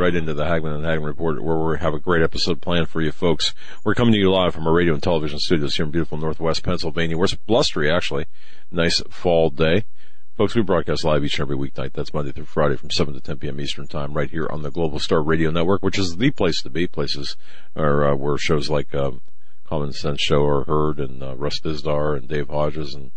Right into the Hagmann and Hagmann Report, where we have a great episode planned for you folks. We're coming to you live from our radio and television studios here in beautiful Northwest Pennsylvania, where it's blustery, actually. Nice fall day. Folks, we broadcast live each and every weeknight. That's Monday through Friday from 7 to 10 p.m. Eastern Time, right here on the Global Star Radio Network, which is the place to be. Places are, uh, where shows like um, Common Sense Show are heard, and uh, Russ Dizdar and Dave Hodges, and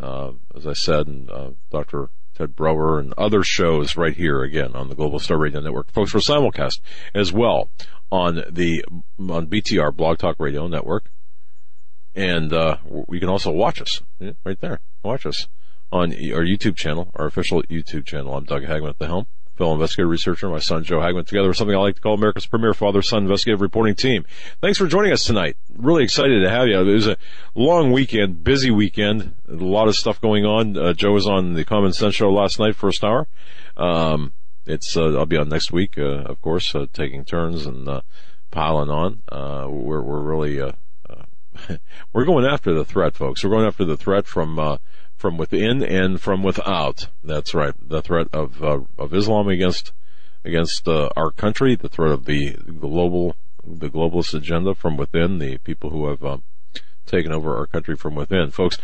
uh, as I said, and uh, Dr. Ted Broer and other shows right here again on the Global Star Radio Network. Folks, we're simulcast as well on the on BTR Blog Talk Radio Network, and uh, you can also watch us right there. Watch us on our YouTube channel, our official YouTube channel. I'm Doug Hagmann at the helm, fellow investigative researcher, my son Joe Hagmann, together with something I like to call America's premier father-son investigative reporting team. Thanks for joining us tonight. Really excited to have you. It was a long weekend, busy weekend, a lot of stuff going on. Uh, Joe was on the Common Sense show last night, first hour. Um, it's uh, I'll be on next week, uh, of course, uh, taking turns and uh, piling on. Uh, we're we're really we're going after the threat, folks. We're going after the threat from from within and from without. That's right, the threat of uh, of Islam against against uh, our country, the threat of the global the globalist agenda from within, the people who have um, taken over our country from within, folks.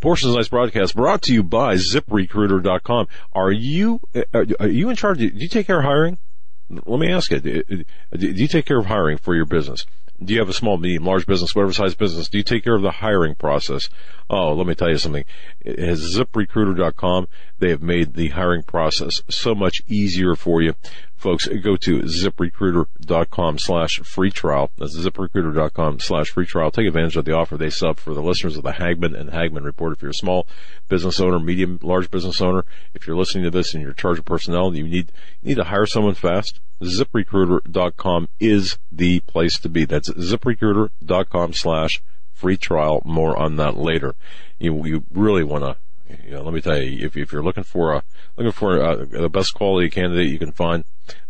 Portions of tonight's broadcast brought to you by ZipRecruiter.com. Are you uh, are you in charge? Do you take care of hiring? Let me ask you: do you take care of hiring for your business? Do you have a small, medium, large business, whatever size business? Do you take care of the hiring process? Oh, let me tell you something. As ZipRecruiter.com, they have made the hiring process so much easier for you. Folks, go to ZipRecruiter.com slash free trial. That's ZipRecruiter.com slash free trial. Take advantage of the offer they sub for the listeners of the Hagmann and Hagmann Report. If you're a small business owner, medium, large business owner, if you're listening to this and you're in charge of personnel, you need, you need to hire someone fast. ZipRecruiter.com is the place to be. That's ZipRecruiter.com slash free trial. More on that later. You, you really want to, you know, let me tell you, if, if you're looking for a, looking for a, the best quality candidate you can find,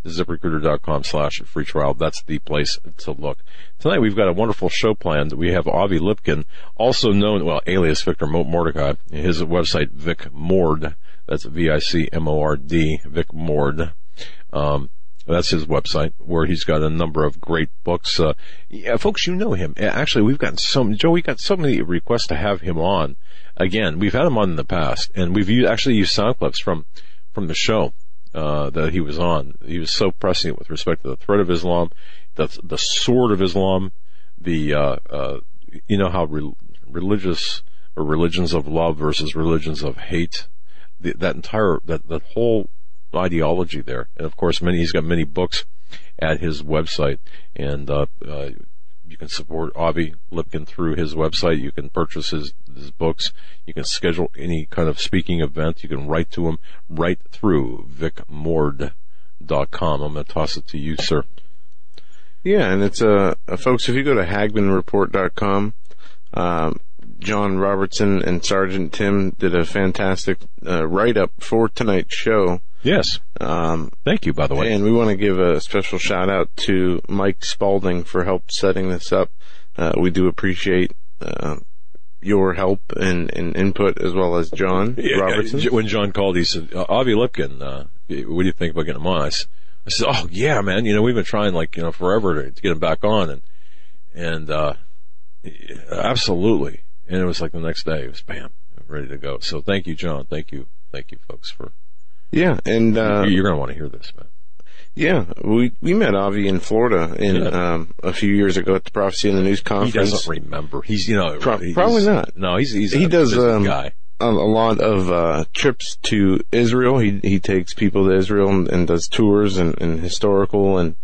ziprecruiter.com slash free trial. That's the place to look. Tonight we've got a wonderful show planned. We have Avi Lipkin, also known, well, alias Victor Mordecai. His website, Vic Mord. That's V-I-C-M-O-R-D, Vic Mord. Um, that's his website where he's got a number of great books. Uh, yeah, folks, you know him. Actually, we've gotten so, Joe, we got so many requests to have him on. Again, we've had him on in the past and we've used, actually used sound clips from, from the show, uh, that he was on. He was so prescient with respect to the threat of Islam, the, the sword of Islam, the, uh, uh, you know how re- religious or religions of love versus religions of hate, the, that entire, that, that whole ideology there. And of course, many, he's got many books at his website and, uh, uh, you can support Avi Lipkin through his website. You can purchase his, his books. You can schedule any kind of speaking event. You can write to him right through vicmord.com. I'm going to toss it to you, sir. Yeah, and it's, uh, uh folks, if you go to hagmannreport.com, um, John Robertson and Sergeant Tim did a fantastic uh, write up for tonight's show. Yes. Um, Thank you, by the way. and we want to give a special shout out to Mike Spalding for help setting this up. Uh, we do appreciate uh, your help and, and input as well as John Yeah, Robertson. uh, When John called, he said, uh, Avi Lipkin, uh, what do you think about getting him on? I said, oh yeah, man, you know, we've been trying like, you know, forever to, to get him back on and, and, uh, absolutely. And it was like the next day, it was bam, ready to go. So thank you, John. Thank you. Thank you folks for, yeah, and uh, you're going to want to hear this, man. Yeah, we we met Avi in Florida in Yeah. um, a few years ago at the Prophecy in the News conference. He doesn't remember. He's, you know, Pro- he's- probably not. No, he's, he's He a does, um, guy. a, a lot of uh, trips to Israel. He he takes people to Israel and, and does tours and, and historical and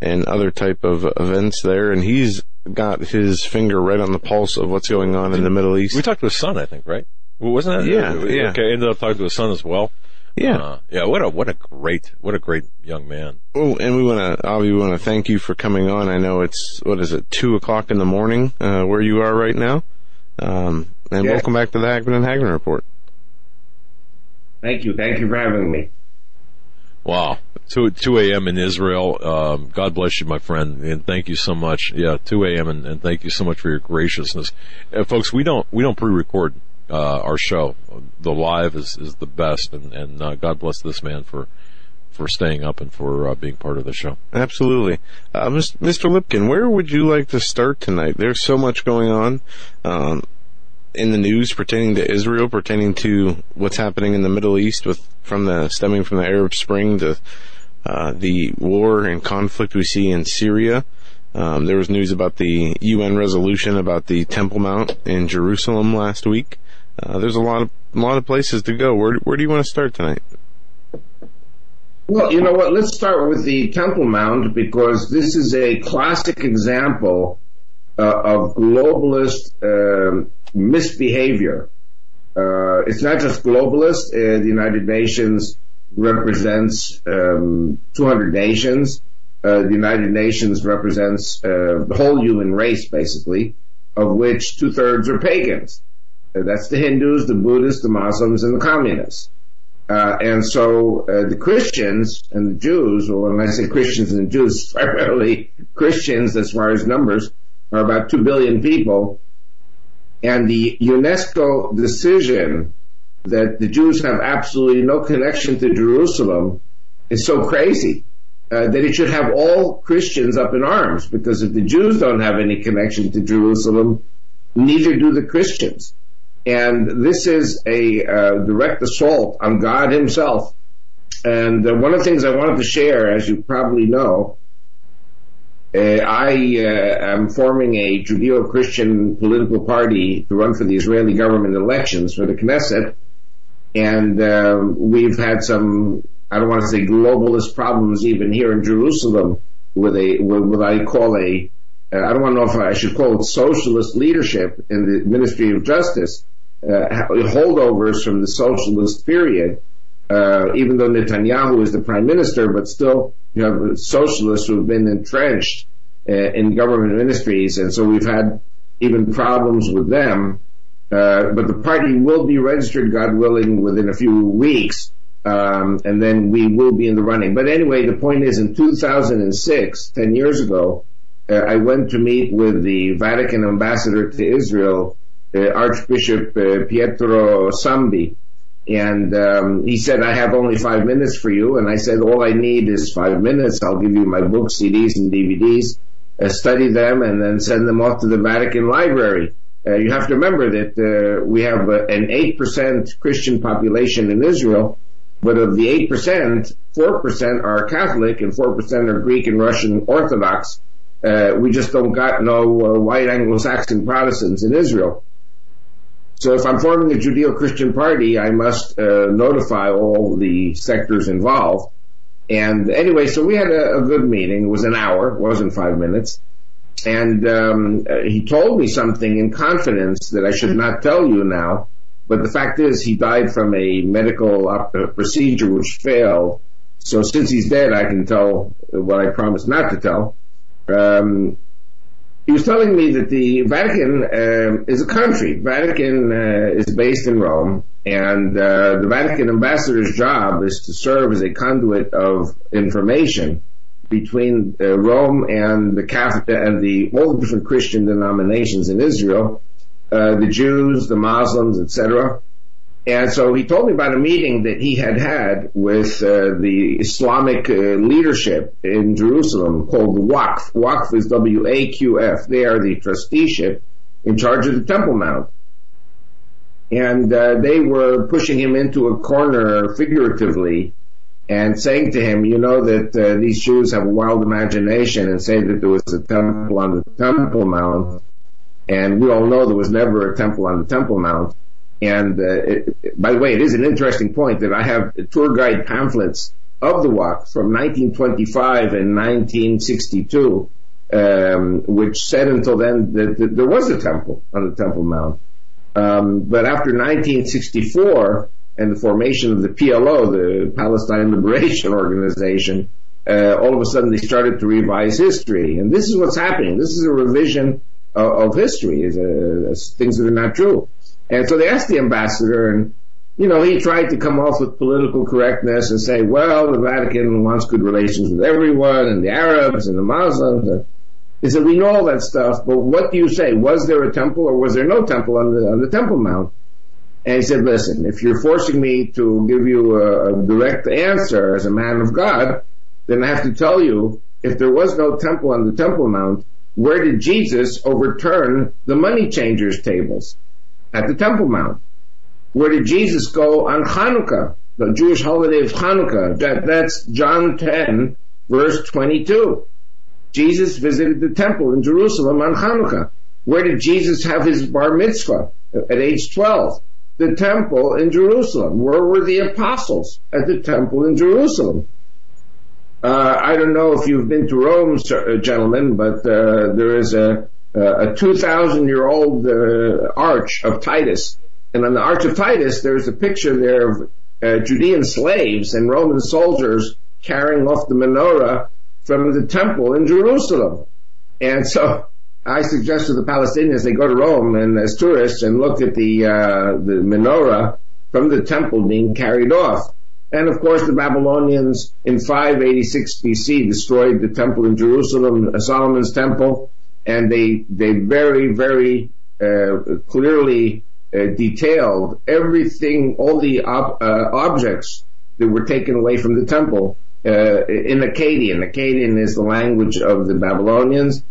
and other type of events there. And he's got his finger right on the pulse of what's going on in the Middle East. We talked to his son, I think, right? Well, wasn't that? Yeah, yeah. Okay, ended up talking to his son as well. Yeah. Uh, yeah. What a what a great what a great young man. Oh, and we want to, Avi, we want to thank you for coming on. I know it's what is it, two o'clock in the morning uh, where you are right now. Um, and Yeah. welcome back to the Hagmann and Hagmann report. Thank you. Thank you for having me. Wow. 2, 2 a.m. in Israel. Um, God bless you, my friend, and thank you so much. Yeah, 2 a.m. And, and thank you so much for your graciousness. Uh, folks, we don't, we don't pre-record, uh, our show. The live is, is the best, and, and, uh, God bless this man for, for staying up and for, uh, being part of the show. Absolutely. Uh, Mr. Lipkin, where would you like to start tonight? There's so much going on, um, in the news pertaining to Israel, pertaining to what's happening in the Middle East with, from the, stemming from the Arab Spring to, uh, the war and conflict we see in Syria. Um, there was news about the UN resolution about the Temple Mount in Jerusalem last week. Uh, there's a lot of, a lot of places to go. Where, where do you want to start tonight? Well, you know what? Let's start with the Temple Mount because this is a classic example uh, of globalist um, misbehavior. Uh, it's not just globalist. Uh, the United Nations represents um, 200 nations. Uh, the United Nations represents uh, the whole human race, basically, of which two thirds are pagans. That's the Hindus, the Buddhists, the Muslims, and the communists. Uh, and so uh, the Christians and the Jews, or when I say Christians and Jews, primarily Christians as far as numbers, are about 2 billion people. And the UNESCO decision that the Jews have absolutely no connection to Jerusalem is so crazy uh, that it should have all Christians up in arms because if the Jews don't have any connection to Jerusalem, neither do the Christians. And this is a uh, direct assault on God Himself. And uh, one of the things I wanted to share, as you probably know, uh, I uh, am forming a Judeo-Christian political party to run for the Israeli government elections for the Knesset, and uh, we've had some, I don't want to say globalist problems even here in Jerusalem with a with what I call a, uh, I don't want to know if I should call it socialist leadership in the Ministry of Justice, holdovers from the socialist period. Uh, even though Netanyahu is the prime minister, but still you have socialists who have been entrenched uh, in government ministries, and so we've had even problems with them. Uh, but the party will be registered, God willing, within a few weeks, um, and then we will be in the running. But anyway, the point is, in 2006, 10 years ago, uh, I went to meet with the Vatican ambassador to Israel, uh, Archbishop uh, Pietro Sambi, and um, he said, I have only five minutes for you. And I said, all I need is five minutes. I'll give you my books, CDs, and DVDs, uh, study them, and then send them off to the Vatican Library. Uh, you have to remember that uh, we have uh, an 8% Christian population in Israel, but of the 8%, 4% are Catholic and 4% are Greek and Russian Orthodox. Uh, we just don't got no uh, white Anglo-Saxon Protestants in Israel. So if I'm forming a Judeo-Christian party, I must uh, notify all the sectors involved. And anyway, so we had a, a good meeting. It was an hour, it wasn't five minutes. And um, uh, he told me something in confidence that I should not tell you now. But the fact is, he died from a medical op- uh, procedure which failed. So since he's dead, I can tell what I promised not to tell. Um, he was telling me that the Vatican uh, is a country. Vatican uh, is based in Rome, and uh, the Vatican ambassador's job is to serve as a conduit of information between uh, Rome and the Catholic and the all the different Christian denominations in Israel, uh, the Jews, the Muslims, etc. And so he told me about a meeting that he had had with uh, the Islamic uh, leadership in Jerusalem called Waqf. Waqf is W-A-Q-F. They are the trusteeship in charge of the Temple Mount. And uh, they were pushing him into a corner figuratively and saying to him, you know that uh, these Jews have a wild imagination and say that there was a temple on the Temple Mount. And we all know there was never a temple on the Temple Mount. And uh, it, by the way, it is an interesting point that I have tour guide pamphlets of the Waqf from 1925 and 1962, um, which said until then that, that, there was a temple on the Temple Mount. Um, but after 1964, and the formation of the PLO, the Palestine Liberation Organization, uh, all of a sudden they started to revise history. And this is what's happening. This is a revision of, of history, is uh, things that are not true. And so they asked the ambassador, and you know, he tried to come off with political correctness and say, well, the Vatican wants good relations with everyone, and the Arabs and the Muslims. And He said, we know all that stuff, but what do you say? Was there a temple or was there no temple on the, on the Temple Mount? And he said, listen, if you're forcing me to give you a, a direct answer as a man of God, then I have to tell you, if there was no temple on the Temple Mount, where did Jesus overturn the money changers' tables? At the Temple Mount. Where did Jesus go on Hanukkah, the Jewish holiday of Hanukkah? That, that's John 10, verse 22. Jesus visited the temple in Jerusalem on Hanukkah. Where did Jesus have his bar mitzvah? At age 12. The temple in Jerusalem. Where were the apostles? At the temple in Jerusalem. Uh, I don't know if you've been to Rome, sir, uh, gentlemen, but uh, there is a, a 2,000 year old uh, arch of Titus. And on the arch of Titus, there's a picture there of uh, Judean slaves and Roman soldiers carrying off the menorah from the temple in Jerusalem. And so I suggest to the Palestinians they go to Rome and as tourists and look at the uh, the menorah from the temple being carried off. And of course, the Babylonians in 586 BC destroyed the temple in Jerusalem, Solomon's temple, and they they very very uh, clearly uh, detailed everything, all the ob- uh, objects that were taken away from the temple uh, in Akkadian. Akkadian is the language of the Babylonians.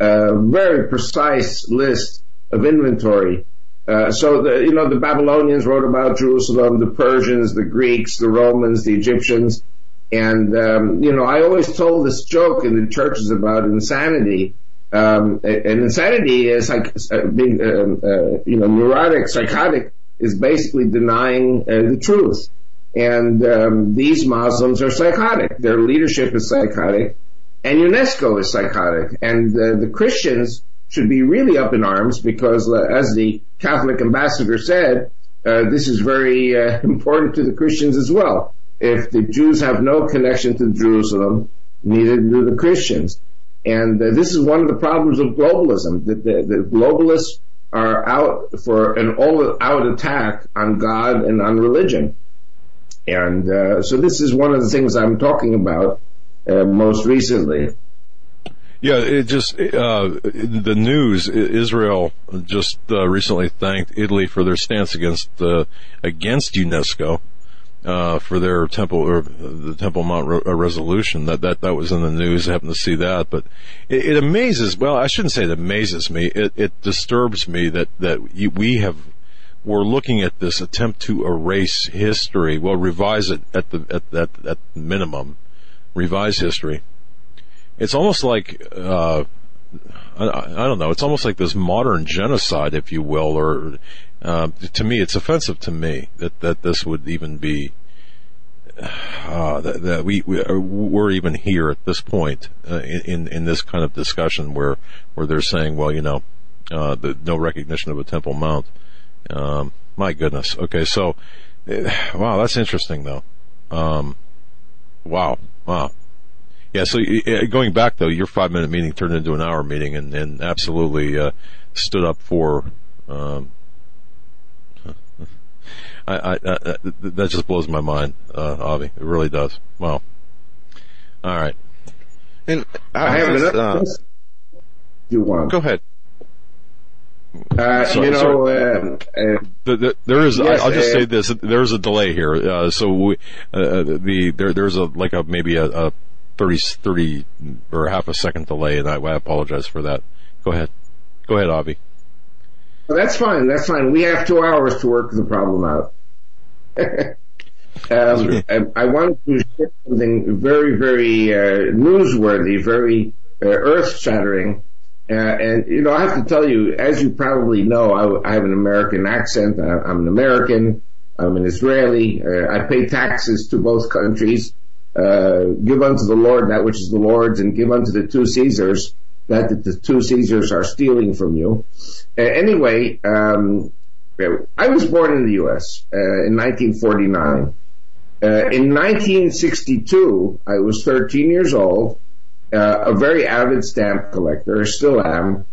A very precise list of inventory uh, so the, you know the Babylonians wrote about Jerusalem, the Persians, the Greeks, the Romans, the Egyptians, and um, you know I always told this joke in the churches about insanity. Um, and insanity is like uh, being um, uh, you know neurotic, psychotic is basically denying uh, the truth. And um, these Muslims are psychotic. Their leadership is psychotic, and UNESCO is psychotic, and uh, the Christians should be really up in arms because, uh, as the Catholic ambassador said, uh, this is very uh, important to the Christians as well. If the Jews have no connection to Jerusalem, neither do the Christians. And uh, this is one of the problems of globalism. That the, the, globalists are out for an all-out attack on God and on religion. And uh, so this is one of the things I'm talking about uh, most recently. Yeah, it just uh, the news. Israel just uh, recently thanked Italy for their stance against uh, against UNESCO uh, for their temple or the Temple Mount re- uh, resolution. That that that was in the news. I happened to see that, but it, it amazes. Well, I shouldn't say it amazes me. It, it disturbs me that that we have we're looking at this attempt to erase history. Well, revise it at the at at, at minimum, revise history it's almost like uh, I, I, don't know. It's almost like this modern genocide, if you will, or uh, to me, it's offensive to me that that this would even be uh, that, that, we, we are even here at this point uh, in in this kind of discussion where where they're saying, well, you know, uh, the no recognition of a Temple Mount. Um, my goodness. Okay, so wow, that's interesting though. Um, wow, wow. Yeah. So going back though, your five minute meeting turned into an hour meeting, and, and absolutely uh, stood up for. Um, I, I, I, that just blows my mind, uh, Avi. It really does. Wow. All right. And I, have enough. Uh, you want? Go ahead. Uh, so, you know, so, um, uh, the, the, there is. Yes, I, will just say this: there is a delay here. Uh, so we, uh, the there, there's a like a maybe a, a 30, 30 or half a second delay, and I, I apologize for that. Go ahead. Go ahead, Avi. That's fine. That's fine. We have two hours to work the problem out. um, I, I wanted to share something very, very uh, newsworthy, very uh, earth-shattering. Uh, and you know, I have to tell you, as you probably know, I, I have an American accent. I, am an American. I'm an Israeli. Uh, I pay taxes to both countries uh, give unto the Lord that which is the Lord's and give unto the two Caesars that the two Caesars are stealing from you. Uh, anyway, um, I was born in the U.S. Uh, in 1949. Uh, in 1962, I was 13 years old, uh, a very avid stamp collector, still am.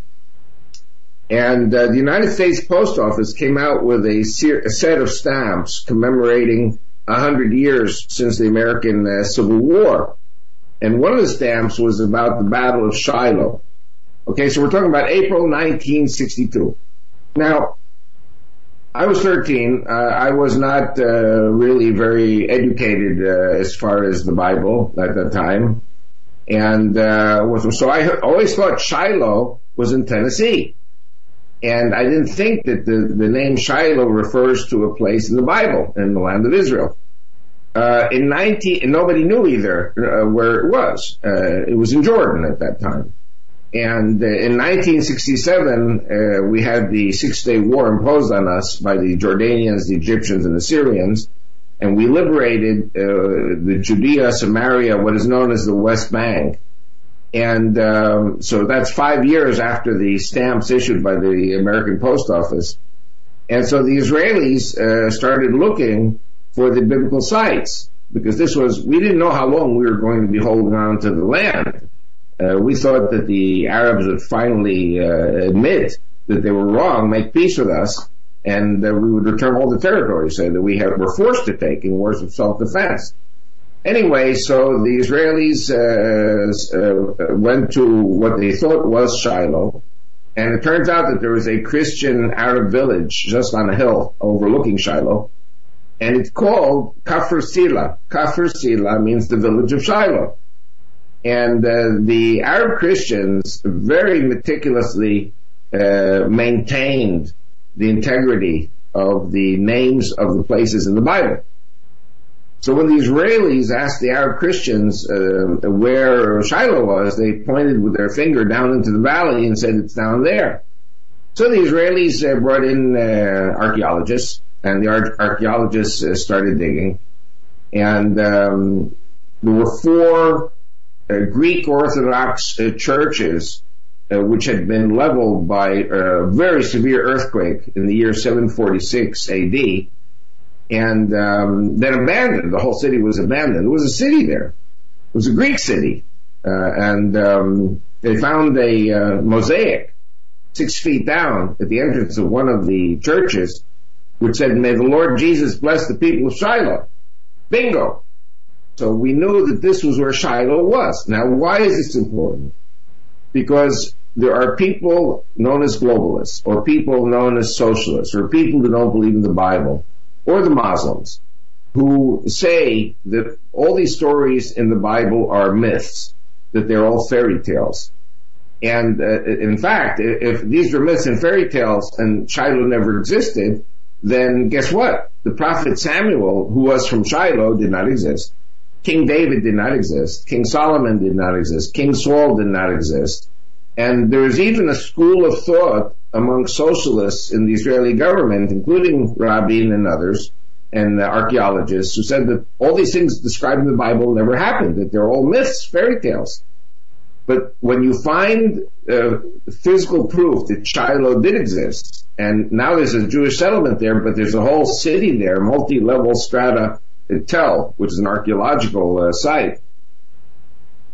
And uh, the United States Post Office came out with a, ser- a set of stamps commemorating 100 years since the American uh, Civil War. And one of the stamps was about the Battle of Shiloh. Okay, so we're talking about April 1962. Now, I was 13. Uh, I was not uh, really very educated uh, as far as the Bible at that time, and uh, so I always thought Shiloh was in Tennessee, and I didn't think that the, the name Shiloh refers to a place in the Bible in the land of Israel. Uh, in 19, nobody knew either uh, where it was. it was in Jordan at that time. And uh, in 1967, uh, we had the Six Day War imposed on us by the Jordanians, the Egyptians, and the Syrians, and we liberated uh, the Judea, Samaria, what is known as the West Bank. And um, so that's five years after the stamps issued by the American Post Office. And so the Israelis uh, started looking for the biblical sites because this was, we didn't know how long we were going to be holding on to the land. Uh, we thought that the Arabs would finally uh, admit that they were wrong, make peace with us, and uh, we would return all the territories so that we have, were forced to take in wars of self-defense. Anyway, so the Israelis uh, uh, went to what they thought was Shiloh, and it turns out that there was a Christian Arab village just on a hill overlooking Shiloh, and it's called Kafr Sila. Kafr Sila means the village of Shiloh. And uh, the Arab Christians very meticulously uh, maintained the integrity of the names of the places in the Bible. So when the Israelis asked the Arab Christians uh, where Shiloh was, they pointed with their finger down into the valley and said it's down there. So the Israelis uh, brought in uh, archaeologists, and the archaeologists uh, started digging, and um, there were four uh, Greek Orthodox uh, churches, uh, which had been leveled by a very severe earthquake in the year 746 AD, and um, then abandoned. The whole city was abandoned. There was a city there. It was a Greek city, and um, they found a mosaic six feet down at the entrance of one of the churches, which said, "May the Lord Jesus bless the people of Shiloh." Bingo. So we knew that this was where Shiloh was. Now, why is this important? Because there are people known as globalists, or people known as socialists, or people who don't believe in the Bible, or the Muslims, who say that all these stories in the Bible are myths, that they're all fairy tales. And uh, in fact, if these were myths and fairy tales and Shiloh never existed, then guess what? The prophet Samuel, who was from Shiloh, did not exist. King David did not exist. King Solomon did not exist. King Saul did not exist. And there is even a school of thought among socialists in the Israeli government, including Rabin and others, and the archaeologists, who said that all these things described in the Bible never happened, that they're all myths, fairy tales. But when you find uh, physical proof that Shiloh did exist, and now there's a Jewish settlement there, but there's a whole city there, multi-level strata Tel, which is an archaeological uh, site.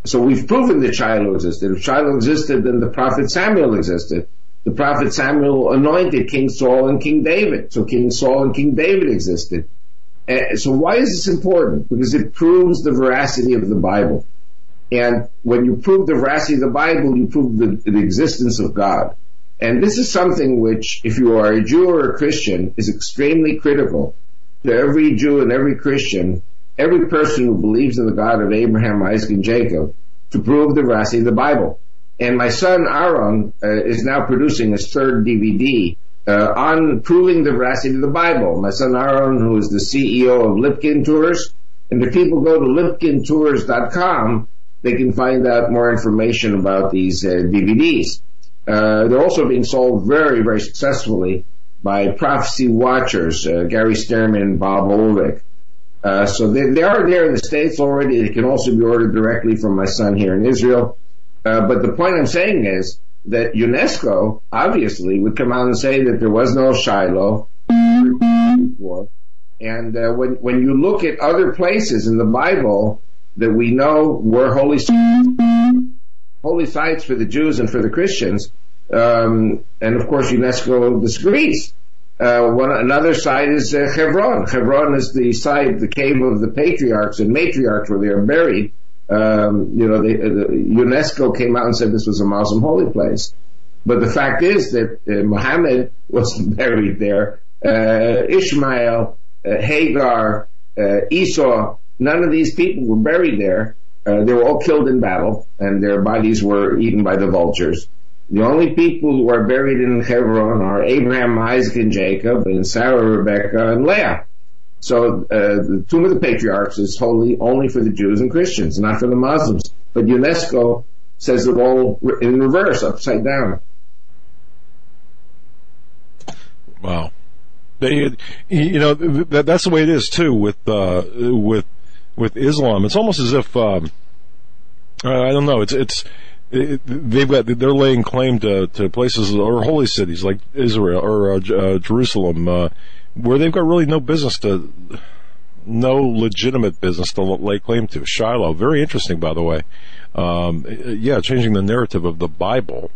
So we've proven that Shiloh existed. If Shiloh existed, then the prophet Samuel existed. The prophet Samuel anointed King Saul and King David. So King Saul and King David existed. Uh, so why is this important? Because it proves the veracity of the Bible. And when you prove the veracity of the Bible, you prove the, the existence of God. And this is something which, if you are a Jew or a Christian, is extremely critical to every Jew and every Christian, every person who believes in the God of Abraham, Isaac, and Jacob, to prove the veracity of the Bible. And my son Aaron uh, is now producing his third DVD uh, on proving the veracity of the Bible. My son Aaron, who is the CEO of Lipkin Tours, and if people go to lipkintours.com, they can find out more information about these uh, DVDs. Uh, they're also being sold very, very successfully by prophecy watchers, uh, Gary Stearman and Bob Ulrich. Uh, so they, they, are there in the States already. They can also be ordered directly from my son here in Israel. Uh, but the point I'm saying is that UNESCO obviously would come out and say that there was no Shiloh. And uh, when when you look at other places in the Bible that we know were holy holy sites for the Jews and for the Christians, um, and of course UNESCO disagrees. Uh, one another site is uh, Hebron. Hebron is the site, the cave of the patriarchs and matriarchs where they are buried. Um, you know, the, the UNESCO came out and said this was a Muslim holy place. But the fact is that uh, Muhammad was buried there. Uh, Ishmael, uh, Hagar, uh, Esau, none of these people were buried there. Uh, they were all killed in battle, and their bodies were eaten by the vultures. The only people who are buried in Hebron are Abraham, Isaac, and Jacob, and Sarah, Rebecca, and Leah. So uh, the tomb of the patriarchs is holy only for the Jews and Christians, not for the Muslims. But UNESCO says it all in reverse, upside down. Wow. They, you know, that, that's the way it is too with, uh, with, with Islam. It's almost as if, um, I don't know, it's, it's, it, they've got, they're laying claim to, to places or holy cities like Israel or, uh, uh, Jerusalem, uh, where they've got really no business to, no legitimate business to lay claim to. Shiloh, very interesting, by the way. Um, yeah, changing the narrative of the Bible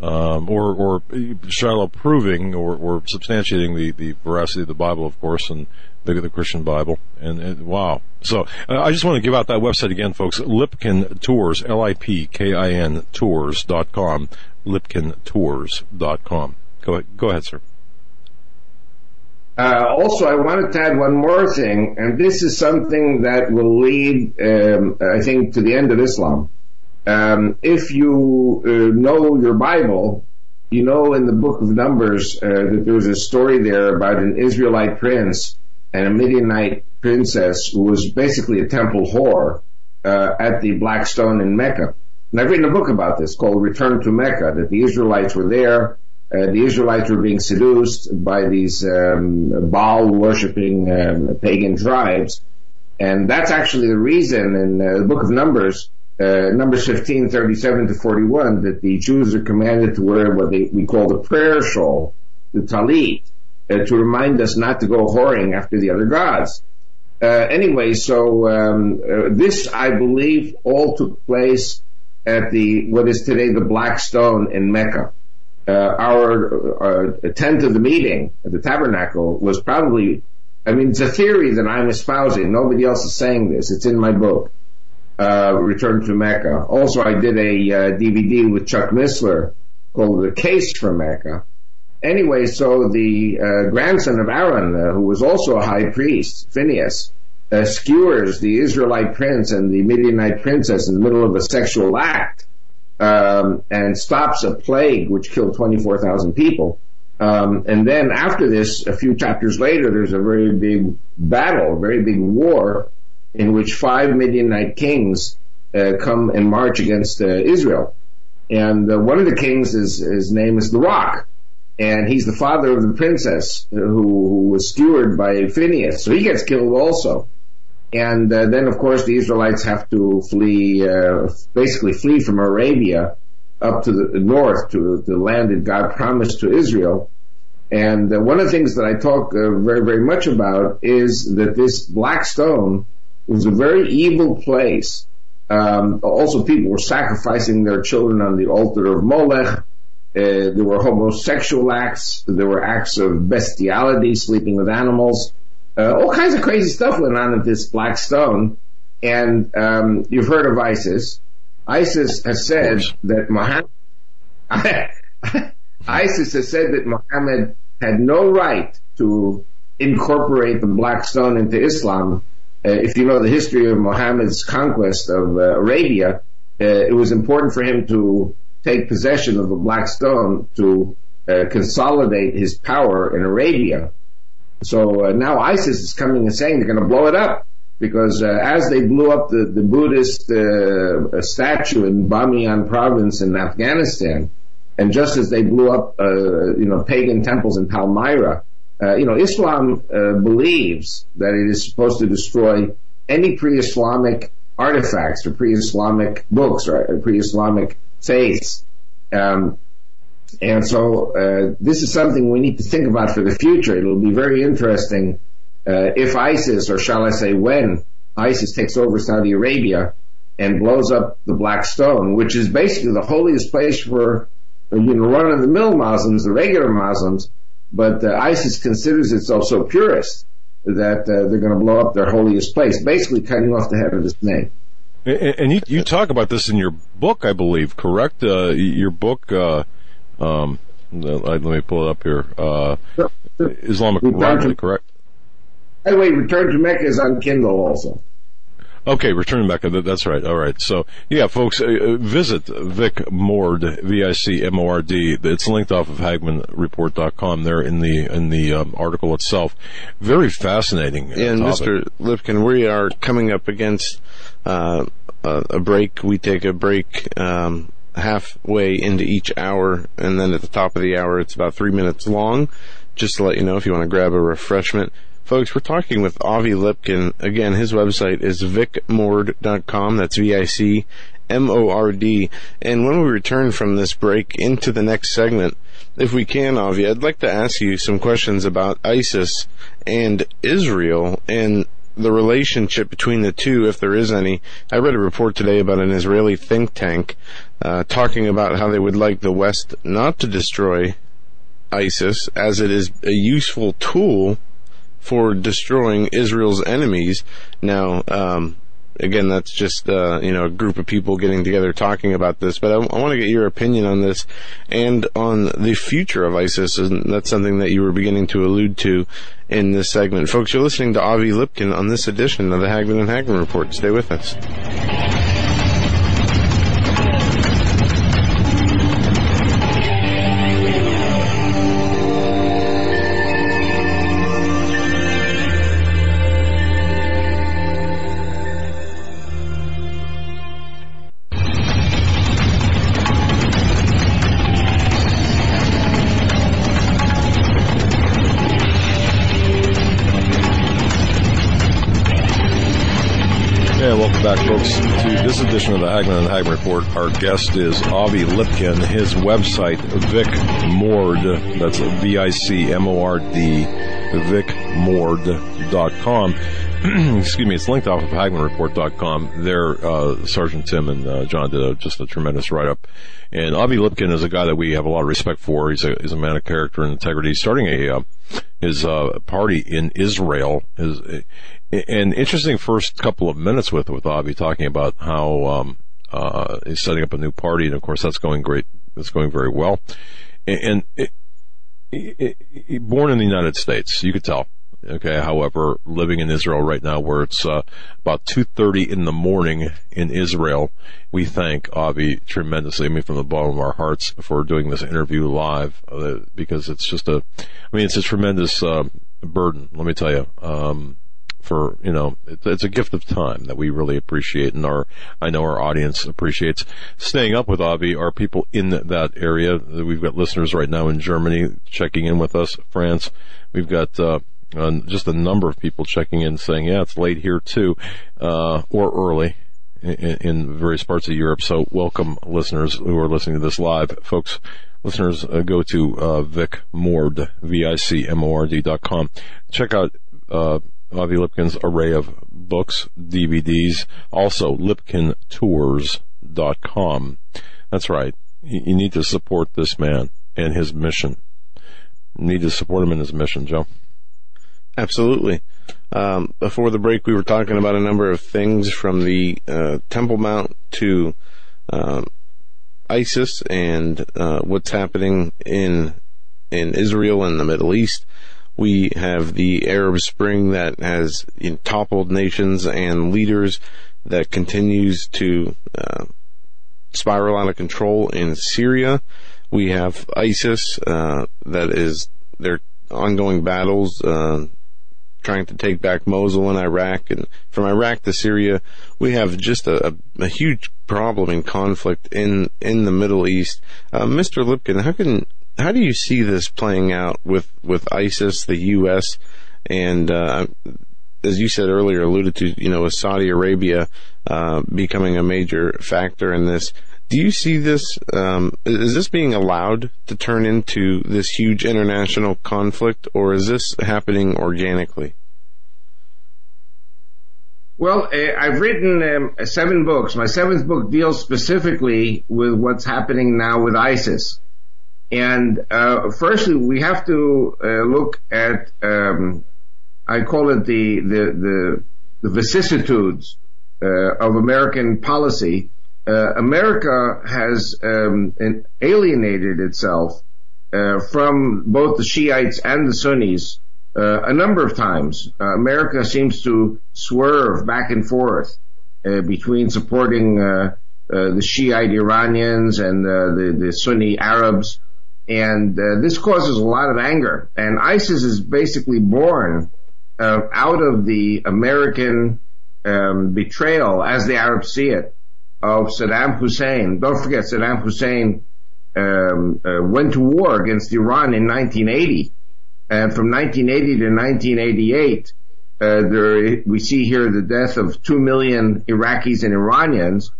um, or, or Shiloh proving or, or substantiating the, the veracity of the Bible, of course, and the, the Christian Bible. And, and wow. So uh, I just want to give out that website again, folks. Lipkin Tours, L-I-P-K-I-N Tours dot com, Lipkin Tours dot com. Go ahead, go ahead, sir. Uh, also, I wanted to add one more thing, and this is something that will lead, um, I think, to the end of Islam. Um, if you uh, know your Bible, you know in the book of Numbers uh, that there was a story there about an Israelite prince and a Midianite princess who was basically a temple whore uh, at the Black Stone in Mecca. And I've written a book about this called Return to Mecca, that the Israelites were there. Uh, the Israelites were being seduced by these um, Baal worshipping um, pagan tribes. And that's actually the reason in uh, the book of Numbers uh, Numbers 15, 37 to 41, that the Jews are commanded to wear what they, we call the prayer shawl, the talit, uh, to remind us not to go whoring after the other gods. Uh, anyway, so um, uh, this, I believe, all took place at the what is today the Black Stone in Mecca. Uh, our uh, tent of the meeting at the tabernacle was probably, I mean, it's a theory that I'm espousing. Nobody else is saying this. It's in my book uh, Return to Mecca. Also, I did a uh, DVD with Chuck Missler called The Case for Mecca. Anyway, so the uh, grandson of Aaron, uh, who was also a high priest, Phineas, uh, skewers the Israelite prince and the Midianite princess in the middle of a sexual act, um, and stops a plague which killed 24,000 people. Um, and then after this, a few chapters later, there's a very big battle, a very big war in which five Midianite kings uh, come and march against uh, Israel. And uh, one of the kings is his name is the Rock, and he's the father of the princess who, who was skewered by Phineas, so he gets killed also. And uh, then, of course, the Israelites have to flee, uh, basically flee from Arabia up to the north to the land that God promised to Israel. And uh, one of the things that I talk very, very much about is that this black stone it was a very evil place. Um, also, people were sacrificing their children on the altar of Molech. Uh, there were homosexual acts. There were acts of bestiality, sleeping with animals. Uh, all kinds of crazy stuff went on at this Black Stone. And um, you've heard of ISIS. ISIS has said that Muhammad. ISIS has said that Muhammad had no right to incorporate the Black Stone into Islam if you know the history of Muhammad's conquest of uh, Arabia, uh, it was important for him to take possession of the Black Stone to consolidate his power in Arabia. So now ISIS is coming and saying they're going to blow it up because uh, as they blew up the, the Buddhist uh, statue in Bamiyan province in Afghanistan, and just as they blew up, uh, you know, pagan temples in Palmyra, uh, you know, Islam uh, believes that it is supposed to destroy any pre-Islamic artifacts or pre-Islamic books or pre-Islamic faiths. Um, And so uh, this is something we need to think about for the future. It'll be very interesting uh, if ISIS, or shall I say when, ISIS takes over Saudi Arabia and blows up the Black Stone, which is basically the holiest place for you know run-of-the-mill Muslims, the regular Muslims. But uh, ISIS considers itself so purist that uh, they're going to blow up their holiest place, basically cutting off the head of the snake. And you, you talk about this in your book, I believe, correct? Uh, your book, uh, um, let me pull it up here. Uh, Islamic Rivalry, correct? By the way, Return to Mecca is on Kindle also. Okay, returning back. That's right. All right. So, yeah, folks, uh, visit Vic Mord, V-I-C-M-O-R-D. It's linked off of HagmannReport.com there in the in the um, article itself. Very fascinating. Uh, and. Mr. Lipkin, we are coming up against uh, a break. We take a break. Um, halfway into each hour, and then at the top of the hour, it's about three minutes long. Just to let you know, if you want to grab a refreshment, Folks, we're talking with Avi Lipkin. Again, his website is vicmord.com. That's V-I-C-M-O-R-D. And when we return from this break into the next segment, if we can, Avi, I'd like to ask you some questions about ISIS and Israel and the relationship between the two, if there is any. I read a report today about an Israeli think tank uh, talking about how they would like the West not to destroy ISIS, as it is a useful tool for destroying Israel's enemies. Now, um, again, that's just uh, you know a group of people getting together talking about this. But I, I want to get your opinion on this and on the future of ISIS, and that's something that you were beginning to allude to in this segment, folks. You're listening to Avi Lipkin on this edition of the Hagmann and Hagmann Report. Stay with us. Folks, to this edition of the Hagmann and Hagmann Report. Our guest is Avi Lipkin. His website, Vic Mord, that's V-I-C-M-O-R-D, vicmord.com. Excuse me, it's linked off of HagmannReport.com. There, uh, Sergeant Tim and uh, John did a, just a tremendous write-up. And Avi Lipkin is a guy that we have a lot of respect for. He's a, he's a man of character and integrity. Starting a, uh, his uh, party in Israel. His, an interesting first couple of minutes with with Avi talking about how um, uh, he's setting up a new party, and of course that's going great. That's going very well. And, it, it, it, born in the United States, you could tell. Okay. However, living in Israel right now, where it's uh, about two thirty in the morning in Israel, we thank Avi tremendously. I mean, from the bottom of our hearts for doing this interview live uh, because it's just a. I mean, it's a tremendous uh, burden. Let me tell you. Um, for you know it's a gift of time that we really appreciate and our I know our audience appreciates. Staying up with Avi are people in that area? We've got listeners right now in Germany checking in with us France. We've got uh, uh, just a number of people checking in saying yeah it's late here too uh, or early in, in, various parts of Europe. So welcome listeners who are listening to this live. Folks listeners uh, go to uh, Vic Mord V-I-C-M-O-R-D dot com. Check out Avi Lipkin's array of books, DVDs, also lipkintours.com. That's right. You need to support this man and his mission. You need to support him in his mission, Joe. Absolutely. Um, before the break, we were talking about a number of things from the uh, Temple Mount to uh, ISIS and uh, what's happening in in Israel and the Middle East. We have the Arab Spring that has you know, toppled nations and leaders that continues to uh, spiral out of control in Syria. We have ISIS uh, that is their ongoing battles uh, trying to take back Mosul in Iraq, and from Iraq to Syria, we have just a, a, huge problem in conflict in in the Middle East. Uh, Mr. Lipkin, how can how do you see this playing out with with ISIS, the U.S., and uh, as you said earlier, alluded to, you know, with Saudi Arabia uh, becoming a major factor in this? do you see this? Um, is this being allowed to turn into this huge international conflict, or is this happening organically? Well, uh, I've written um, seven books. My seventh book deals specifically with what's happening now with ISIS. And uh, firstly, we have to uh, look at um, I call it the the the, the vicissitudes uh, of American policy. Uh, America has um, alienated itself uh, from both the Shiites and the Sunnis uh, a number of times. Uh, America seems to swerve back and forth between supporting the Shiite Iranians and the, the Sunni Arabs, and this causes a lot of anger. And ISIS is basically born out of the American um, betrayal, as the Arabs see it, of Saddam Hussein. Don't forget, Saddam Hussein um, went to war against Iran in 1980 and from 1980 to 1988, uh, there, we see here the death of two million Iraqis and Iranians.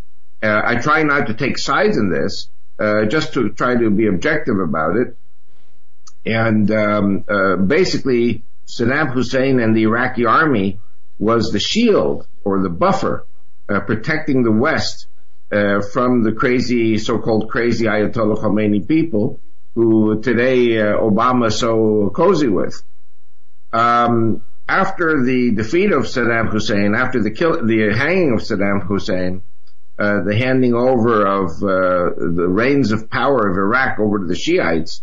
Uh, I try not to take sides in this, uh, just to try to be objective about it. And um, uh, basically, Saddam Hussein and the Iraqi army was the shield or the buffer uh, protecting the West uh, from the crazy, so-called crazy Ayatollah Khomeini people who today uh, Obama is so cozy with. Um, after the defeat of Saddam Hussein, after the kill, the hanging of Saddam Hussein, uh, the handing over of uh, the reins of power of Iraq over to the Shiites,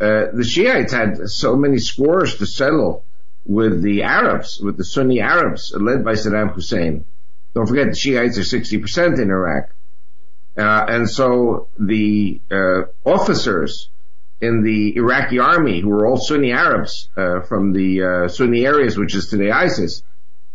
uh, the Shiites had so many scores to settle with the Arabs, with the Sunni Arabs led by Saddam Hussein. Don't forget the Shiites are 60% in Iraq. Uh, and so the uh, officers in the Iraqi army, who were all Sunni Arabs uh, from the uh, Sunni areas, which is today ISIS,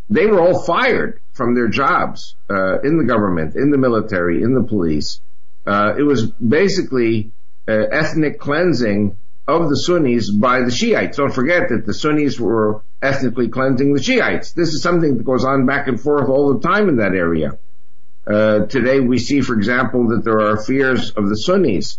they were all fired from their jobs uh, in the government, in the military, in the police. Uh, it was basically uh, ethnic cleansing of the Sunnis by the Shiites. Don't forget that the Sunnis were ethnically cleansing the Shiites. This is something that goes on back and forth all the time in that area. Uh, today we see, for example, that there are fears of the Sunnis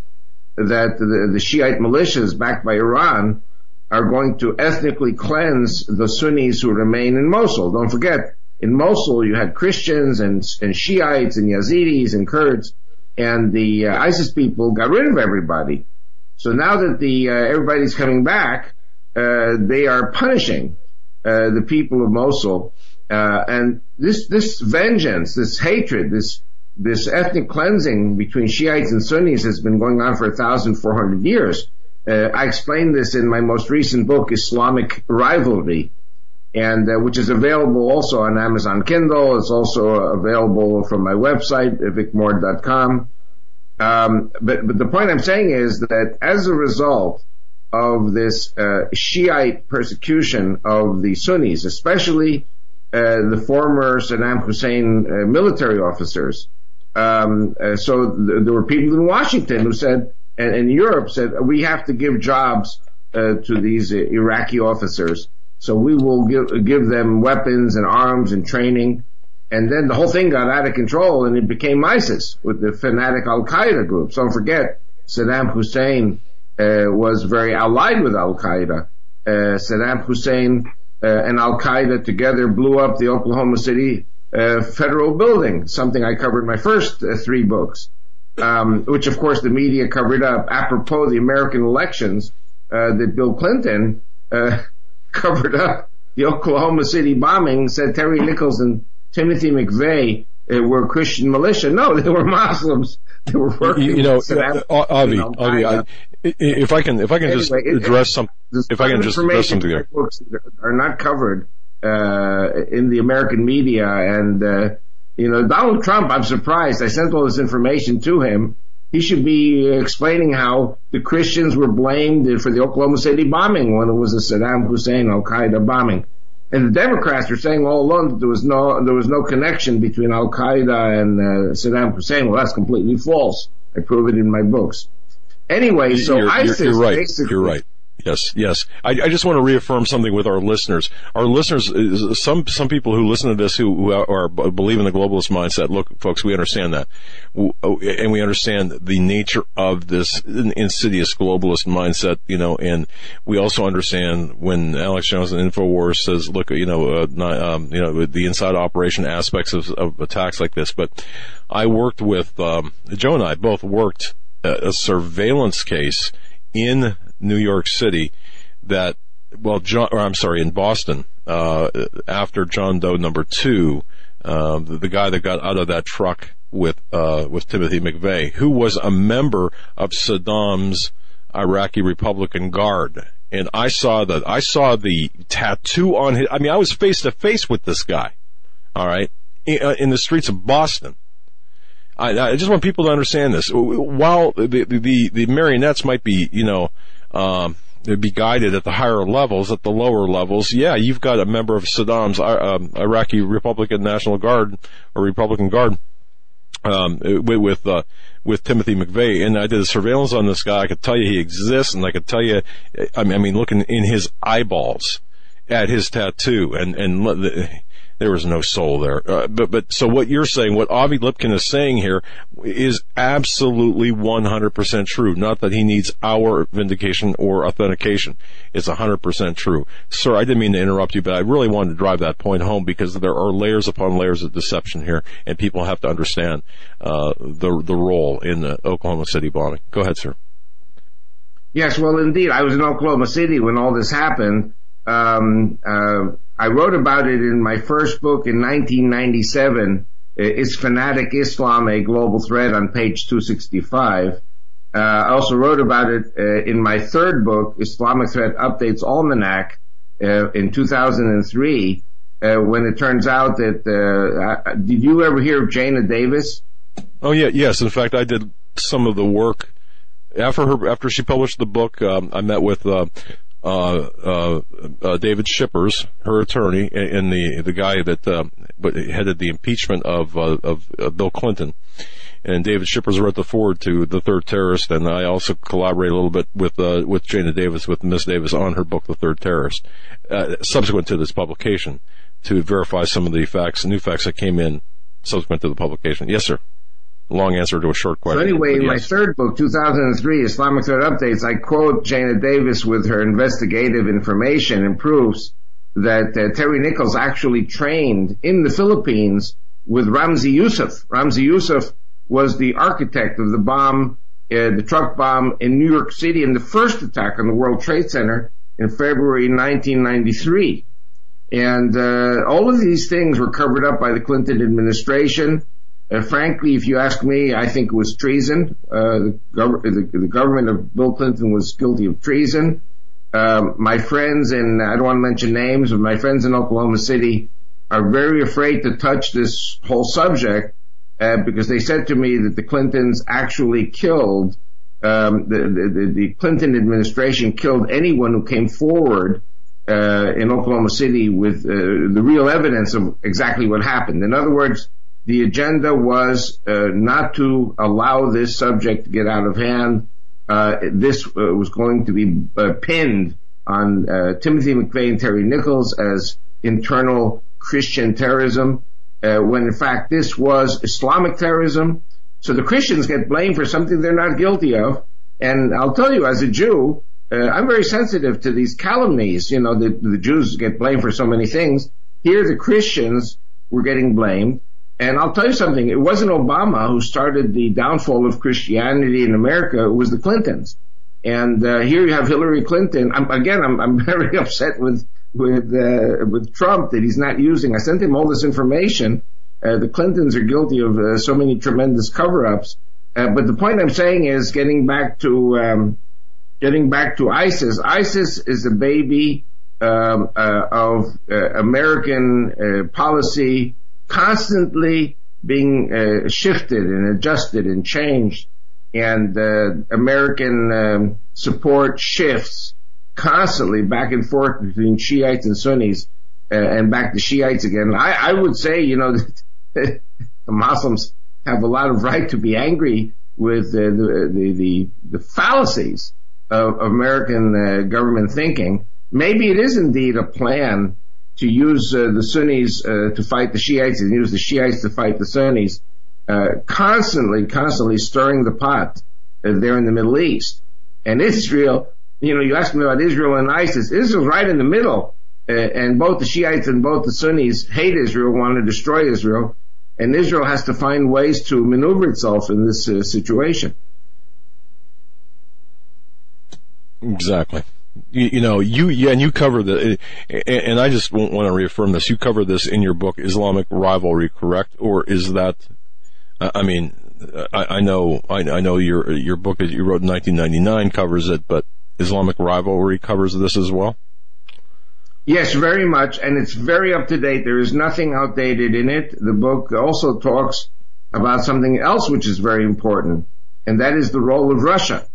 that the, the Shiite militias backed by Iran are going to ethnically cleanse the Sunnis who remain in Mosul. Don't forget, in Mosul you had Christians and, and Shiites and Yazidis and Kurds, and the uh, ISIS people got rid of everybody. So now that the uh, everybody's coming back, uh, they are punishing uh, the people of Mosul, uh, and this this vengeance, this hatred, this this ethnic cleansing between Shiites and Sunnis has been going on for 1,400 years. Uh, I explained this in my most recent book, Islamic Rivalry, and uh, which is available also on Amazon Kindle. It's also available from my website, vicmord.com. Um, but, but the point I'm saying is that as a result of this uh, Shiite persecution of the Sunnis, especially uh, the former Saddam Hussein uh, military officers, um, uh, so th- there were people in Washington who said, and in Europe said, we have to give jobs uh, to these Iraqi officers. So we will give, give them weapons and arms and training. And then the whole thing got out of control and it became ISIS with the fanatic Al Qaeda group. Don't forget, Saddam Hussein uh, was very allied with Al Qaeda. Uh, Saddam Hussein uh, and Al Qaeda together blew up the Oklahoma City uh, federal building, something I covered in my first uh, three books, um, which of course the media covered up apropos the American elections uh, that Bill Clinton covered up the Oklahoma City bombing. Said Terry Nichols and Timothy McVeigh uh, were Christian militia. No, they were Muslims. They were working. You, you know, uh, Avi, Avi, I, if I can, if I can anyway, just address it, some, if I can just address something there, books are not covered uh, in the American media. And, uh, you know, Donald Trump, I'm surprised. I sent all this information to him. He should be explaining how the Christians were blamed for the Oklahoma City bombing when it was a Saddam Hussein Al Qaeda bombing. And the Democrats are saying all along that there was no there was no connection between Al Qaeda and uh, Saddam Hussein. Well, that's completely false. I prove it in my books. Anyway, so you're, ISIS you're, you're right. basically you're right. Yes, yes. I, I, just want to reaffirm something with our listeners. Our listeners, some some people who listen to this who, who are believe in the globalist mindset. Look, folks, we understand that, oh, and we understand the nature of this insidious globalist mindset. You know, and we also understand when Alex Jones and Infowars says, "Look, you know, uh, not, um, you know, the inside operation aspects of, of, attacks like this." But I worked with um, Joe and I both worked a, a surveillance case in New York City that, well, John, or I'm sorry, in Boston, uh, after John Doe number two, uh, the, the, guy that got out of that truck with, uh, with Timothy McVeigh, who was a member of Saddam's Iraqi Republican Guard. And I saw the, I saw the tattoo on his, I mean, I was face to face with this guy. All right. In, uh, in the streets of Boston. I, I, just want people to understand this. While the, the, the marionettes might be, you know, um, be guided at the higher levels, at the lower levels, yeah, you've got a member of Saddam's uh, um, Iraqi Republican National Guard or Republican Guard um, with uh, with Timothy McVeigh, and I did a surveillance on this guy. I could tell you he exists, and I could tell you, I mean looking in his eyeballs at his tattoo, and and there was no soul there. Uh, but but so what you're saying, what Avi Lipkin is saying here, is absolutely 100% true. Not that he needs our vindication or authentication. It's 100% true, sir. I didn't mean to interrupt you, but I really wanted to drive that point home because there are layers upon layers of deception here, and people have to understand uh, the the role in the Oklahoma City bombing. Go ahead, sir. Yes, well, indeed, I was in Oklahoma City when all this happened. Um, uh, I wrote about it in my first book in 1997. Is Fanatic Islam a Global Threat on page 265. Uh, I also wrote about it uh, in my third book, Islamic Threat Updates Almanac, uh, in 2003, uh, when it turns out that, uh, did you ever hear of Jayna Davis? Oh yeah, yes. In fact, I did some of the work after her, after she published the book. Um, I met with, uh, uh, uh, uh, David Schippers, her attorney, and the the guy that uh, headed the impeachment of uh, of Bill Clinton. And David Schippers wrote the forward to the third terrorist, and I also collaborate a little bit with with Jayna Davis, with Miss Davis, on her book, The Third Terrorist, subsequent to this publication, to verify some of the facts, new facts that came in subsequent to the publication. Yes, sir long answer to a short question. So anyway, in my third book, 2003, Islamic Threat Updates, I quote Jayna Davis with her investigative information and proofs that uh, Terry Nichols actually trained in the Philippines with Ramzi Youssef. Ramzi Youssef was the architect of the bomb, uh, the truck bomb in New York City and the first attack on the World Trade Center in February 1993. And uh, all of these things were covered up by the Clinton administration. Frankly, if you ask me, I think it was treason. Uh, the, gov- the, the, government of Bill Clinton was guilty of treason. Um, my friends, and I don't want to mention names, but my friends in Oklahoma City are very afraid to touch this whole subject uh, because they said to me that the Clintons actually killed um, the, the, the, Clinton administration killed anyone who came forward uh, in Oklahoma City with uh, the real evidence of exactly what happened. In other words, the agenda was uh, not to allow this subject to get out of hand. Uh, this uh, was going to be pinned on Timothy McVeigh and Terry Nichols as internal Christian terrorism, when in fact this was Islamic terrorism. So the Christians get blamed for something they're not guilty of. And I'll tell you, as a Jew, I'm very sensitive to these calumnies. You know, the Jews get blamed for so many things. Here, the Christians were getting blamed. And I'll tell you something, it wasn't Obama who started the downfall of Christianity in America, it was the Clintons. And uh, here you have Hillary Clinton. I'm, again, I'm, I'm very upset with with uh, with Trump that he's not using. I sent him all this information. Uh, the Clintons are guilty of uh, so many tremendous cover-ups. Uh, but the point I'm saying is, getting back to um, getting back to ISIS. ISIS is a baby um, uh, of American policy constantly being uh, shifted and adjusted and changed, and uh, American um, support shifts constantly back and forth between Shiites and Sunnis, uh, and back to Shiites again. I, I would say, you know, the Muslims have a lot of right to be angry with the, the, the, the fallacies of American uh, government thinking. Maybe it is indeed a plan to use uh, the Sunnis uh, to fight the Shiites and use the Shiites to fight the Sunnis, uh, constantly, constantly stirring the pot uh, there in the Middle East. And Israel, you know, you asked me about Israel and ISIS. Israel's right in the middle, uh, and both the Shiites and both the Sunnis hate Israel, want to destroy Israel, and Israel has to find ways to maneuver itself in this situation. Exactly. You, you, know, you yeah, and you cover the, and I just want to reaffirm this. You cover this in your book, Islamic Rivalry, correct? Or is that? I mean, I, I know, I, I, know your your book that you wrote in 1999 covers it, but Islamic Rivalry covers this as well. Yes, very much, and it's very up to date. There is nothing outdated in it. The book also talks about something else which is very important, and that is the role of Russia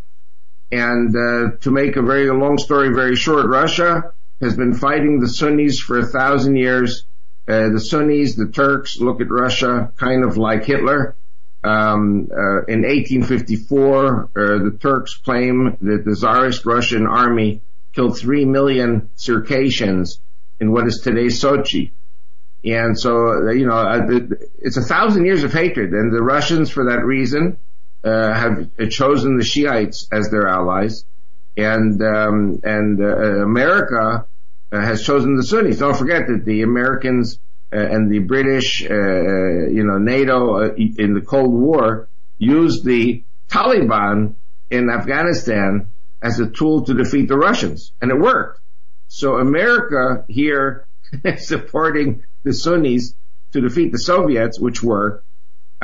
and uh, to make a very long story very short, Russia has been fighting the Sunnis for a thousand years. Uh, the Sunnis, the Turks, look at Russia kind of like Hitler. Um, uh, in 1854, uh, the Turks claim that the Tsarist Russian army killed three million Circassians in what is today Sochi. And so, you know, uh, it's a thousand years of hatred, and the Russians, for that reason, uh, have chosen the Shiites as their allies, and um, and uh, America uh, has chosen the Sunnis. Don't forget that the Americans uh, and the British, uh, you know, NATO in the Cold War used the Taliban in Afghanistan as a tool to defeat the Russians, and it worked. So America here is supporting the Sunnis to defeat the Soviets, which worked,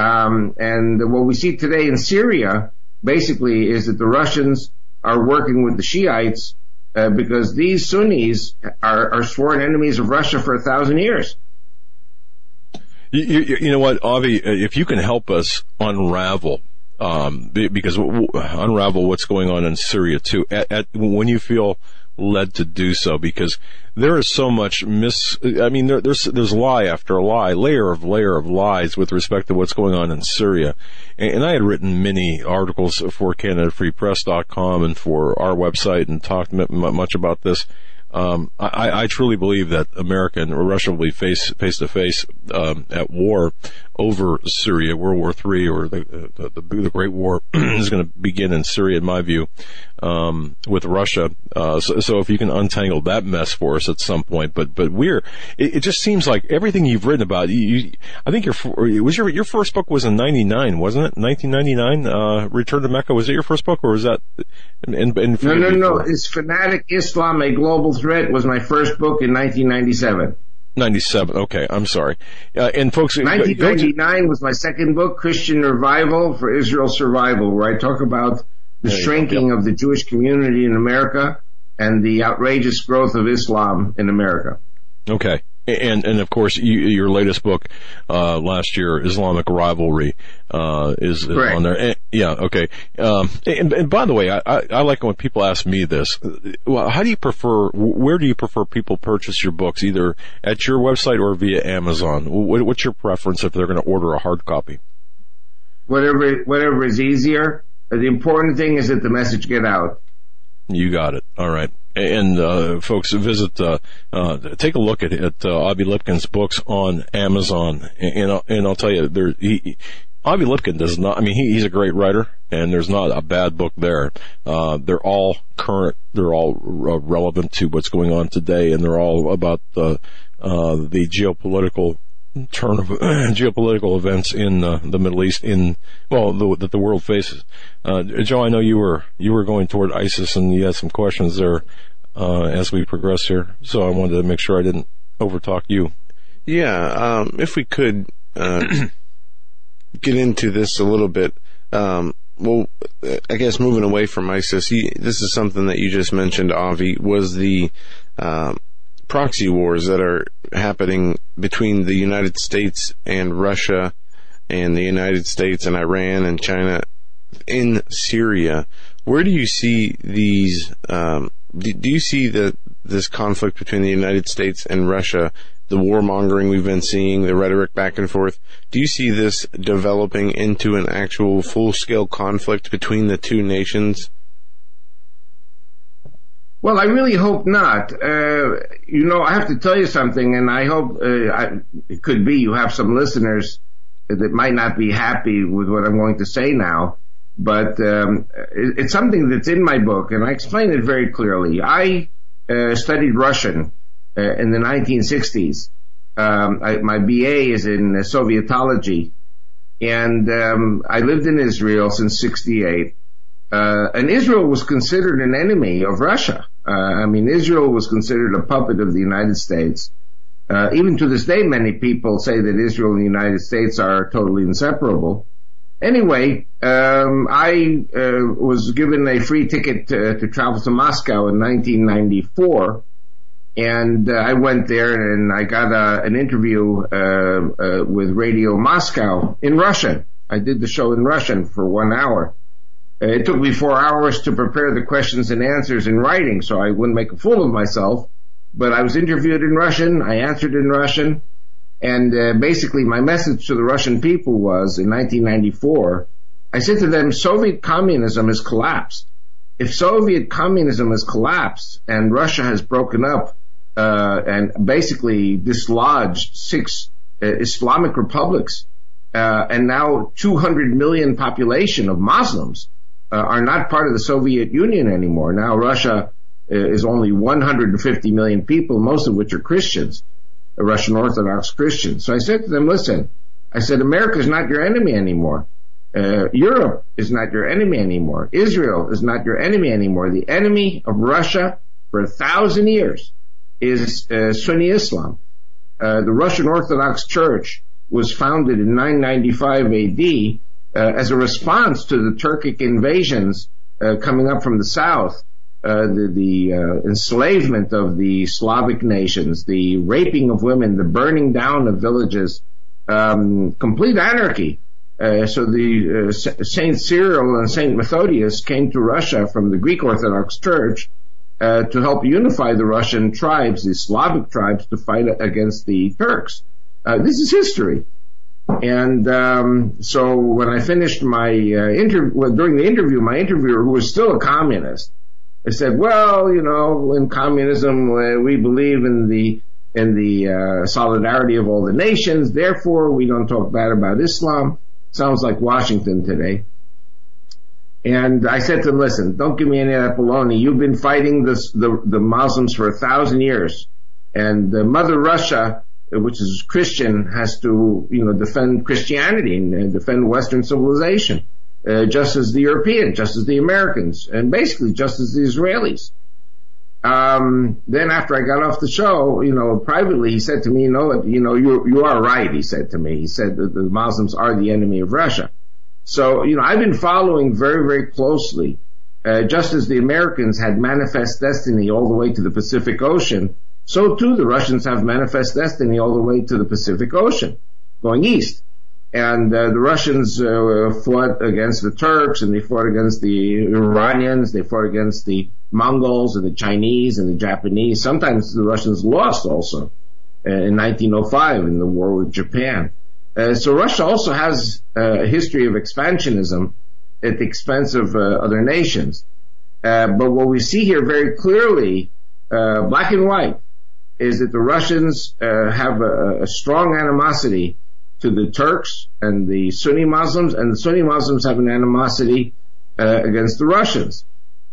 um, and what we see today in Syria basically is that the Russians are working with the Shiites uh, because these Sunnis are, are, sworn enemies of Russia for a thousand years. You, you, you know what, Avi, uh, if you can help us unravel um, because unravel what's going on in Syria too. At, at, when you feel led to do so because there is so much mis, I mean, there, there's, there's lie after lie, layer of layer of lies with respect to what's going on in Syria. And, and I had written many articles for CanadaFreePress.com and for our website and talked much about this. Um, I, I, truly believe that America and Russia will be face face to face um, at war over Syria. World War Three or the the, the, the Great War is going to begin in Syria, in my view, um, with Russia. Uh, so, so, if you can untangle that mess for us at some point, but but we're it, it just seems like everything you've written about. You, you, I think your was your your first book was in '99, wasn't it? 1999, uh, Return to Mecca. Was it your first book, or was that? In, in, in no, no, no. It's Fanatic Islam: A Global Threat was my first book in 1997. 97. Okay, I'm sorry. Uh, and folks, 1999 was my second book, Christian Revival for Israel Survival, where I talk about the shrinking of the Jewish community in America and the outrageous growth of Islam in America. Okay. And and of course you, your latest book uh, last year Islamic rivalry uh, is, on there. And, yeah okay. Um, and, and, by the way I, I, I, like when people ask me this. Well how do you prefer where do you prefer people purchase your books either at your website or via Amazon? What, what's your preference if they're going to order a hard copy? Whatever whatever is easier the important thing is that the message get out. You got it. All right. And uh, folks visit uh, uh, take a look at at uh, Avi Lipkin's books on Amazon. And and, and I'll tell you there he Avi Lipkin does not I mean he, he's a great writer and there's not a bad book there. Uh, they're all current they're all relevant to what's going on today and they're all about the uh, the geopolitical turn of geopolitical events in uh, the Middle East in well the, that the world faces. Uh, Joe, I know you were you were going toward ISIS and you had some questions there uh, as we progress here, so I wanted to make sure I didn't overtalk you. Yeah, um, if we could uh, get into this a little bit. Um, well, I guess moving away from ISIS, this is something that you just mentioned, Avi, was the um, proxy wars that are happening between the United States and Russia and the United States and Iran and China in Syria. Where do you see these? Um, do, do, you see that this conflict between the United States and Russia, the warmongering we've been seeing, the rhetoric back and forth? Do you see this developing into an actual full-scale conflict between the two nations? Well, I really hope not. Uh, you know, I have to tell you something, and I hope uh, I, it could be you have some listeners that might not be happy with what I'm going to say now, but um, it, it's something that's in my book, and I explain it very clearly. I uh, studied Russian uh, in the 1960s. Um, I, my BA is in Sovietology, and um, I lived in Israel since '68. Uh, and Israel was considered an enemy of Russia. Uh, I mean, Israel was considered a puppet of the United States. Uh, even to this day, many people say that Israel and the United States are totally inseparable. Anyway, um, I uh, was given a free ticket to, to, travel to Moscow in 1994, and uh, I went there and I got a, an interview uh, with Radio Moscow in Russian. I did the show in Russian for one hour. It took me four hours to prepare the questions and answers in writing, so I wouldn't make a fool of myself. But I was interviewed in Russian. I answered in Russian. And uh, basically my message to the Russian people was in 1994, I said to them, Soviet communism has collapsed. If Soviet communism has collapsed and Russia has broken up uh, and basically dislodged six uh, Islamic republics uh, and now 200 million population of Muslims, are not part of the Soviet Union anymore. Now Russia uh, is only 150 million people, most of which are Christians, Russian Orthodox Christians. So I said to them, listen, I said, America is not your enemy anymore. Uh, Europe is not your enemy anymore. Israel is not your enemy anymore. The enemy of Russia for a thousand years is uh, Sunni Islam. Uh, the Russian Orthodox Church was founded in 995 AD uh, as a response to the Turkic invasions uh, coming up from the south, uh, the, the uh, enslavement of the Slavic nations, the raping of women, the burning down of villages, um, complete anarchy. Uh, so the uh, Saint Cyril and Saint Methodius came to Russia from the Greek Orthodox Church to help unify the Russian tribes, the Slavic tribes, to fight against the Turks. this is history. And um, so when I finished my uh, interview, well, during the interview, my interviewer, who was still a communist, I said, "Well, you know, in communism, uh, we believe in the in the uh, solidarity of all the nations. Therefore, we don't talk bad about Islam." Sounds like Washington today. And I said to him, "Listen, don't give me any of that baloney. You've been fighting this, the the Muslims for a thousand years, and the Mother Russia." Which is Christian, has to, you know, defend Christianity and defend Western civilization, uh, just as the European, just as the Americans, and basically just as the Israelis. Um, then after I got off the show, you know, privately, he said to me, you know, you know, you you are right. He said to me, he said that the Muslims are the enemy of Russia. So, you know, I've been following very, very closely, uh, just as the Americans had manifest destiny all the way to the Pacific Ocean so too the Russians have manifest destiny all the way to the Pacific Ocean, going east. And uh, the Russians uh, fought against the Turks, and they fought against the Iranians, they fought against the Mongols and the Chinese and the Japanese. Sometimes the Russians lost also uh, in 1905 in the war with Japan. Uh, so Russia also has uh, a history of expansionism at the expense of uh, other nations. but what we see here very clearly, black and white, is that the Russians uh, have a, a, strong animosity to the Turks and the Sunni Muslims, and the Sunni Muslims have an animosity uh, against the Russians.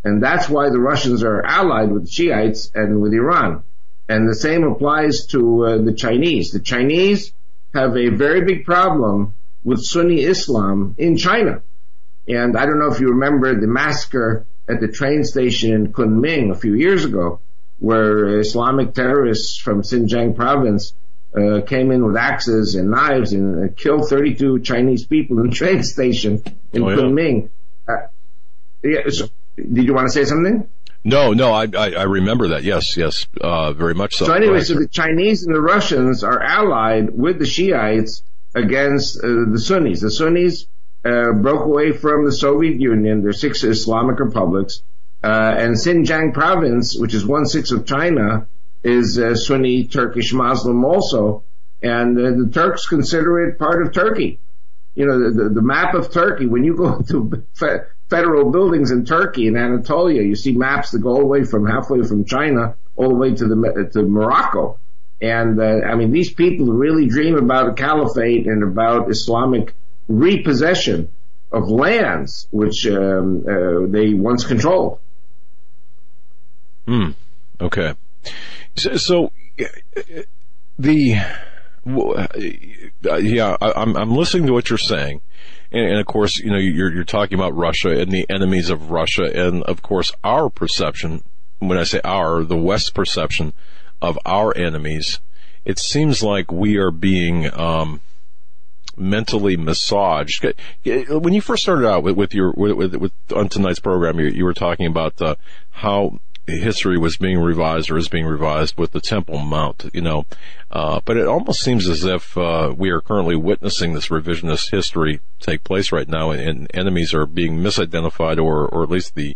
And that's why the Russians are allied with the Shiites and with Iran. And the same applies to uh, the Chinese. The Chinese have a very big problem with Sunni Islam in China. And I don't know if you remember the massacre at the train station in Kunming a few years ago, where Islamic terrorists from Xinjiang province uh, came in with axes and knives and uh, killed 32 Chinese people in the train station in oh, yeah. Kunming. Uh, yeah, so, did you want to say something? No, no, I, I, I remember that. Yes, yes, uh, very much so. So anyway, so the Chinese and the Russians are allied with the Shiites against uh, the Sunnis. The Sunnis uh, broke away from the Soviet Union. There are six Islamic republics. Uh, and Xinjiang province, which is one sixth of China, is uh, Sunni Turkish Muslim also, and uh, the Turks consider it part of Turkey. you know, the, the map of Turkey, when you go to fe- federal buildings in Turkey and Anatolia, you see maps that go all the way from halfway from China all the way to the, to Morocco. And, uh, I mean, these people really dream about a caliphate and about Islamic repossession of lands which um, uh, they once controlled. Hmm. Okay. So, so the yeah, I, am I'm listening to what you're saying, and, and, of course, you know, you're you're talking about Russia and the enemies of Russia, and of course, our perception. When I say our, the West's perception of our enemies, it seems like we are being um, mentally massaged. When you first started out with, with your with, with, with, on tonight's program, you, you were talking about uh, how history was being revised or is being revised with the Temple Mount, you know. Uh, but it almost seems as if uh, we are currently witnessing this revisionist history take place right now, and, and, enemies are being misidentified, or or at least the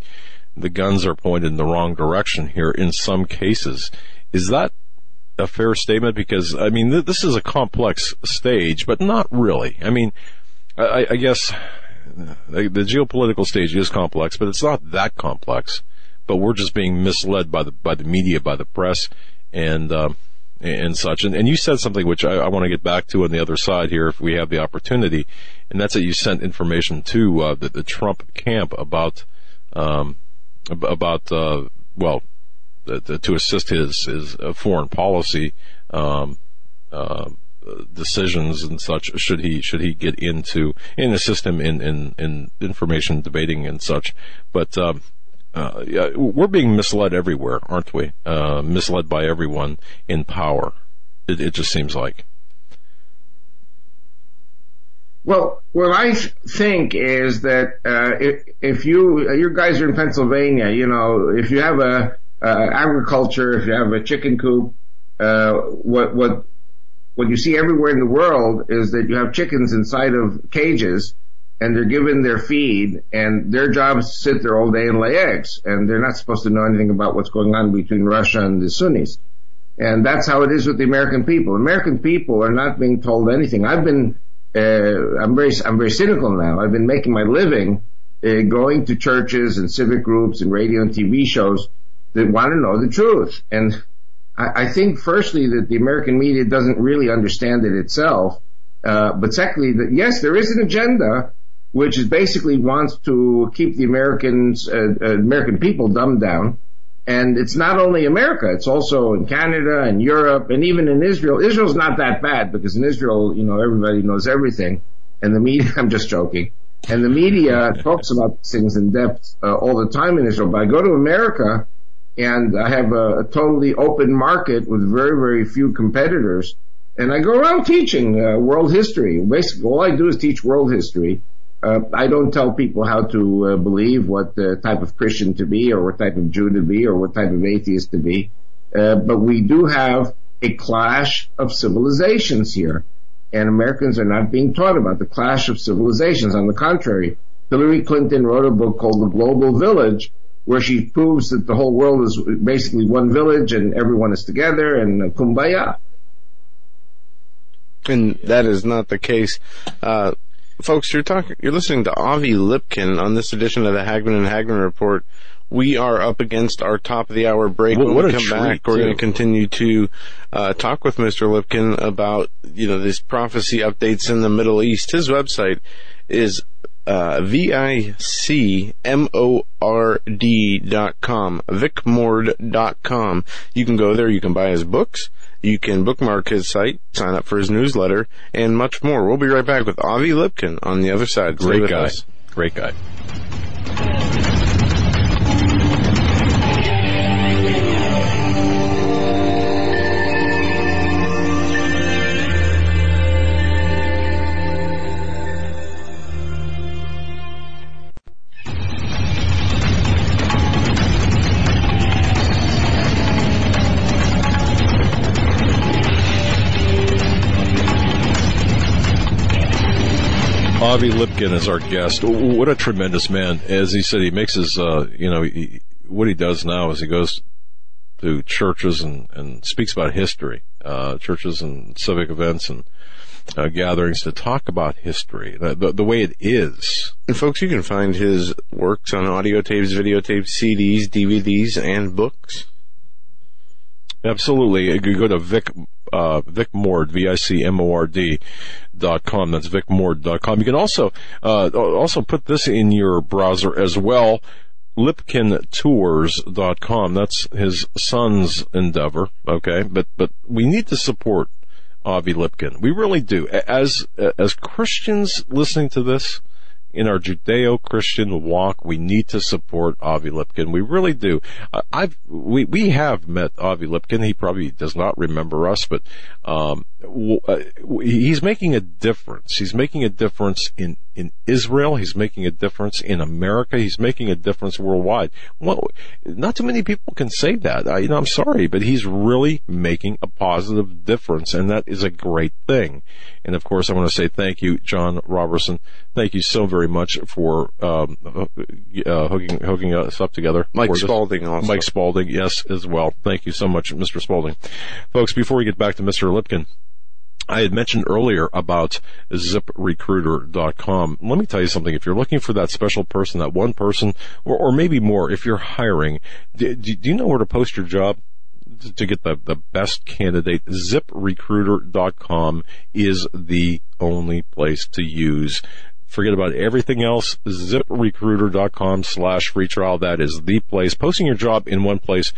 the guns are pointed in the wrong direction here in some cases. Is that a fair statement? Because I mean, th- this is a complex stage, but not really. I mean, I, I guess the, the geopolitical stage is complex, but it's not that complex but we're just being misled by the by the media, by the press, and um, and such. And, and you said something which I, I want to get back to on the other side here, if we have the opportunity, and that's that you sent information to uh, the, the Trump camp about um, about uh, well the, the, to assist his his uh, foreign policy. Um, uh, decisions and such should he should he get into in assist system in in, in information debating and such but um, uh, we're being misled everywhere, aren't we? Uh, misled by everyone in power. It, it just seems like. Well, what I think is that uh, if, if you you guys are in Pennsylvania, you know, if you have a agriculture, if you have a chicken coop, uh, what what what you see everywhere in the world is that you have chickens inside of cages, and they're given their feed and their job is to sit there all day and lay eggs and they're not supposed to know anything about what's going on between Russia and the Sunnis. And that's how it is with the American people. American people are not being told anything. I've been, uh, I'm very, I'm very cynical now. I've been making my living uh, going to churches and civic groups and radio and TV shows that want to know the truth. And I, I think firstly that the American media doesn't really understand it itself. Uh, but secondly, that yes, there is an agenda which is basically wants to keep the Americans, uh, uh, American people dumbed down. And it's not only America, it's also in Canada and Europe and even in Israel. Israel's not that bad because in Israel, you know, everybody knows everything. And the media, I'm just joking. And the media talks about things in depth uh, all the time in Israel. But I go to America and I have a, a, totally open market with very, very few competitors. And I go around teaching uh, world history. Basically, all I do is teach world history uh, I don't tell people how to uh, believe what uh, type of Christian to be or what type of Jew to be or what type of atheist to be. Uh, but we do have a clash of civilizations here. And Americans are not being taught about the clash of civilizations. On the contrary, Hillary Clinton wrote a book called The Global Village where she proves that the whole world is basically one village and everyone is together and kumbaya. And that is not the case. Uh, folks, you're talking, you're listening to Avi Lipkin on this edition of the Hagmann and Hagmann Report. We are up against our top of the hour break. What, when we come back, we're going to continue to uh, talk with Mr. Lipkin about you know these prophecy updates in the Middle East. His website is uh, V-I-C-M-O-R-D dot com, vicmord dot com. You can go there, you can buy his books, you can bookmark his site, sign up for his newsletter, and much more. We'll be right back with Avi Lipkin on the other side. Great guy. Us. Great guy. Avi Lipkin is our guest. What a tremendous man! As he said, he makes his, uh, you know, he, what he does now is he goes to churches and, and speaks about history, uh, churches and civic events and uh, gatherings to talk about history, the, the, the way it is. And folks, you can find his works on audio tapes, videotapes, CDs, DVDs, and books. Absolutely. You go to Vic, uh, Vic Mord, V-I-C-M-O-R-D dot com. That's vicmord dot com. You can also, uh, also put this in your browser as well. LipkinTours.com. That's his son's endeavor. Okay. But, but we need to support Avi Lipkin. We really do. As, as Christians listening to this, in our Judeo-Christian walk, we need to support Avi Lipkin. We really do. Uh, I've we we have met Avi Lipkin. He probably does not remember us, but um, he's making a difference. He's making a difference in in Israel. He's making a difference in America. He's making a difference worldwide. Well, not too many people can say that. I, you know, I'm sorry, but he's really making a positive difference, and that is a great thing. And of course, I want to say thank you, John Robertson. Thank you so very much for um, uh, hooking hooking us up together. Mike Spalding, also. Mike Spalding, yes, as well. Thank you so much, Mr. Spalding. Folks, before we get back to Mr. Lipkin. I had mentioned earlier about ziprecruiter.com. Let me tell you something. If you're looking for that special person, that one person, or, or maybe more, if you're hiring, do, do you know where to post your job? to get the, the best candidate, ziprecruiter.com is the only place to use Forget about everything else. ZipRecruiter.com slash free trial. That is the place. Posting your job in one place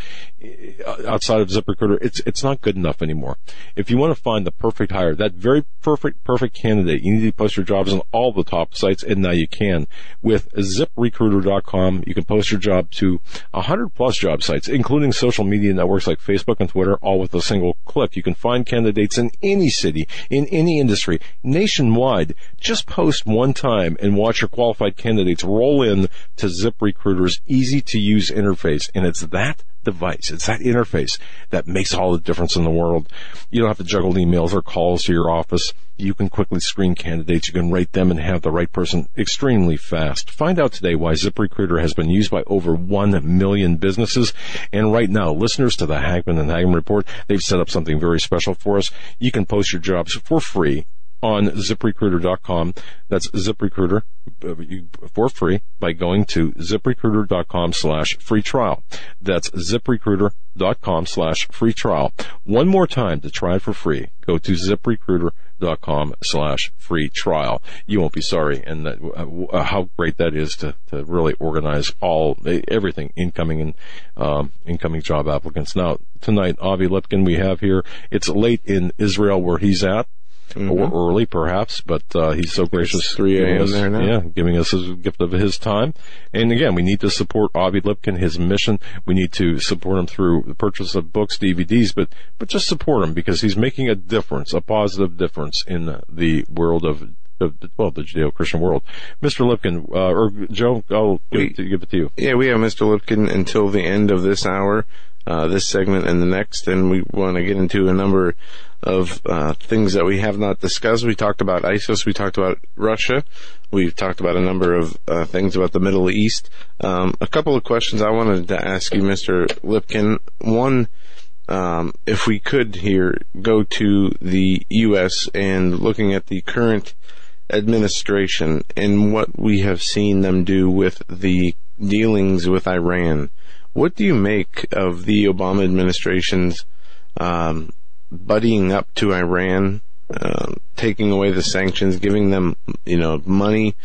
uh, outside of ZipRecruiter, it's, it's not good enough anymore. If you want to find the perfect hire, that very perfect, perfect candidate, you need to post your jobs on all the top sites, and now you can. With ZipRecruiter.com, you can post your job to 100 plus job sites, including social media networks like Facebook and Twitter, all with a single click. You can find candidates in any city, in any industry, nationwide. Just post one time time and watch your qualified candidates roll in to ZipRecruiter's easy to use interface. And it's that device. It's that interface that makes all the difference in the world. You don't have to juggle emails or calls to your office. You can quickly screen candidates. You can rate them and have the right person extremely fast. Find out today why ZipRecruiter has been used by over 1 million businesses. And right now, listeners to the Hagmann and Hagmann Report, they've set up something very special for us. You can post your jobs for free on ziprecruiter.com. That's ZipRecruiter uh, for free by going to ziprecruiter.com slash free trial. That's ziprecruiter.com slash free trial. One more time to try it for free. Go to ziprecruiter.com slash free trial. You won't be sorry. And that, uh, how great that is to, to really organize all, everything incoming and, um, incoming job applicants. Now, tonight, Avi Lipkin we have here. It's late in Israel where he's at mm-hmm. or early perhaps, but uh, he's so gracious. It's 3 a.m. there now. Yeah, giving us a gift of his time. And again, we need to support Avi Lipkin, his mission. We need to support him through the purchase of books, DVDs, but, but just support him because he's making a difference, a positive difference in the world of well, the Judeo-Christian world. Mr. Lipkin, uh, or Joe, I'll give, we, it to, give, it to, you. Yeah, we have Mr. Lipkin until the end of this hour, uh, this segment and the next, and we want to get into a number of uh, things that we have not discussed. We talked about ISIS. We talked about Russia. We've talked about a number of uh, things about the Middle East. Um, a couple of questions I wanted to ask you, Mr. Lipkin. One, um, if we could here go to the U.S. and looking at the current administration and what we have seen them do with the dealings with Iran. What do you make of the Obama administration's um, buddying up to Iran, uh, taking away the sanctions, giving them, you know, money,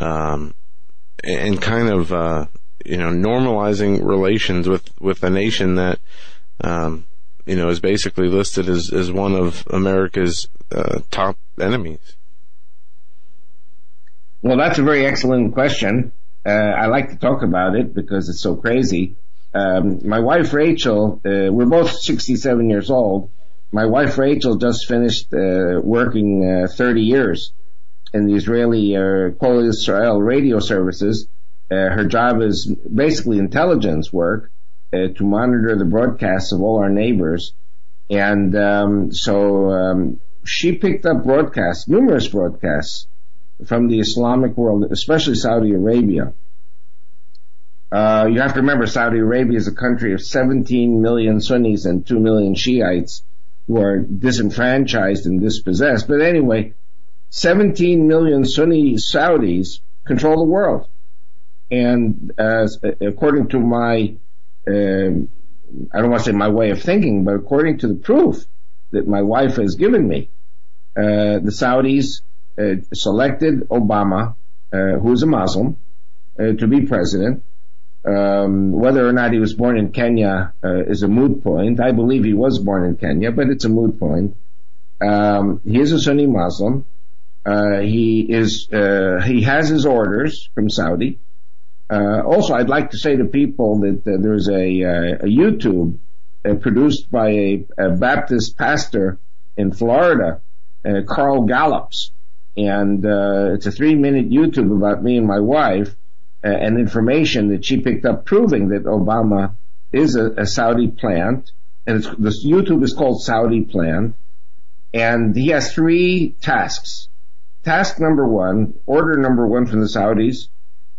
um, and kind of, uh, you know, normalizing relations with, with a nation that, um, you know, is basically listed as, as one of America's uh, top enemies? Well, that's a very excellent question. Uh, I like to talk about it because it's so crazy. Um, my wife Rachel, uh, we're both 67 years old, my wife Rachel just finished uh, working uh, 30 years in the Israeli uh, Israel radio services. Uh, her job is basically intelligence work uh, to monitor the broadcasts of all our neighbors. And um, so um, she picked up broadcasts, numerous broadcasts from the Islamic world, especially Saudi Arabia. Uh, you have to remember Saudi Arabia is a country of 17 million Sunnis and 2 million Shiites who are disenfranchised and dispossessed. But anyway, 17 million Sunni Saudis control the world. And uh, according to my, um, I don't want to say my way of thinking, but according to the proof that my wife has given me, uh, the Saudis uh, selected Obama, uh, who is a Muslim, uh, to be president. Um, whether or not he was born in Kenya uh, is a moot point. I believe he was born in Kenya, but it's a moot point. Um, he is a Sunni Muslim. Uh, he is uh, he has his orders from Saudi. Uh, also, I'd like to say to people that uh, there's a, uh, a YouTube produced by a, a, Baptist pastor in Florida, Carl Gallups, and it's a three-minute YouTube about me and my wife and information that she picked up proving that Obama is a, a Saudi plant, and this YouTube is called Saudi Plant, and he has three tasks. Task number one, order number one from the Saudis,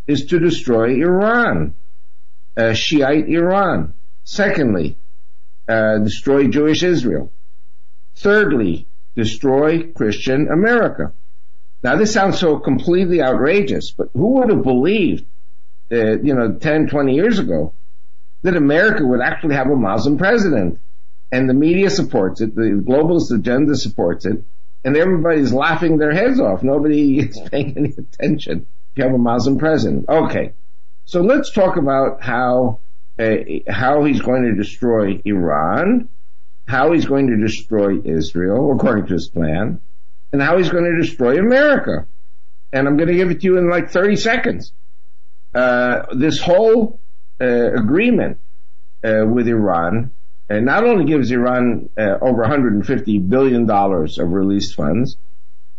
is to destroy Iran, uh, Shiite Iran. Secondly, uh, destroy Jewish Israel. Thirdly, destroy Christian America. Now this sounds so completely outrageous, but who would have believed, uh, you know, 10, 20 years ago that America would actually have a Muslim president? And the media supports it, the globalist agenda supports it, and everybody's laughing their heads off. Nobody is paying any attention. if You have a Muslim president. Okay. So let's talk about how, uh, how he's going to destroy Iran, how he's going to destroy Israel, according to his plan, and how he's going to destroy America. And I'm going to give it to you in like 30 seconds. Uh, this whole uh, agreement uh, with Iran not only gives Iran over 150 billion dollars of released funds,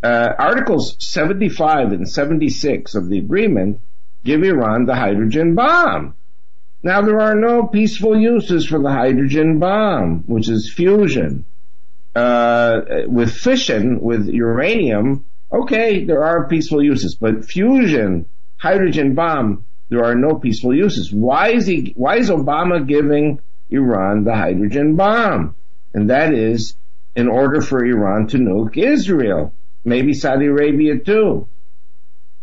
Articles 75 and 76 of the agreement give Iran the hydrogen bomb. Now there are no peaceful uses for the hydrogen bomb, which is fusion uh, with fission, with uranium, okay, there are peaceful uses, but fusion, hydrogen bomb, there are no peaceful uses. Why is he, why is Obama giving Iran the hydrogen bomb? And that is in order for Iran to nuke Israel, maybe Saudi Arabia too.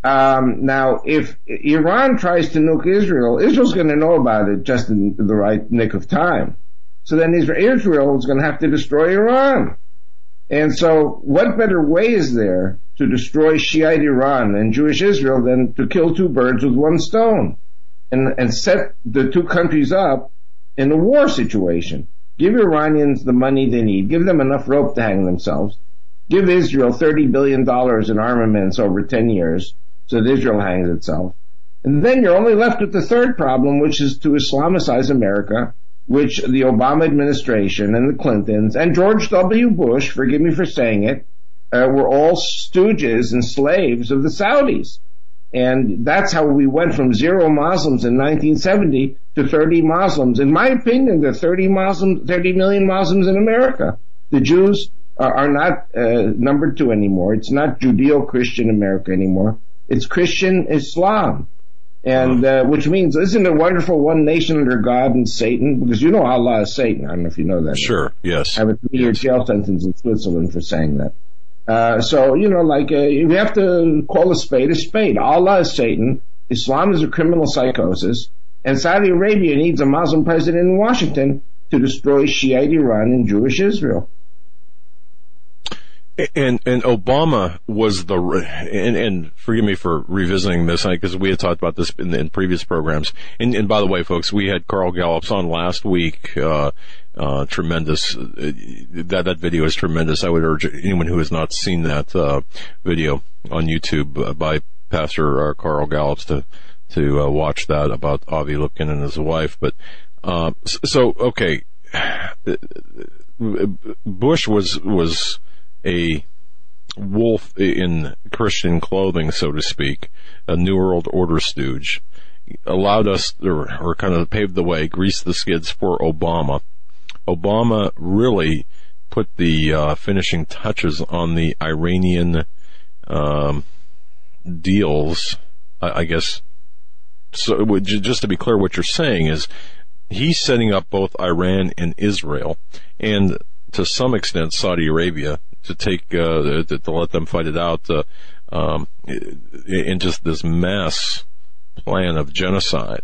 Um, now, if Iran tries to nuke Israel, Israel's going to know about it just in the right nick of time. So then Israel is going to have to destroy Iran. And so what better way is there to destroy Shiite Iran and Jewish Israel than to kill two birds with one stone and, and set the two countries up in a war situation? Give Iranians the money they need. Give them enough rope to hang themselves. Give Israel $30 billion in armaments over 10 years so that Israel hangs itself. And then you're only left with the third problem, which is to Islamicize America which the Obama administration and the Clintons and George W. Bush, forgive me for saying it, uh, were all stooges and slaves of the Saudis. And that's how we went from zero Muslims in 1970 to 30 Muslims. In my opinion, there are 30 Muslims, 30 million Muslims in America. The Jews are, are not uh, number two anymore. It's not Judeo-Christian America anymore. It's Christian Islam. And, uh, which means, isn't it wonderful one nation under God and Satan? Because you know Allah is Satan. I don't know if you know that. Sure, yes. I have a three year jail sentence in Switzerland for saying that. Uh, so, you know, like, uh, you have to call a spade a spade. Allah is Satan. Islam is a criminal psychosis. And Saudi Arabia needs a Muslim president in Washington to destroy Shiite Iran and Jewish Israel. And and Obama was the and and forgive me for revisiting this because we had talked about this in, in previous programs. And, and, by the way, folks, we had Carl Gallups on last week. Uh, uh, tremendous. Uh, that that video is tremendous. I would urge anyone who has not seen that uh, video on YouTube by Pastor uh, Carl Gallups to to uh, watch that about Avi Lipkin and his wife. But so okay, Bush was was a wolf in Christian clothing, so to speak, a New World Order stooge, allowed us, or, or kind of paved the way, greased the skids for Obama. Obama really put the uh, finishing touches on the Iranian um, deals. I, I guess. So, just to be clear, what you're saying is he's setting up both Iran and Israel, and to some extent Saudi Arabia to take uh, to, to let them fight it out uh, um, in just this mass plan of genocide.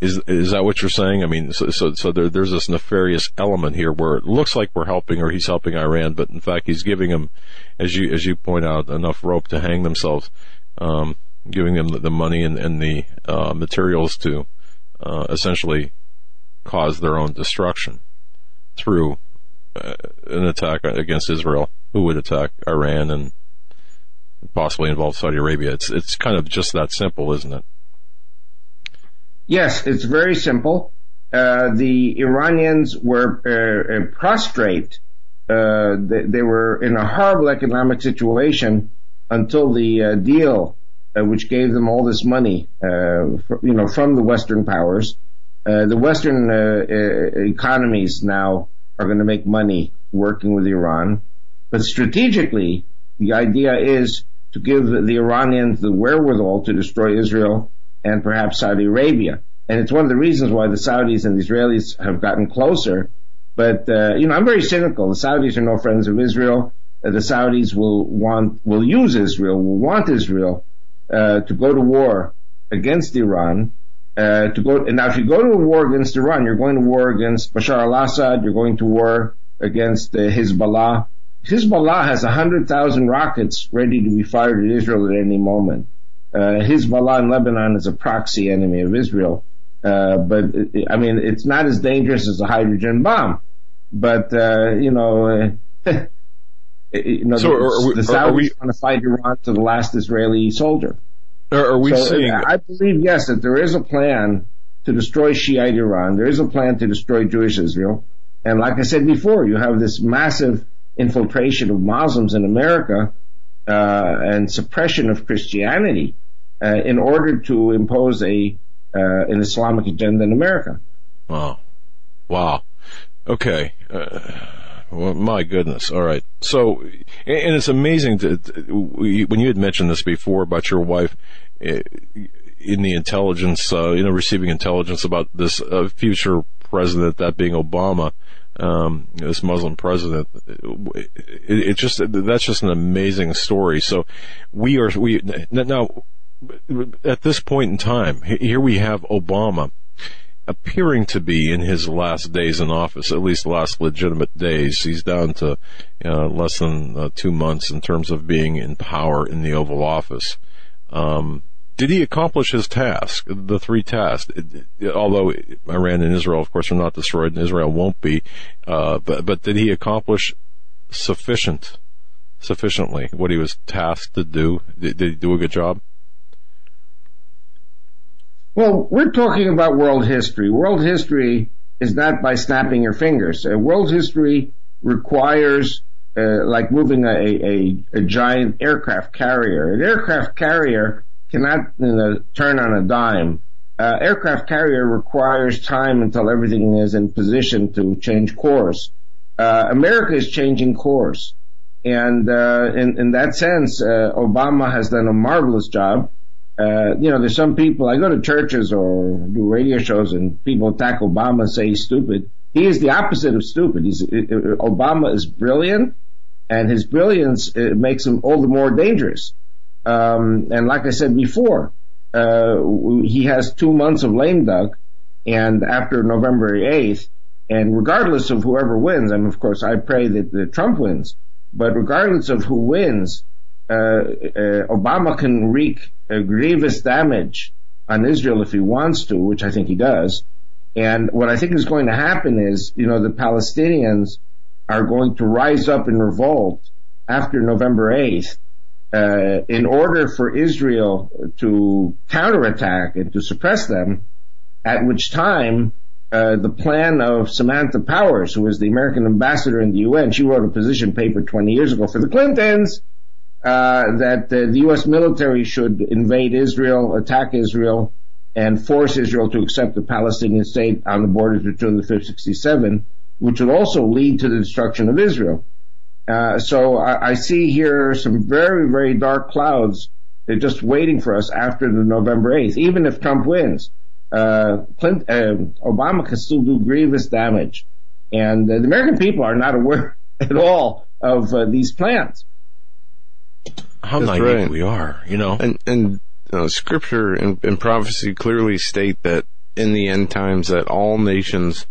Is is that what you're saying? I mean, so so, so there, there's this nefarious element here where it looks like we're helping or he's helping Iran, but in fact he's giving them, as you as you point out, enough rope to hang themselves, um, giving them the, the money and, and the uh, materials to uh, essentially cause their own destruction through uh, an attack against Israel, who would attack Iran and possibly involve Saudi Arabia. It's it's kind of just that simple, isn't it? Yes, it's very simple. Uh, the Iranians were uh, uh prostrate. Uh, they, they, were in a horrible economic situation until the uh, deal, which gave them all this money, for, you know, from the Western powers. the Western economies now are going to make money working with Iran, but strategically, the idea is to give the Iranians the wherewithal to destroy Israel and perhaps Saudi Arabia. And it's one of the reasons why the Saudis and the Israelis have gotten closer. But, uh, you know, I'm very cynical. The Saudis are no friends of Israel. Uh, the Saudis will want, will use Israel, will want Israel, uh, to go to war against Iran, uh, to go, and now if you go to a war against Iran, you're going to war against Bashar al-Assad, you're going to war against uh, Hezbollah. Hezbollah has 100,000 rockets ready to be fired at Israel at any moment. Uh, Hezbollah in Lebanon is a proxy enemy of Israel. Uh, but I mean, it's not as dangerous as a hydrogen bomb. But uh, you know, uh, you know, so the, are we, the Saudis want to fight Iran to the last Israeli soldier. Are, are we so seeing? I believe yes that there is a plan to destroy Shiite Iran. There is a plan to destroy Jewish Israel. And like I said before, you have this massive infiltration of Muslims in America uh, and suppression of Christianity uh, in order to impose a uh, an Islamic agenda in America. Wow, wow. Okay. Uh, well, my goodness. All right. So, and it's amazing to, when you had mentioned this before about your wife uh, in the intelligence, uh, you know, receiving intelligence about this future president, that being Obama, um, this Muslim president. It, it, just that's just an amazing story. So we are we now at this point in time, here we have Obama appearing to be in his last days in office, at least last legitimate days. He's down to uh, less than uh, two months in terms of being in power in the Oval Office. Um, did he accomplish his task, the three tasks? Although Iran and Israel, of course, are not destroyed, and Israel won't be, uh, but but did he accomplish sufficient, sufficiently what he was tasked to do? Did, did he do a good job? Well, we're talking about world history. World history is not by snapping your fingers. Uh, world history requires uh, like moving a, a, a, giant aircraft carrier. An aircraft carrier cannot you know, turn on a dime. Uh, aircraft carrier requires time until everything is in position to change course. Uh, America is changing course. And uh, in, in that sense, uh, Obama has done a marvelous job uh, you know, there's some people, I go to churches or do radio shows and people attack Obama say he's stupid. He is the opposite of stupid. He's, uh, Obama is brilliant and his brilliance makes him all the more dangerous. Um, and like I said before, uh, he has two months of lame duck and after November 8th, and regardless of whoever wins, and of course I pray that, that Trump wins, but regardless of who wins, uh, uh, Obama can wreak grievous damage on Israel if he wants to, which I think he does. And what I think is going to happen is, you know, the Palestinians are going to rise up in revolt after November 8th uh, in order for Israel to counterattack and to suppress them, at which time uh, the plan of Samantha Powers, who was the American ambassador in the UN, she wrote a position paper 20 years ago for the Clintons, uh, that uh, the U.S. military should invade Israel, attack Israel, and force Israel to accept the Palestinian state on the borders the 567, which would also lead to the destruction of Israel. Uh, so I, I, see here some very, very dark clouds. They're just waiting for us after the November 8th. Even if Trump wins, uh, Clint, uh, Obama can still do grievous damage. And the American people are not aware at all of uh, these plans. How That's naive right. we are, you know. And and uh, scripture and, and prophecy clearly state that in the end times that all nations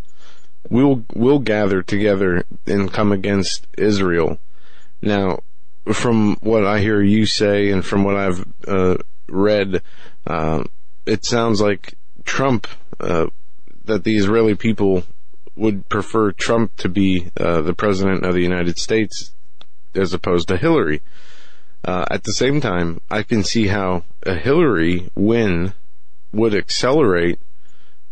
will will gather together and come against Israel. Now, from what I hear you say and from what I've uh, read, um, it sounds like Trump uh, that the Israeli people would prefer Trump to be uh, the president of the United States as opposed to Hillary. Uh, at the same time, I can see how a Hillary win would accelerate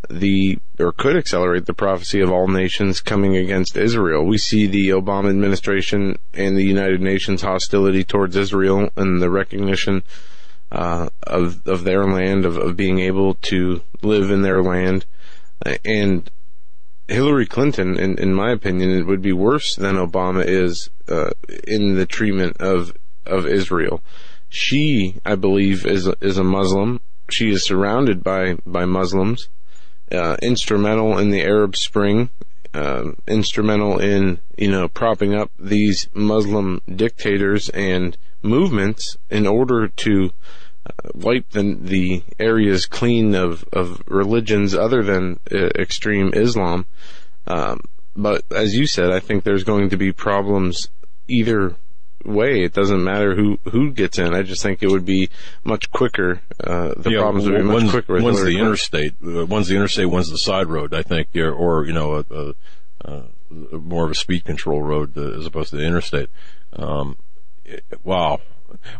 the, or could accelerate the prophecy of all nations coming against Israel. We see the Obama administration and the United Nations hostility towards Israel and the recognition uh, of of their land, of, of being able to live in their land, and Hillary Clinton, in, in my opinion, it would be worse than Obama is uh, in the treatment of of Israel. She, I believe, is a, is a Muslim. She is surrounded by by Muslims. Uh, instrumental in the Arab Spring. Uh, instrumental in you know propping up these Muslim dictators and movements in order to uh, wipe the the areas clean of of religions other than uh, extreme Islam. Um, but as you said, I think there's going to be problems either way. It doesn't matter who who gets in. I just think it would be much quicker. Uh, the Yeah, problems would be much quicker. One's the interstate, uh, one's the interstate, one's the side road. I think, yeah, or you know, a, a, a more of a speed control road uh, as opposed to the interstate. Um, it- wow.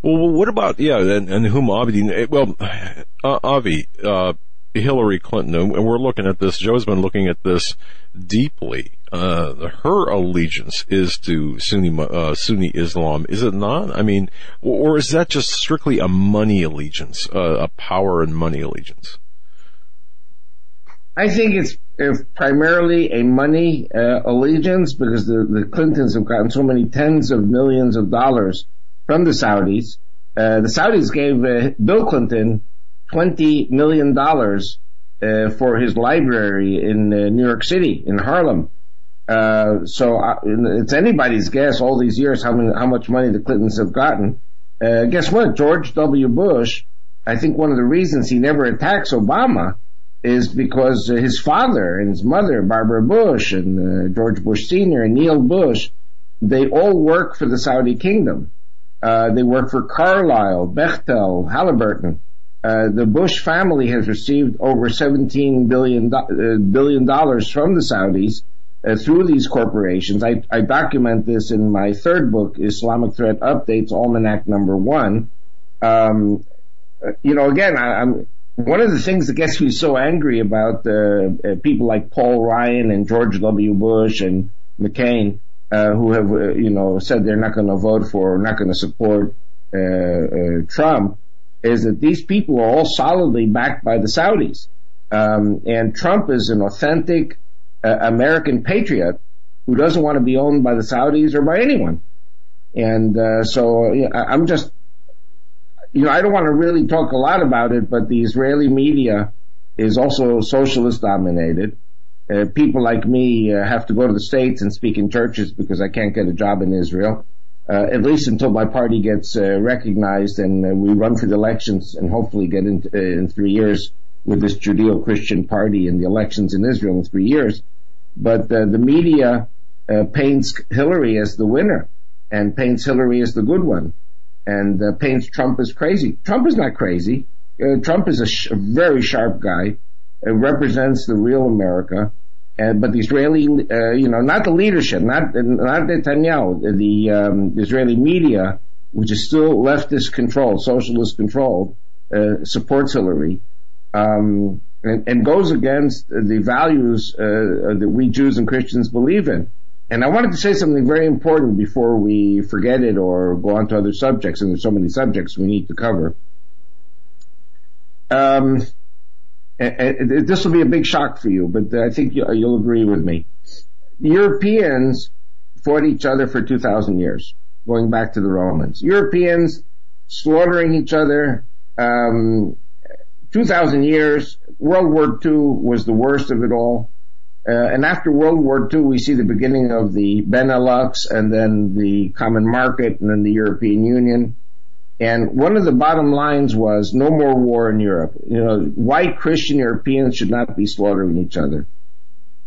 Well, what about yeah, and, and eh, Well, uh, Avi, uh, Hillary Clinton, and we're looking at this. Joe's been looking at this deeply. Uh, her allegiance is to Sunni uh, Sunni Islam, is it not? I mean, or is that just strictly a money allegiance, uh, a power and money allegiance? I think it's primarily a money uh, allegiance because the, the Clintons have gotten so many tens of millions of dollars from the Saudis. Uh, the Saudis gave uh, Bill Clinton twenty million dollars uh, for his library in uh, New York City in Harlem. Uh, so uh, it's anybody's guess all these years how many, how much money the Clintons have gotten. Uh, guess what? George W. Bush, I think one of the reasons he never attacks Obama is because his father and his mother, Barbara Bush and uh, George Bush Sr. and Neil Bush, they all work for the Saudi kingdom. They work for Carlyle, Bechtel, Halliburton. Uh, the Bush family has received over 17 billion uh, billion dollars from the Saudis uh, through these corporations. I, I document this in my third book, Islamic Threat Updates, Almanac Number One. Um, uh, you know, again, I, one of the things that gets me so angry about uh, people like Paul Ryan and George W. Bush and McCain, who have, you know, said they're not going to vote for or not going to support Trump, is that these people are all solidly backed by the Saudis. Um, and Trump is an authentic uh, American patriot who doesn't want to be owned by the Saudis or by anyone. And uh, so you know, I'm just, you know, I don't want to really talk a lot about it, but the Israeli media is also socialist dominated. Uh, people like me uh, have to go to the States and speak in churches because I can't get a job in Israel. Uh, at least until my party gets uh, recognized and uh, we run for the elections and hopefully get in, uh, in three years with this Judeo-Christian party in the elections in Israel in three years. But uh, the media uh, paints Hillary as the winner and paints Hillary as the good one and paints Trump as crazy. Trump is not crazy. Trump is a, sh- a very sharp guy. Uh, represents the real America. Uh, but the Israeli, uh, you know, not the leadership, not not Netanyahu, the um, Israeli media, which is still leftist controlled, socialist controlled, uh, supports Hillary, um, and, and goes against the values uh, that we Jews and Christians believe in. And I wanted to say something very important before we forget it or go on to other subjects, and there's so many subjects we need to cover. Um, and- this will be a big shock for you, but I think you- you'll agree with me. Europeans fought each other for 2,000 years, going back to the Romans. Europeans slaughtering each other, um, 2,000 years. World War II was the worst of it all. Uh, and after World War II, we see the beginning of the Benelux and then the common market and then the European Union. And one of the bottom lines was no more war in Europe. You know, white Christian Europeans should not be slaughtering each other.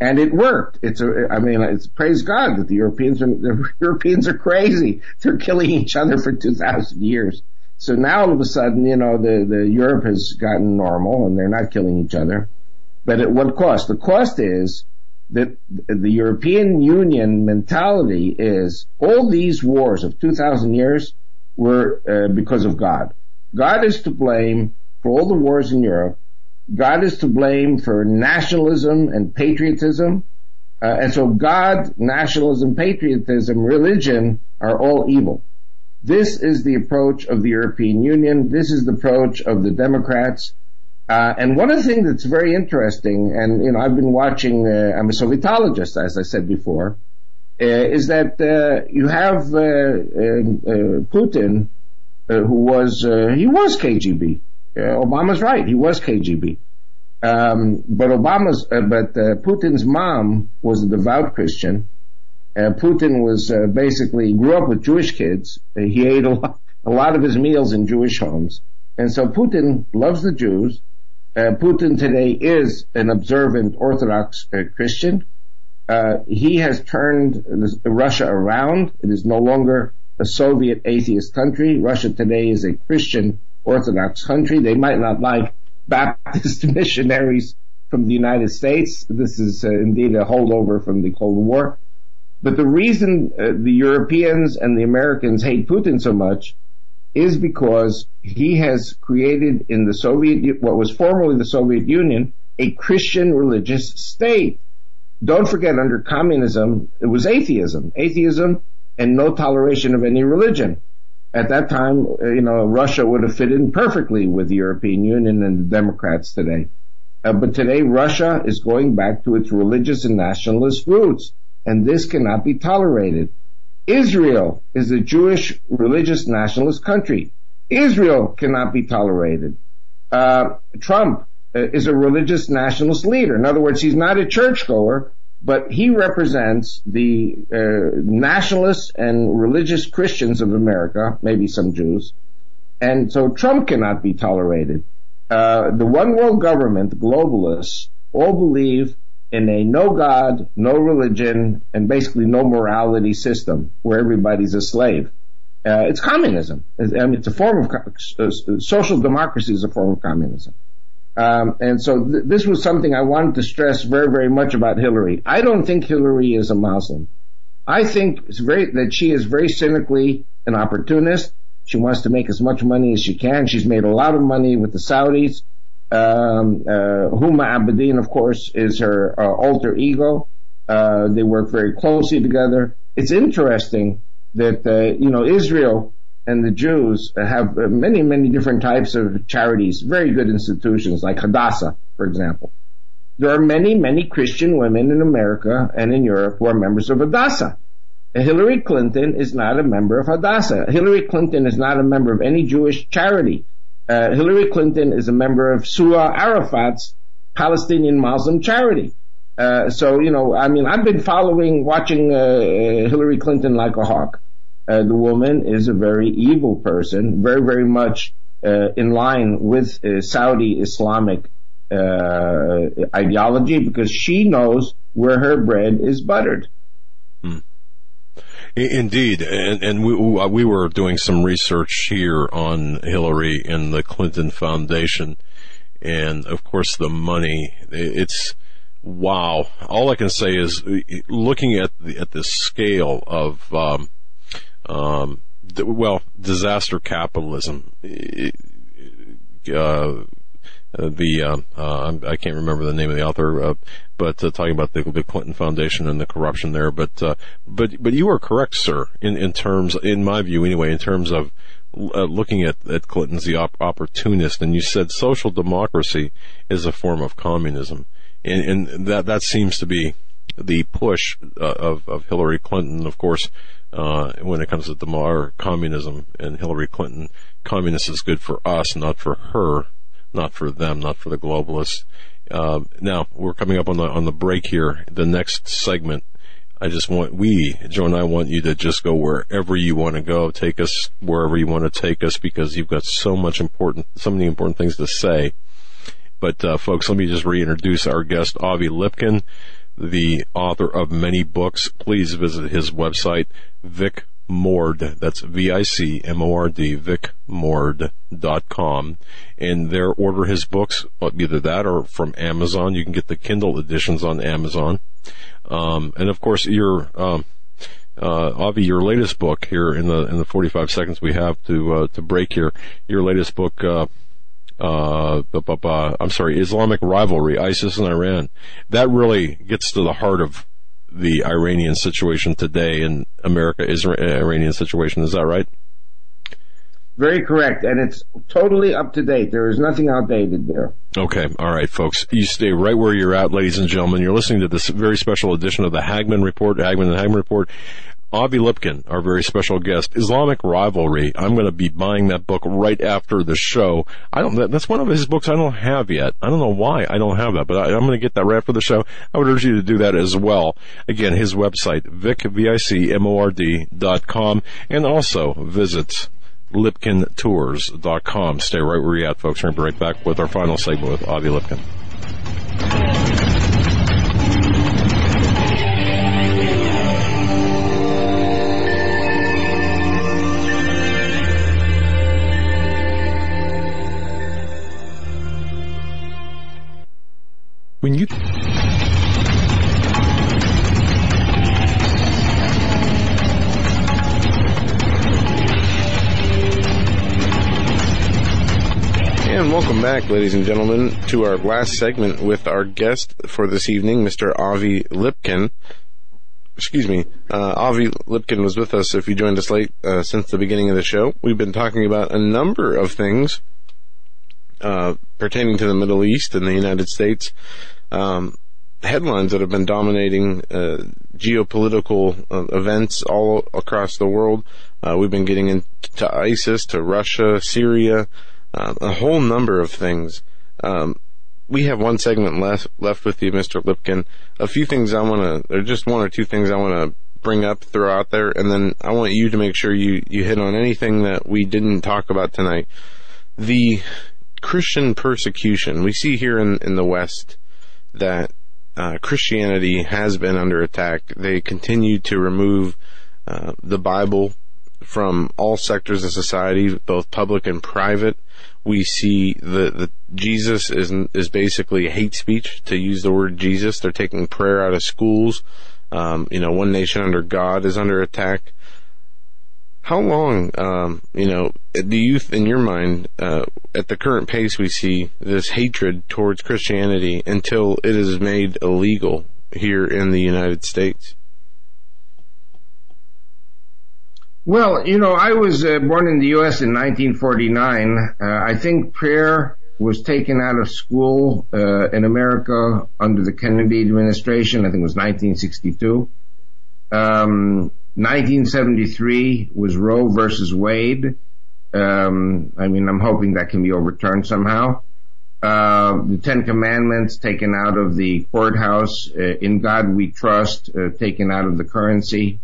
And it worked. It's a, I mean, it's praise God that the Europeans are, the Europeans are crazy. They're killing each other for 2,000 years. So now all of a sudden, you know, the, the Europe has gotten normal and they're not killing each other. But at what cost? The cost is that the European Union mentality is all these wars of 2,000 years were uh, because of God. God is to blame for all the wars in Europe. God is to blame for nationalism and patriotism. Uh, and so God, nationalism, patriotism, religion are all evil. This is the approach of the European Union. This is the approach of the Democrats. Uh, and one of the things that's very interesting, and you know, I've been watching. Uh, I'm a Sovietologist, as I said before, is that uh, you have uh, uh, Putin, who was he was KGB. Obama's right; he was KGB. Um, but Obama's, but Putin's mom was a devout Christian, uh, Putin was uh, basically grew up with Jewish kids. Uh, he ate a lot, a lot of his meals in Jewish homes, and so Putin loves the Jews. Uh, Putin today is an observant Orthodox uh, Christian. Uh, he has turned Russia around. It is no longer a Soviet atheist country. Russia today is a Christian Orthodox country. They might not like Baptist missionaries from the United States. This is indeed a holdover from the Cold War. But the reason uh, the Europeans and the Americans hate Putin so much is because he has created in the Soviet, what was formerly the Soviet Union, a Christian religious state. Don't forget, under communism, it was atheism, atheism and no toleration of any religion. At that time, uh, you know, Russia would have fit in perfectly with the European Union and the Democrats today. Uh, but today, Russia is going back to its religious and nationalist roots and this cannot be tolerated. Israel is a Jewish religious nationalist country. Israel cannot be tolerated. Uh, Trump is a religious nationalist leader. In other words, he's not a churchgoer, but he represents the uh, nationalists and religious Christians of America, maybe some Jews, and so Trump cannot be tolerated. Uh, the one world government, the globalists, all believe in a no God, no religion, and basically no morality system where everybody's a slave. Uh, it's communism. I mean, it's a form of uh, social democracy is a form of communism. Um, and so th- this was something I wanted to stress very, very much about Hillary. I don't think Hillary is a Muslim. I think very, that she is very cynically an opportunist. She wants to make as much money as she can. She's made a lot of money with the Saudis. Um, uh, Huma Abedin, of course, is her uh, alter ego. Uh, they work very closely together. It's interesting that uh, you know Israel and the Jews have many, many different types of charities, very good institutions like Hadassah, for example. There are many, many Christian women in America and in Europe who are members of Hadassah. Hillary Clinton is not a member of Hadassah. Hillary Clinton is not a member of any Jewish charity. Uh, Hillary Clinton is a member of Suha Arafat's Palestinian Muslim charity. Uh, so, you know, I mean, I've been following, watching uh Hillary Clinton like a hawk. Uh, the woman is a very evil person, very, very much uh, in line with Saudi Islamic ideology because she knows where her bread is buttered. Hmm. Indeed, and, and we, we were doing some research here on Hillary and the Clinton Foundation, and of course the money. It's wow. All I can say is looking at the, at the scale of um, um, well disaster capitalism. Uh, the uh, uh, I can't remember the name of the author, uh, but uh, talking about the, the, Clinton Foundation and the corruption there. But uh, but but you are correct, sir. In in terms, in my view, anyway, in terms of looking at, at Clinton's the op- opportunist, and you said social democracy is a form of communism, and, and that that seems to be the push of of Hillary Clinton, of course. When it comes to demar communism and Hillary Clinton, communist is good for us, not for her not for them, not for the globalists. Um, now we're coming up on the on the break here. The next segment, I just want we Joe and I want you to just go wherever you want to go. Take us wherever you want to take us because you've got so much important, so many important things to say. But uh, folks, let me just reintroduce our guest, Avi Lipkin, the author of many books. Please visit his website, Vic Mord. That's V-I-C-M-O-R-D, vicmord.com. And there order his books, either that or from Amazon. You can get the Kindle editions on Amazon. Um, and of course, your, um, uh, Avi, your latest book here in the, in the 45 seconds we have to, uh, to break here, your latest book, uh, uh, I'm sorry, Islamic rivalry, ISIS and Iran. That really gets to the heart of the Iranian situation today in America is Iranian situation. Is that right? Very correct, and it's totally up to date. There is nothing outdated there. Okay, all right, folks. You stay right where you're at, ladies and gentlemen. You're listening to this very special edition of the Hagmann Report, Hagmann and Hagmann Report. Avi Lipkin, our very special guest, Islamic Rivalry. I'm going to be buying that book right after the show. I don't, that's one of his books I don't have yet. I don't know why I don't have that, but I, am going to get that right after the show. I would urge you to do that as well. Again, his website, vic, V-I-C-M-O-R-D dot com, and also visit lipkintours.com. Stay right where you're at, folks. We're going to be right back with our final segment with Avi Lipkin. When you And welcome back, ladies and gentlemen, to our last segment with our guest for this evening, Mr. Avi Lipkin. Excuse me, uh, Avi Lipkin was with us if you joined us late uh, since the beginning of the show. We've been talking about a number of things uh, pertaining to the Middle East and the United States. Um, headlines that have been dominating uh, geopolitical uh, events all across the world. Uh, we've been getting into ISIS, to Russia, Syria, uh, a whole number of things. Um, we have one segment left left with you, Mr. Lipkin. A few things I want to, or just one or two things I want to bring up, throw out there, and then I want you to make sure you you hit on anything that we didn't talk about tonight. The Christian persecution we see here in in the West that uh, Christianity has been under attack. They continue to remove uh, the Bible from all sectors of society, both public and private. We see the Jesus is is basically hate speech. To use the word Jesus, they're taking prayer out of schools. Um, you know, one nation under God is under attack. How long, um, you know, do you, in your mind, uh, at the current pace we see this hatred towards Christianity until it is made illegal here in the United States? Well, you know, I was uh, born in the U.S. in 1949. Uh, I think prayer was taken out of school uh, in America under the Kennedy administration. I think it was 1962. Um, 1973 was Roe versus Wade. Um, I mean, I'm hoping that can be overturned somehow. Uh, the Ten Commandments taken out of the courthouse. Uh, in God we trust, uh, taken out of the currency.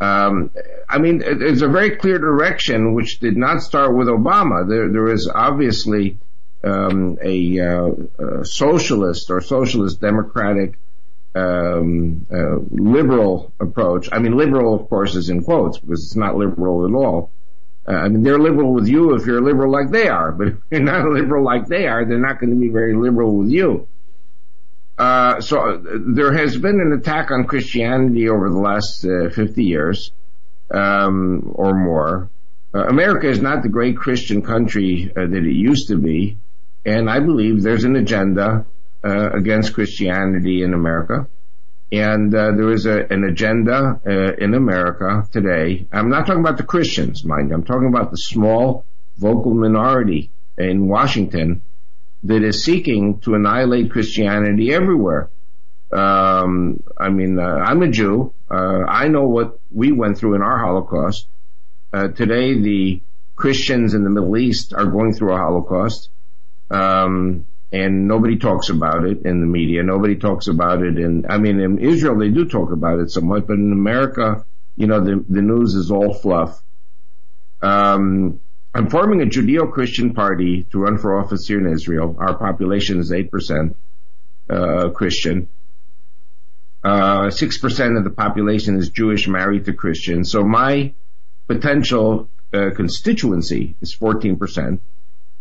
Um, I mean, it's a very clear direction which did not start with Obama. There, there is obviously um, a, uh, a, socialist or socialist democratic um, uh, liberal approach. I mean, liberal, of course, is in quotes because it's not liberal at all. Uh, I mean, they're liberal with you if you're liberal like they are, but if you're not liberal like they are, they're not going to be very liberal with you. Uh, so uh, there has been an attack on Christianity over the last uh, 50 years um, or more. Uh, America is not the great Christian country that it used to be, and I believe there's an agenda against Christianity in America. And there is a, an agenda in America today. I'm not talking about the Christians, mind you. I'm talking about the small vocal minority in Washington that is seeking to annihilate Christianity everywhere. Um, I mean, uh, I'm a Jew. Uh, I know what we went through in our Holocaust. Uh, today, the Christians in the Middle East are going through a Holocaust. Um, and nobody talks about it in the media. Nobody talks about it in, I mean, in Israel they do talk about it somewhat, but in America, you know, the, the news is all fluff. Um, I'm forming a Judeo-Christian party to run for office here in Israel. Our population is 8%, uh, Christian. Uh, 6% of the population is Jewish married to Christian. So my potential, uh, constituency is 14%.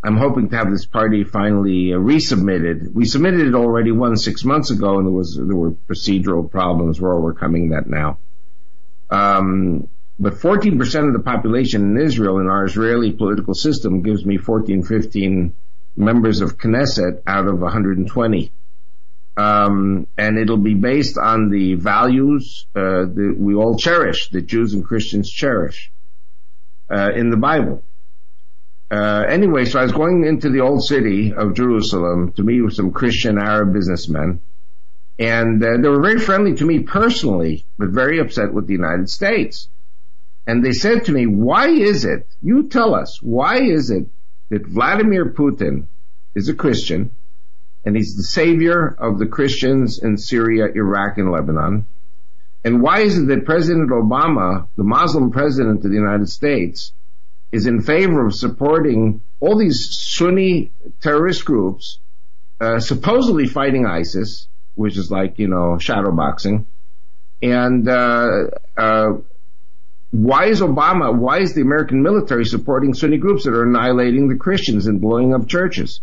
I'm hoping to have this party finally uh, resubmitted. We submitted it already one six months ago, and there was there were procedural problems. We're overcoming that now. Um, but 14% of the population in Israel in our Israeli political system gives me 14, 15 members of Knesset out of 120. Um, and it'll be based on the values uh, that we all cherish, that Jews and Christians cherish uh, in the Bible. Uh, anyway, so I was going into the old city of Jerusalem to meet with some Christian Arab businessmen. And uh, they were very friendly to me personally, but very upset with the United States. And they said to me, why is it, you tell us, why is it that Vladimir Putin is a Christian and he's the savior of the Christians in Syria, Iraq, and Lebanon? And why is it that President Obama, the Muslim president of the United States, is in favor of supporting all these Sunni terrorist groups, uh, supposedly fighting ISIS, which is like, you know, shadow boxing. And, uh, uh, why is Obama, why is the American military supporting Sunni groups that are annihilating the Christians and blowing up churches?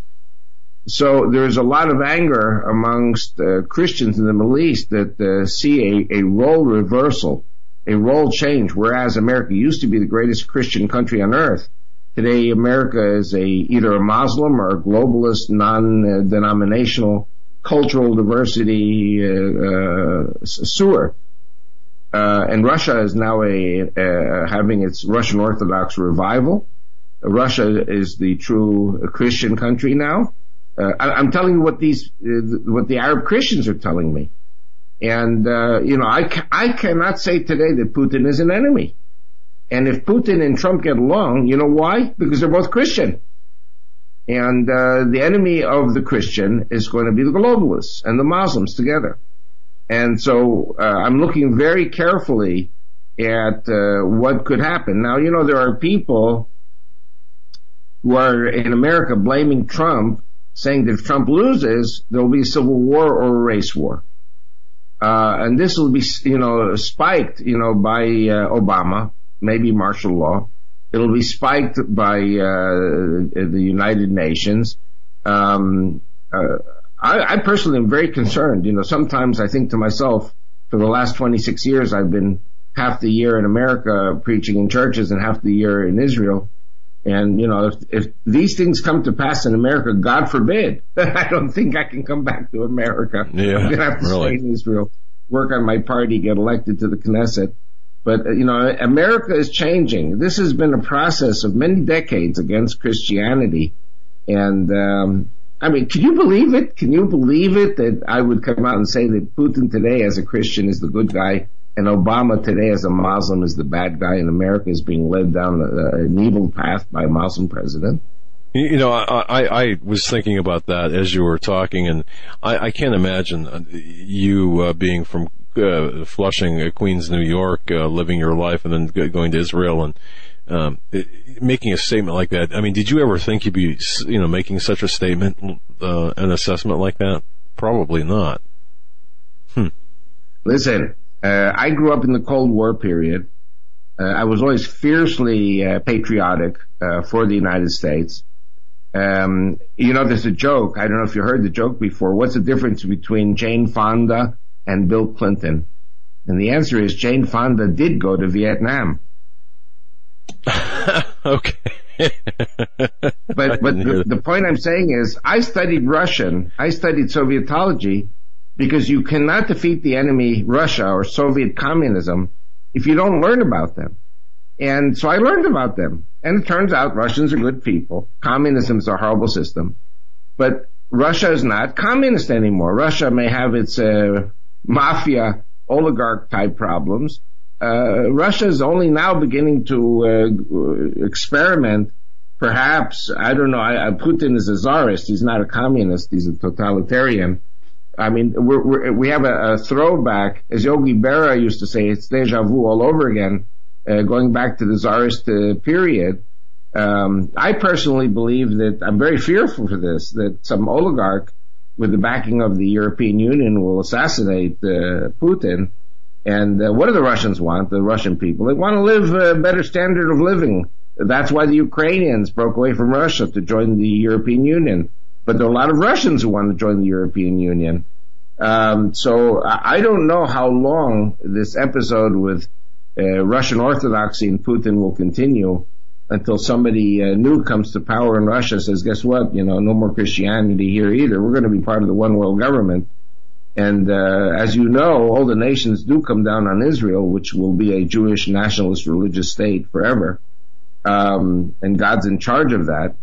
So there's a lot of anger amongst uh, Christians in the Middle East that uh, see a, a role reversal a role change. Whereas America used to be the greatest Christian country on earth, today America is a either a Muslim or a globalist, non-denominational, cultural diversity uh, uh, sewer. Uh, and Russia is now a having its Russian Orthodox revival. Russia is the true Christian country now. Uh, I, am telling you what these uh, what the Arab Christians are telling me. And, uh, you know, I, I cannot say today that Putin is an enemy. And if Putin and Trump get along, you know why? Because they're both Christian. And, uh, the enemy of the Christian is going to be the globalists and the Muslims together. And so, uh, I'm looking very carefully at, uh, what could happen. Now, you know, there are people who are in America blaming Trump, saying that if Trump loses, there will be a civil war or a race war. Uh, and this will be, you know, spiked, you know, by uh, Obama, maybe martial law. It'll be spiked by uh, the United Nations. Um, uh, I, I, personally am very concerned. You know, sometimes I think to myself, for the last 26 years, I've been half the year in America preaching in churches and half the year in Israel. And, you know, if, if these things come to pass in America, God forbid, I don't think I can come back to America. Yeah, I'm to have to really. stay in Israel, work on my party, get elected to the Knesset. But, uh, you know, America is changing. This has been a process of many decades against Christianity. And, um, I mean, can you believe it? Can you believe it that I would come out and say that Putin today as a Christian is the good guy and Obama today as a Muslim is the bad guy and America is being led down a, an evil path by a Muslim president? You know, I, I, I, was thinking about that as you were talking, and I, I can't imagine uh, you uh, being from uh, Flushing, uh, Queens, New York, uh, living your life, and then going to Israel and um, it, making a statement like that. I mean, did you ever think you'd be, you know, making such a statement, uh, an assessment like that? Probably not. Hmm. Listen, uh, I grew up in the Cold War period. Uh, I was always fiercely uh, patriotic uh, for the United States. Um, you know, there's a joke. I don't know if you heard the joke before. What's the difference between Jane Fonda and Bill Clinton? And the answer is Jane Fonda did go to Vietnam. okay. but but the, the point I'm saying is, I studied Russian. I studied Sovietology because you cannot defeat the enemy Russia or Soviet communism if you don't learn about them. And so I learned about them. And it turns out Russians are good people. Communism is a horrible system. But Russia is not communist anymore. Russia may have its uh, mafia oligarch type problems. Uh, Russia is only now beginning to uh, experiment perhaps, I don't know, I, I, Putin is a czarist. He's not a communist. He's a totalitarian. I mean, we're, we're, we have a, a, throwback, as Yogi Berra used to say, it's deja vu all over again, uh, going back to the czarist uh, period. Um, I personally believe that I'm very fearful for this, that some oligarch with the backing of the European Union will assassinate uh, Putin. And uh, what do the Russians want, the Russian people? They want to live a better standard of living. That's why the Ukrainians broke away from Russia to join the European Union. But there are a lot of Russians who want to join the European Union. Um, so I don't know how long this episode with uh, Russian Orthodoxy and Putin will continue until somebody uh, new comes to power in Russia says, guess what? You know, no more Christianity here either. We're going to be part of the one world government. And uh, as you know, all the nations do come down on Israel, which will be a Jewish nationalist religious state forever. Um, and God's in charge of that.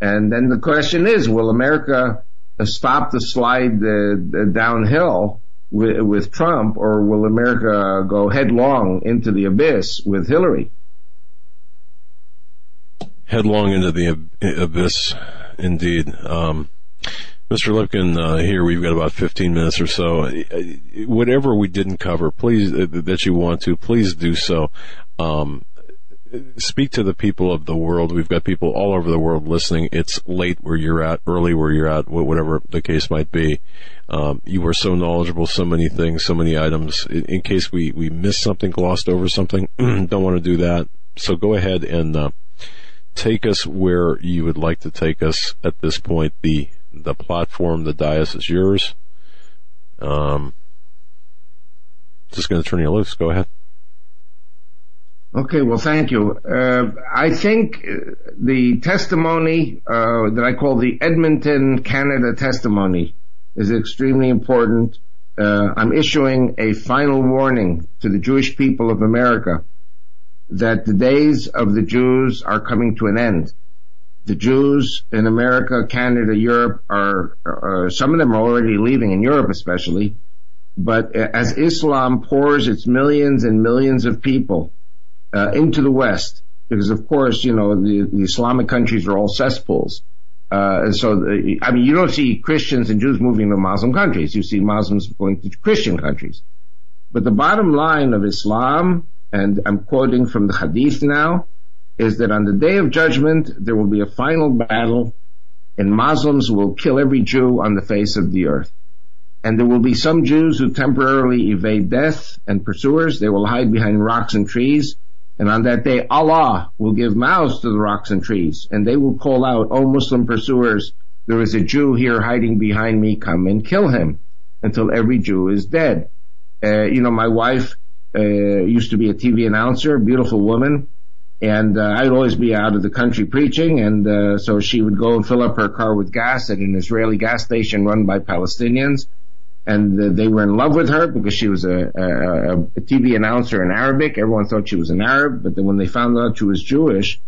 And then the question is, will America stop the slide uh, downhill with, with Trump, or will America go headlong into the abyss with Hillary? headlong into the abyss, indeed. Um, Mr. Lipkin, uh, here we've got about 15 minutes or so. Whatever we didn't cover, please, uh, that you want to, please do so. Um, speak to the people of the world. We've got people all over the world listening. It's late where you're at, early where you're at, whatever the case might be. Um, you are so knowledgeable, so many things, so many items. In, in case we, we missed something, glossed over something, don't want to do that. So go ahead and, uh, take us where you would like to take us at this point. The the platform, the dais is yours. Um, just going to turn you loose. Go ahead. Okay, well, thank you. Uh, I think the testimony uh, that I call the Edmonton, Canada testimony is extremely important. Uh, I'm issuing a final warning to the Jewish people of America that the days of the Jews are coming to an end. The Jews in America, Canada, Europe are, uh, some of them are already leaving in Europe especially, but as Islam pours its millions and millions of people uh, into the West, because of course, you know, the, the Islamic countries are all cesspools. Uh, and so, the, I mean, you don't see Christians and Jews moving to Muslim countries. You see Muslims going to Christian countries. But the bottom line of Islam and I'm quoting from the Hadith now, is that on the day of judgment, there will be a final battle and Muslims will kill every Jew on the face of the earth. And there will be some Jews who temporarily evade death and pursuers. They will hide behind rocks and trees. And on that day, Allah will give mouths to the rocks and trees. And they will call out, O Muslim pursuers, there is a Jew here hiding behind me. Come and kill him until every Jew is dead. Uh, you know, my wife uh, used to be a TV announcer, beautiful woman, and uh, I'd always be out of the country preaching, and uh, so she would go and fill up her car with gas at an Israeli gas station run by Palestinians, and they were in love with her because she was a, a, a TV announcer in Arabic. Everyone thought she was an Arab, but then when they found out she was Jewish,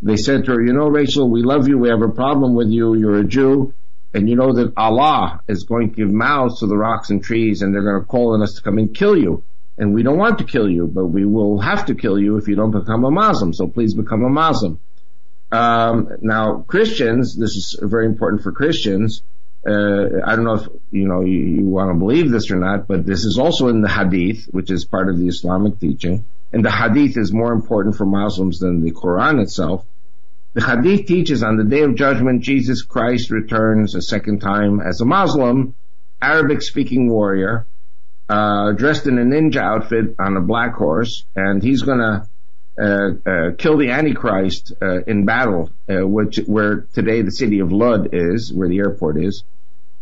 they said to her, "You know, Rachel, we love you. We have a problem with you. You're a Jew." And you know that Allah is going to give mouths to the rocks and trees and they're going to call on us to come and kill you and we don't want to kill you, but we will have to kill you if you don't become a Muslim. So please become a Muslim. Um, now, Christians, this is very important for Christians. Uh, I don't know if you know you, you want to believe this or not, but this is also in the Hadith, which is part of the Islamic teaching. And the Hadith is more important for Muslims than the Quran itself. The Hadith teaches on the day of judgment, Jesus Christ returns a second time as a Muslim, Arabic speaking warrior, uh, dressed in a ninja outfit on a black horse, and he's going to kill the Antichrist uh, in battle, uh, which where today the city of Lud is, where the airport is.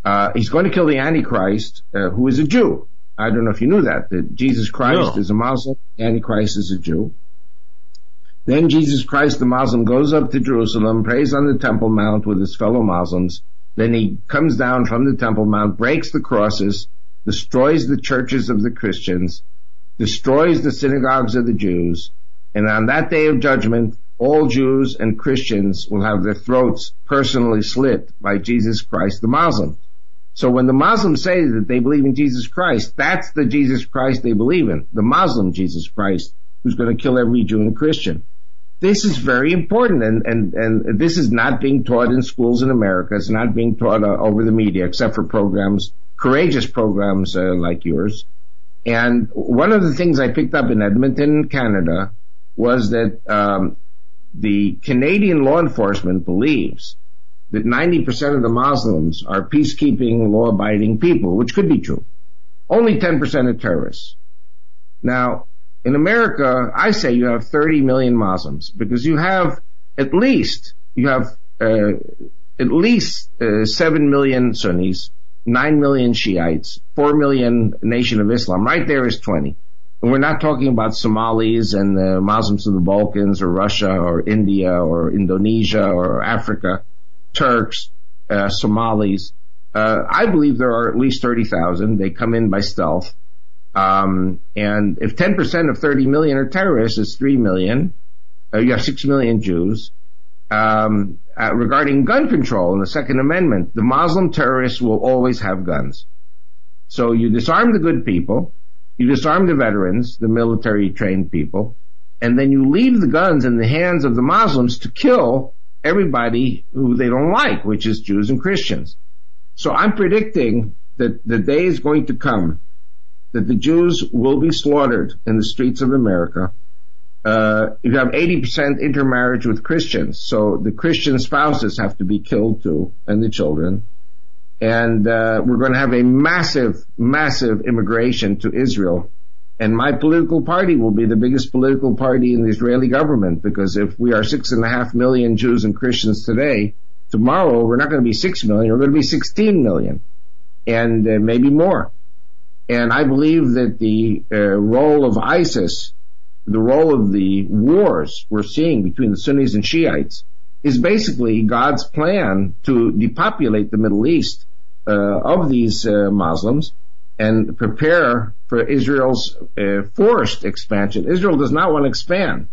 Uh, he's going to kill the Antichrist, who is a Jew. I don't know if you knew that. That Jesus Christ no. is a Muslim, Antichrist is a Jew. Then Jesus Christ, the Muslim, goes up to Jerusalem, prays on the Temple Mount with his fellow Muslims. Then he comes down from the Temple Mount, breaks the crosses, destroys the churches of the Christians, destroys the synagogues of the Jews, and on that day of judgment, all Jews and Christians will have their throats personally slit by Jesus Christ the Muslim. So when the Muslims say that they believe in Jesus Christ, that's the Jesus Christ they believe in, the Muslim Jesus Christ, who's going to kill every Jew and Christian. this is very important, and, and, and this is not being taught in schools in America. It's not being taught uh, over the media, except for programs, courageous programs uh, like yours. And one of the things I picked up in Edmonton, Canada, was that um, the Canadian law enforcement believes that 90% of the Muslims are peacekeeping, law-abiding people, which could be true. Only 10% are terrorists. Now, in America, I say you have 30 million Muslims because you have at least, you have uh, at least uh, 7 million Sunnis, 9 million Shiites, 4 million Nation of Islam. Right there is 20. We're not talking about Somalis and the Muslims of the Balkans or Russia or India or Indonesia or Africa, Turks, uh, Somalis. Uh, I believe there are at least 30,000. They come in by stealth. Um, and if 10% of 30 million are terrorists, it's 3 million. Uh, you have 6 million Jews. Um, uh, regarding gun control and the Second Amendment, the Muslim terrorists will always have guns. So you disarm the good people, you disarm the veterans, the military trained people, and then you leave the guns in the hands of the Muslims to kill everybody who they don't like, which is Jews and Christians. So I'm predicting that the day is going to come that the Jews will be slaughtered in the streets of America. Uh, you have 80% intermarriage with Christians, so the Christian spouses have to be killed too, and the children. And uh, we're going to have a massive, massive immigration to Israel. And my political party will be the biggest political party in the Israeli government because if we are six and a half million Jews and Christians today, tomorrow we're not going to be six million, we're going to be 16 million and uh, maybe more. And I believe that the uh, role of ISIS, the role of the wars we're seeing between the Sunnis and Shiites, is basically God's plan to depopulate the Middle East of these uh, Muslims and prepare for Israel's uh, forced expansion. Israel does not want to expand,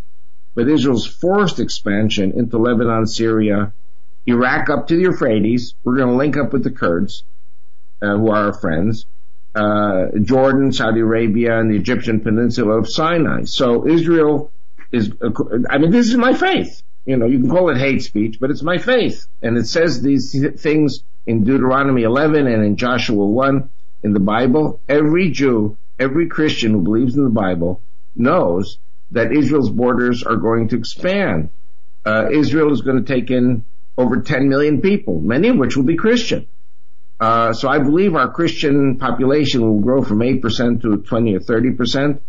but Israel's forced expansion into Lebanon, Syria, Iraq up to the Euphrates. We're going to link up with the Kurds, uh, who are our friends uh, Jordan, Saudi Arabia, and the Egyptian peninsula of Sinai. So Israel is, I mean, this is my faith. You know, you can call it hate speech, but it's my faith. And it says these things in Deuteronomy 11 and in Joshua 1 in the Bible. Every Jew, every Christian who believes in the Bible knows that Israel's borders are going to expand. Uh, Israel is going to take in over 10 million people, many of which will be Christian. Uh, so I believe our Christian population will grow from 8% to 20 or 30%.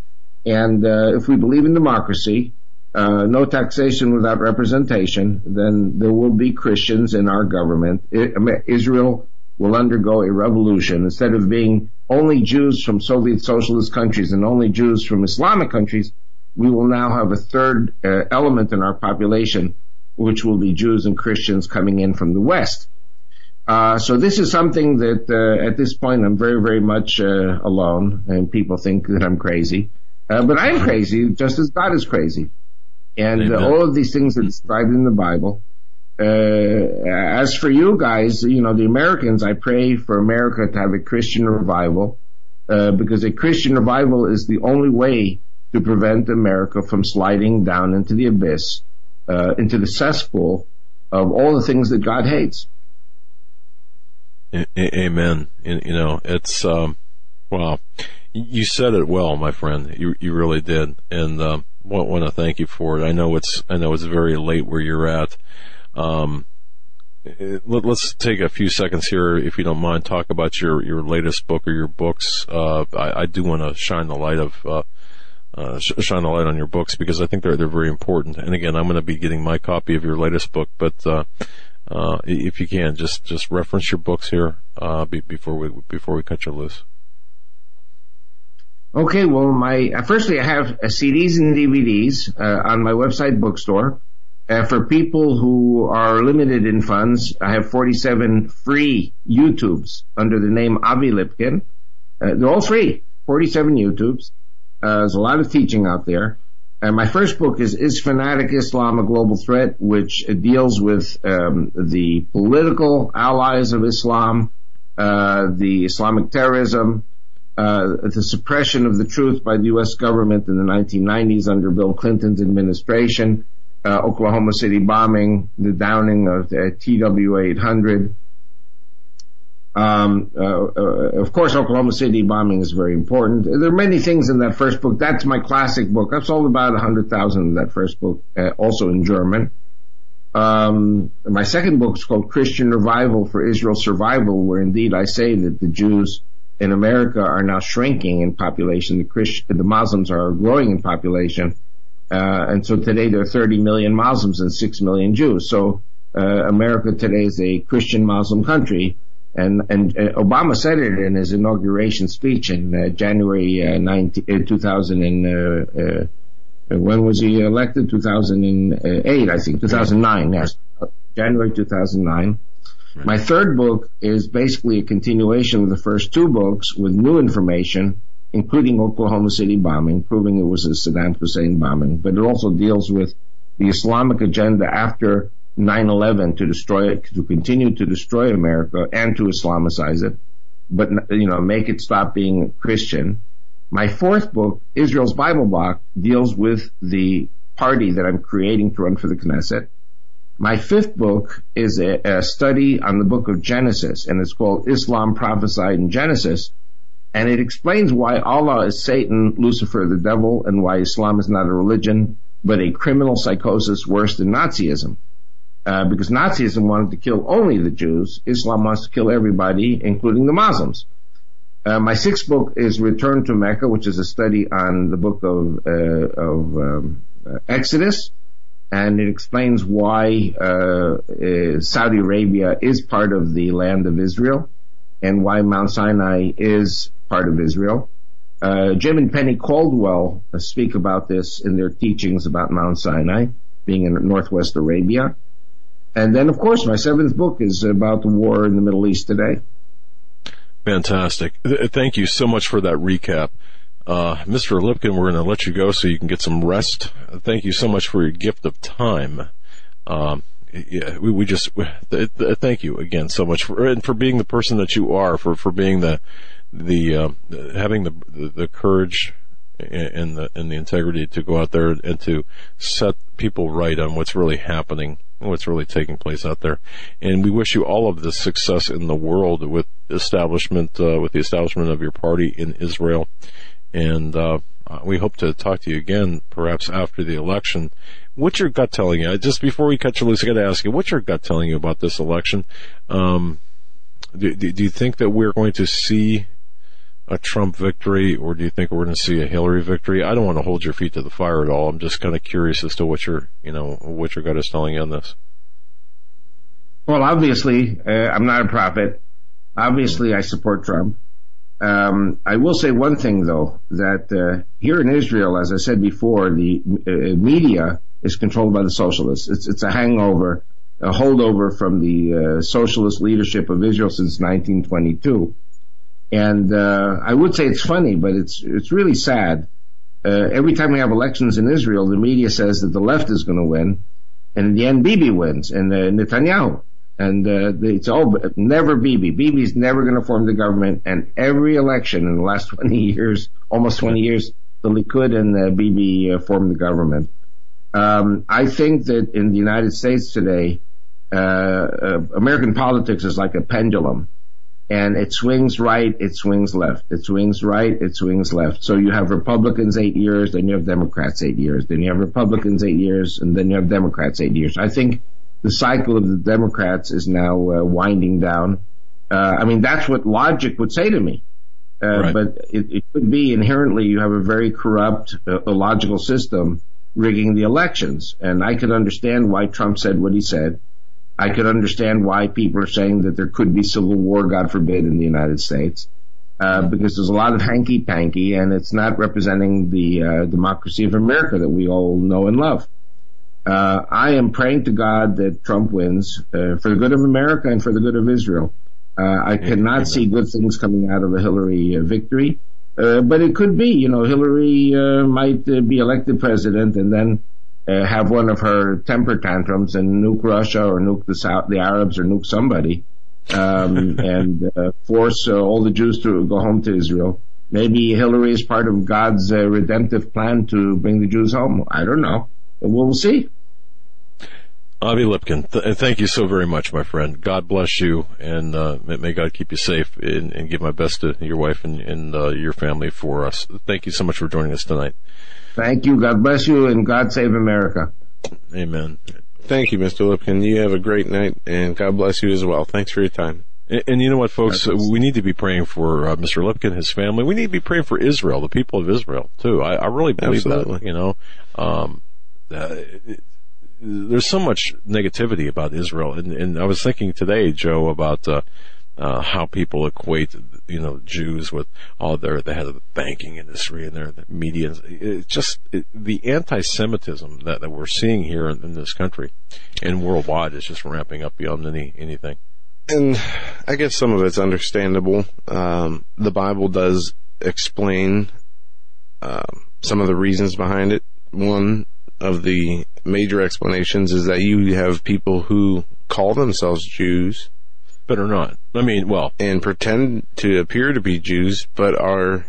And uh, if we believe in democracy, uh, no taxation without representation, then there will be Christians in our government. Israel will undergo a revolution. Instead of being only Jews from Soviet socialist countries and only Jews from Islamic countries, we will now have a third uh, element in our population, which will be Jews and Christians coming in from the West. Uh, so this is something that uh, at this point I'm very, very much uh, alone, and people think that I'm crazy. Uh, but I'm crazy, just as God is crazy. And uh, all of these things are described in the Bible. as for you guys, you know, the Americans, I pray for America to have a Christian revival, because a Christian revival is the only way to prevent America from sliding down into the abyss, into the cesspool of all the things that God hates. Amen. You know, it's um, wow. You said it well, my friend. You you really did, and um, want, to thank you for it. I know it's I know it's very late where you're at. Um, let, us take a few seconds here, if you don't mind, talk about your your latest book or your books. Uh, I, I, do want to shine the light of. Uh, uh, shine the light on your books because I think they're they're very important. And again, I'm going to be getting my copy of your latest book, but uh, uh, if you can, just just reference your books here uh, be, before we before we cut you loose. Okay, well, my uh, firstly, I have uh, CDs and DVDs uh, on my website bookstore. Uh, for people who are limited in funds, I have 47 free YouTubes under the name Avi Lipkin. they're all free, 47 YouTubes. there's a lot of teaching out there. And my first book is Is Fanatic Islam a Global Threat, which deals with um, the political allies of Islam, uh, the Islamic terrorism, uh, the suppression of the truth by the U.S. government in the 1990s under Bill Clinton's administration, uh, Oklahoma City bombing, the downing of the TW-800. Um, uh, uh, of course, Oklahoma City bombing is very important. There are many things in that first book. That's my classic book. That's all about hundred thousand of that first book, uh, also in German. Um, my second book is called Christian Revival for Israel's Survival, where indeed I say that the Jews in America are now shrinking in population. The Christian, the Muslims are growing in population. Uh, and so today there are 30 million Muslims and 6 million Jews. So, uh, America today is a Christian Muslim country. And, and uh, Obama said it in his inauguration speech in uh, January uh, 19, 2000 and, when was he elected? 2008, I think. 2009, yes. January 2009. My third book is basically a continuation of the first two books with new information, including Oklahoma City bombing, proving it was a Saddam Hussein bombing, but it also deals with the Islamic agenda after 9-11 to destroy it, to continue to destroy America and to Islamicize it, but, you know, make it stop being Christian. My fourth book, Israel's Bible Bloc, deals with the party that I'm creating to run for the Knesset. My fifth book is a, a, study on the book of Genesis, and it's called Islam Prophesied in Genesis, and it explains why Allah is Satan, Lucifer the devil, and why Islam is not a religion, but a criminal psychosis worse than Nazism. Uh, because Nazism wanted to kill only the Jews, Islam wants to kill everybody, including the Muslims. Uh, my sixth book is Return to Mecca, which is a study on the book of, uh, of um, uh, Exodus, and it explains why uh, uh, Saudi Arabia is part of the land of Israel, and why Mount Sinai is part of Israel. Jim and Penny Caldwell speak about this in their teachings about Mount Sinai being in Northwest Arabia. And then, of course, my seventh book is about the war in the Middle East today. Fantastic. Thank you so much for that recap. Uh, Mr. Lipkin, we're going to let you go so you can get some rest. Thank you so much for your gift of time. Um, yeah, we, we just th- th- thank you again so much for and for being the person that you are, for for being the the uh, having the the courage and the and the integrity to go out there and to set people right on what's really happening what's really taking place out there. And we wish you all of the success in the world with establishment, uh, with the establishment of your party in Israel. And, uh, we hope to talk to you again, perhaps after the election. What's your gut telling you? Just before we cut you loose, I got to ask you, what's your gut telling you about this election? Um, do, do, do you think that we're going to see a Trump victory, or do you think we're going to see a Hillary victory? I don't want to hold your feet to the fire at all. I'm just kind of curious as to what your, you know, what your gut is telling you on this. Well, obviously, uh, I'm not a prophet. Obviously, I support Trump. Um, I will say one thing though, that uh, here in Israel, as I said before, the uh, media is controlled by the socialists. It's, it's a hangover, a holdover from the uh, socialist leadership of Israel since 1922. And uh, I would say it's funny, but it's it's really sad. Uh, every time we have elections in Israel, the media says that the left is going to win, and in the end, Bibi wins and uh, Netanyahu. And uh, it's all never Bibi. Bibi's never going to form the government. And every election in the last 20 years, almost 20 years, the Likud and uh, Bibi uh, formed the government. Um, I think that in the United States today, uh, uh, American politics is like a pendulum and it swings right, it swings left. It swings right, it swings left. So you have Republicans eight years, then you have Democrats eight years, then you have Republicans eight years, and then you have Democrats eight years. I think the cycle of the Democrats is now uh, winding down. Uh, I mean, that's what logic would say to me. Uh, right. but it, it, could be inherently you have a very corrupt, uh, illogical system rigging the elections. And I could understand why Trump said what he said. I could understand why people are saying that there could be civil war, God forbid, in the United States, uh, because there's a lot of hanky panky, and it's not representing the uh, democracy of America that we all know and love. Uh, I am praying to God that Trump wins uh, for the good of America and for the good of Israel. Uh, I cannot see good things coming out of a Hillary uh, victory, but it could be. You know, Hillary might be elected president, and then uh, have one of her temper tantrums and nuke Russia or nuke the South, the Arabs or nuke somebody, um, and uh, force uh, all the Jews to go home to Israel. Maybe Hillary is part of God's uh, redemptive plan to bring the Jews home. I don't know. We'll see. Avi Lipkin, th- thank you so very much, my friend. God bless you, and uh, may God keep you safe, and, and, give my best to your wife and, and uh, your family for us. Thank you so much for joining us tonight. Thank you. God bless you, and God save America. Amen. Thank you, Mr. Lipkin. You have a great night, and God bless you as well. Thanks for your time. And, and you know what, folks? We need to be praying for uh, Mr. Lipkin, his family. We need to be praying for Israel, the people of Israel, too. I, I really believe Absolutely. that. You know, um, uh, there's so much negativity about Israel, and, and I was thinking today, Joe, about uh, uh, how people equate, you know, Jews with all their the head of the banking industry and their the media. It's just it, the anti-Semitism that, that we're seeing here in, in, this country and worldwide is just ramping up beyond any anything. And I guess some of it's understandable. Um, the Bible does explain um, some of the reasons behind it. One of the major explanations is that you have people who call themselves Jews, but are not. I mean, well, and pretend to appear to be Jews, but are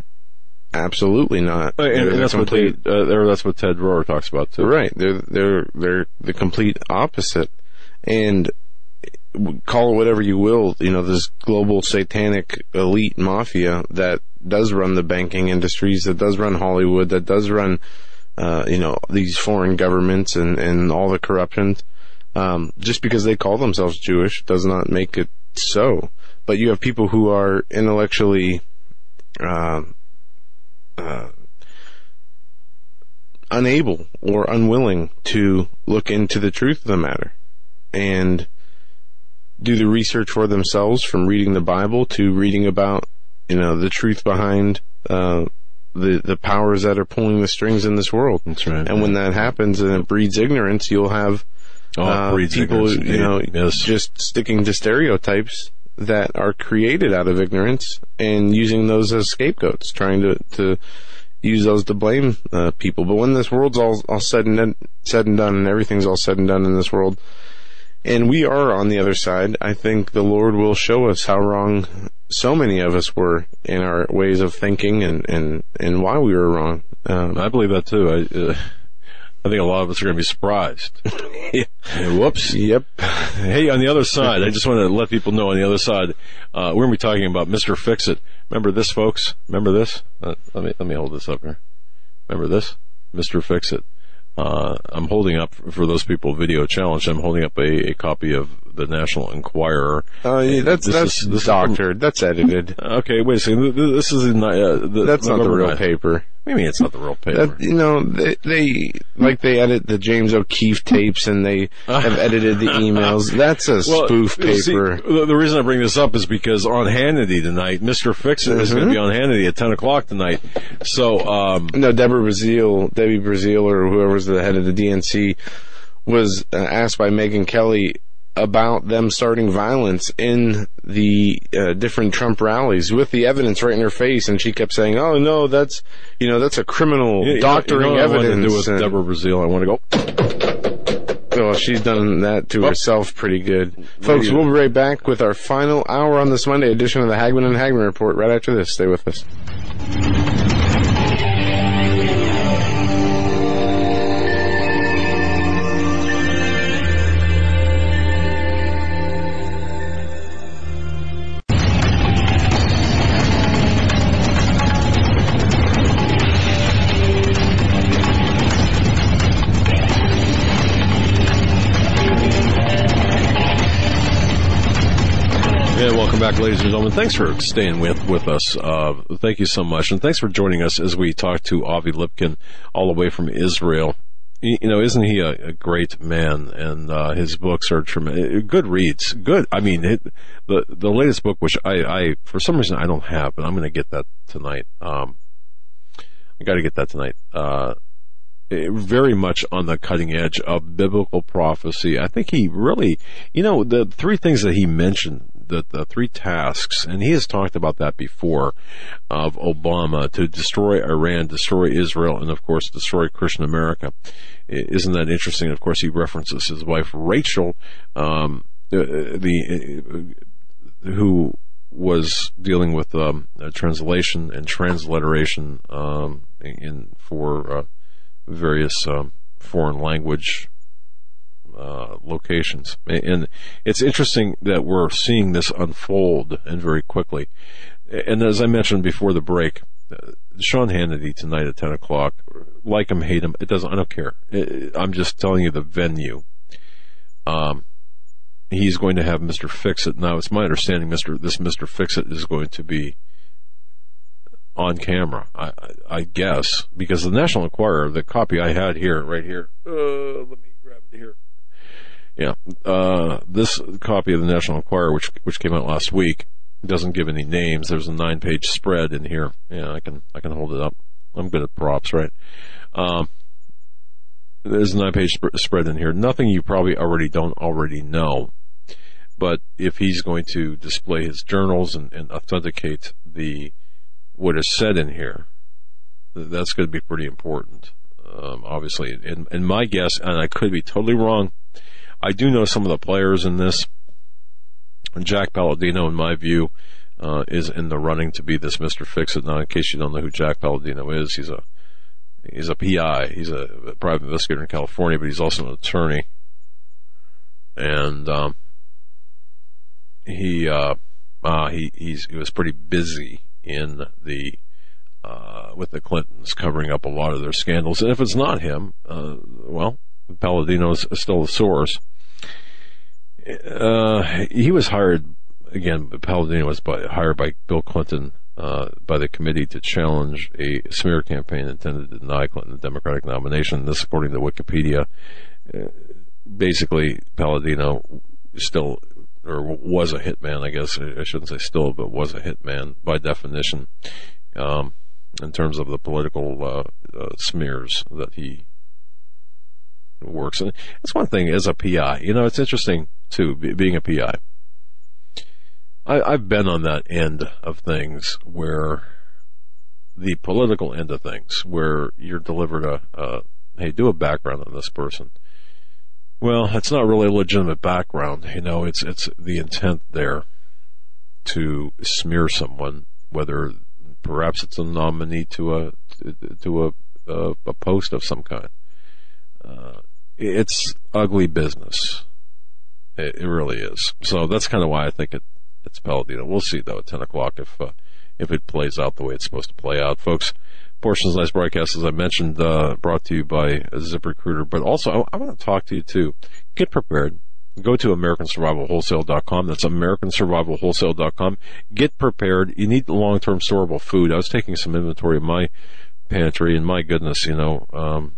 absolutely not. And, and that's complete, what they, uh, that's what Ted Broer talks about too. Right. They're they're they're the complete opposite, and call it whatever you will. You know, this global satanic elite mafia that does run the banking industries, that does run Hollywood, that does run uh, you know, these foreign governments and, and all the corruption. Um, just because they call themselves Jewish does not make it so. But you have people who are intellectually, uh, uh, unable or unwilling to look into the truth of the matter and do the research for themselves from reading the Bible to reading about, you know, the truth behind, uh, the the powers that are pulling the strings in this world. That's right. And when that happens and it breeds ignorance, you'll have oh, uh, people, ignorance, you know, yes. just sticking to stereotypes that are created out of ignorance and using those as scapegoats, trying to to use those to blame uh, people. But when this world's all all said and done, said and done, and everything's all said and done in this world, and we are on the other side, I think the Lord will show us how wrong so many of us were in our ways of thinking and, and, and why we were wrong. Um, I believe that too. I, uh, I think a lot of us are going to be surprised. yeah. Whoops. Yep. Hey, on the other side, I just want to let people know on the other side, uh, we're going to be talking about Mr. Fix-It. Remember this, folks? Remember this? Uh, let me, let me hold this up here. Remember this? Mr. Fix-It. Uh, I'm holding up for those people video challenge. I'm holding up a, a copy of the National Enquirer. Oh, uh, yeah, that's that's is, this doctored. Is, that's edited. Okay, wait a second. This is in, uh, the, that's not the real paper. You mean it's not the real paper? That, you know, they, they, like they edit the James O'Keefe tapes and they have edited the emails. That's a well, spoof paper. See, the, the, reason I bring this up is because on Hannity tonight, Mr. Fixit mm-hmm. is going to be on Hannity at 10 o'clock tonight. So, um, No, Deborah Brazile, Debbie Brazile or whoever's the head of the DNC was uh, asked by Megyn Kelly about them starting violence in the uh, different Trump rallies with the evidence right in her face, and she kept saying, "Oh no, that's you know that's a criminal yeah, doctoring you know, evidence." I do with and, Deborah Brazile. I want to go. Well, she's done that to oh. herself pretty good. Folks, we'll be right back with our final hour on this Monday edition of the Hagmann and Hagmann Report right after this. Stay with us. Ladies and gentlemen. Thanks for staying with with us. Uh, thank you so much, and thanks for joining us as we talk to Avi Lipkin, all the way from Israel. You know, isn't he a, a great man? And uh, his books are tremendous. Good reads. Good. I mean, it, the the latest book, which I, I for some reason I don't have, but I'm going to get that tonight. Um, I got to get that tonight. Uh, very much on the cutting edge of biblical prophecy. I think he really, you know, the three things that he mentioned the, the three tasks, and he has talked about that before, of Obama to destroy Iran, destroy Israel, and of course destroy Christian America. Isn't that interesting? Of course, he references his wife Rachel, um, uh, the uh, who was dealing with um, translation and transliteration um, in for uh, various um, foreign language uh, locations. And it's interesting that we're seeing this unfold and very quickly. And as I mentioned before the break, uh, Sean Hannity tonight at 10 o'clock, like him, hate him, it doesn't, I don't care. I'm just telling you the venue. Um, he's going to have Mr. Fixit. Now, it's my understanding Mr. this Mr. Fixit is going to be on camera, I, I, guess, because the National Enquirer, the copy I had here, right here, uh, let me grab it here. Yeah, uh, this copy of the National Enquirer, which which came out last week, doesn't give any names. There's a nine-page spread in here. Yeah, I can I can hold it up. I'm good at props, right? Um, there's a nine-page sp- spread in here. Nothing you probably already don't already know. But if he's going to display his journals and, and authenticate the what is said in here, that's going to be pretty important. Um, obviously, and, and my guess, and I could be totally wrong. I do know some of the players in this. Jack Palladino, in my view, uh, is in the running to be this Mr. Fixit. Now, in case you don't know who Jack Palladino is, he's a he's a PI. He's a private investigator in California, but he's also an attorney. And um, he uh, uh, he he's, he was pretty busy in the uh, with the Clintons covering up a lot of their scandals. And if it's not him, uh, well, Palladino is still the source. Uh, he was hired again. Palladino was by, hired by Bill Clinton uh, by the committee to challenge a smear campaign intended to deny Clinton the Democratic nomination. This, according to Wikipedia, uh, basically Palladino still or was a hitman, I guess I shouldn't say still, but was a hitman by definition, um, in terms of the political uh, uh, smears that he works. And that's one thing as a PI. You know, it's interesting too, being a PI. I, I've been on that end of things where the political end of things, where you're delivered a, a hey, do a background on this person well, it's not really a legitimate background. You know, it's it's the intent there to smear someone, whether perhaps it's a nominee to a to a a, a post of some kind. Uh, it's ugly business. It, it, really is. So that's kind of why I think it it's Palladino. We'll see though at ten o'clock if uh, if it plays out the way it's supposed to play out, folks portions of this broadcast, as I mentioned, uh, brought to you by ZipRecruiter. But also, I, I want to talk to you too. Get prepared. Go to AmericanSurvivalWholesale.com. That's AmericanSurvivalWholesale.com. Get prepared. You need long-term storable food. I was taking some inventory of my pantry, and my goodness, you know, um,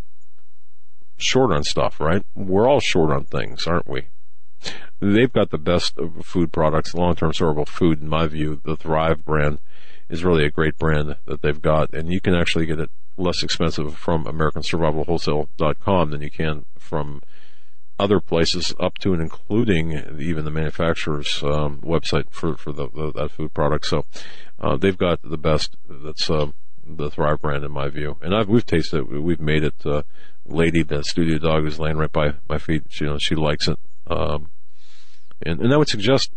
short on stuff, right? We're all short on things, aren't we? They've got the best of food products, long-term storable food, in my view. The Thrive brand is really a great brand that they've got, and you can actually get it less expensive from AmericanSurvivalWholesale.com than you can from other places, up to and including even the manufacturer's um, website for for the, the, that food product. So uh, they've got the best. That's uh, the Thrive brand in my view, and I've we've tasted it. We've made it. Uh, Lady, the studio dog, is laying right by my feet. She, you know, she likes it. Um, and, and I would suggest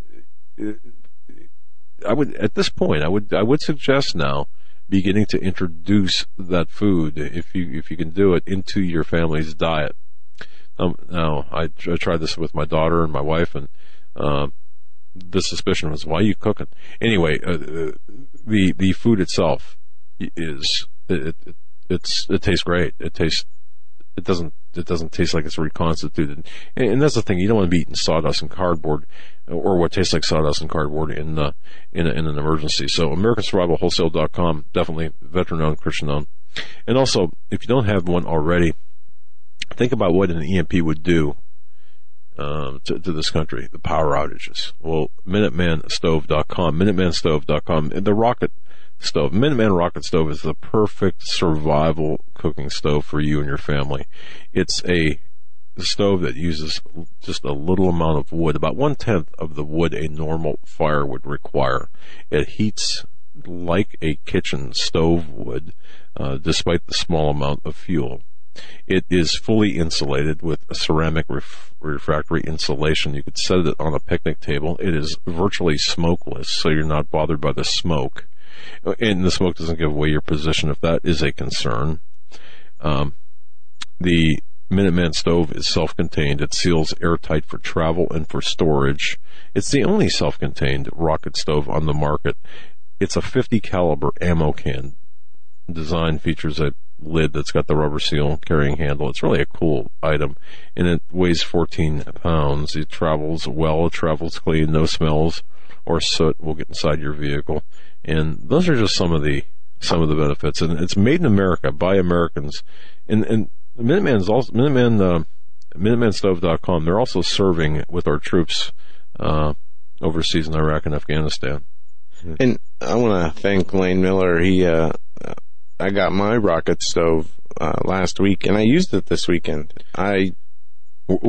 I would at this point I would I would suggest now beginning to introduce that food if you if you can do it into your family's diet. Um, now I, I tried this with my daughter and my wife, and uh, the suspicion was, "Why are you cooking?" Anyway, uh, uh the the food itself is it, it it's it tastes great. It tastes it doesn't it doesn't taste like it's reconstituted. And, and that's the thing. You don't want to be eating sawdust and cardboard or what tastes like sawdust and cardboard in uh, in, a, in an emergency. So AmericanSurvivalWholesale.com, definitely veteran owned, Christian owned. And also, if you don't have one already, think about what an EMP would do um, to, to, this country, the power outages. Well, MinutemanStove.com, MinutemanStove.com, the rocket stove. Minuteman Rocket Stove is the perfect survival cooking stove for you and your family. It's a stove that uses just a little amount of wood, about one tenth of the wood a normal fire would require. It heats like a kitchen stove would, uh, despite the small amount of fuel. It is fully insulated with a ceramic ref- refractory insulation. You could set it on a picnic table. It is virtually smokeless, so you're not bothered by the smoke and the smoke doesn't give away your position if that is a concern. Um, the Minuteman stove is self-contained. It seals airtight for travel and for storage. It's the only self-contained rocket stove on the market. It's a 50 caliber ammo can. Design features a lid that's got the rubber seal carrying handle. It's really a cool item and it weighs 14 pounds. It travels well, it travels clean, no smells or soot will get inside your vehicle. And those are just some of the, some of the benefits. And it's made in America by Americans. And, and Minuteman's also, Minuteman, uh, MinutemanStove.com, they're also serving with our troops, uh, overseas in Iraq and Afghanistan. And I want to thank Lane Miller. He, uh, I got my rocket stove uh, last week, and I used it this weekend. I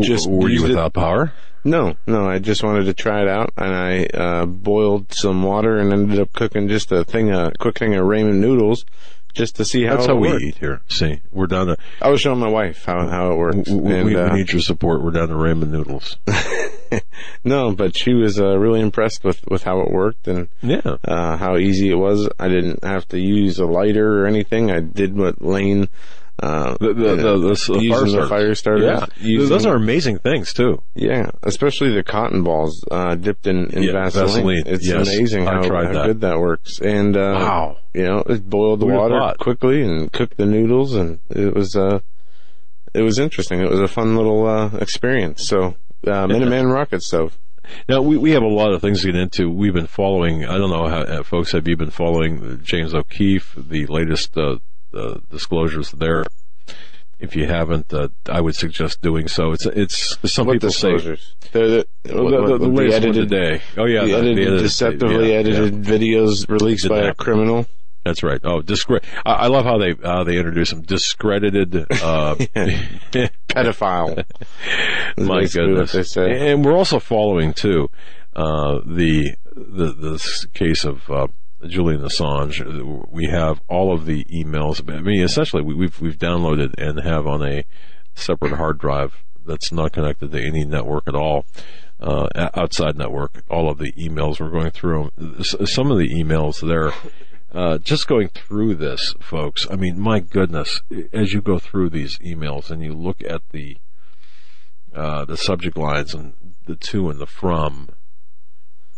just were you used it- without power? No, no, I just wanted to try it out, and I uh, boiled some water and ended up cooking just a thing, a quick thing of ramen noodles, just to see how it works. That's how we eat here. See, we're down to I was showing my wife how how it works, we, we- and we uh, need your support. We're down to ramen noodles. no, but she was uh, really impressed with with how it worked and Yeah. uh, how easy it was. I didn't have to use a lighter or anything. I did what Lane. Uh, The, the, the, the, fire the starters. fire starters. Yeah. using- Those are amazing things too. Yeah, especially the cotton balls uh, dipped in, in Yeah, Vaseline. Vaseline, It's yes. amazing how, how that. good that works. And uh, Wow. you know, it boiled the Who'd water thought? quickly and cooked the noodles, and it was uh, it was interesting. It was a fun little uh, experience. So, uh, Minuteman rocket stove. Now we, we have a lot of things to get into. We've been following. I don't know how uh, folks have you been following James O'Keefe, the latest uh, uh, disclosures there. If you haven't, uh, I would suggest doing so. It's it's some What people say disclosures? The, the, the, the, the the one edited, today. Oh yeah, the, the, edited, the edited- deceptively yeah, edited yeah. videos released by a criminal. That's right. Oh, discre- I, I love how they how they introduce them. Discredited. Uh, Pedophile. My goodness. Say. And we're also following too uh, the the this case of uh, Julian Assange. We have all of the emails. I mean, essentially, we, we've we've downloaded and have on a separate hard drive that's not connected to any network at all. Uh, outside network, all of the emails we're going through S- Some of the emails there, uh, just going through this, folks. I mean, my goodness, as you go through these emails and you look at the uh, the subject lines and the to and the from,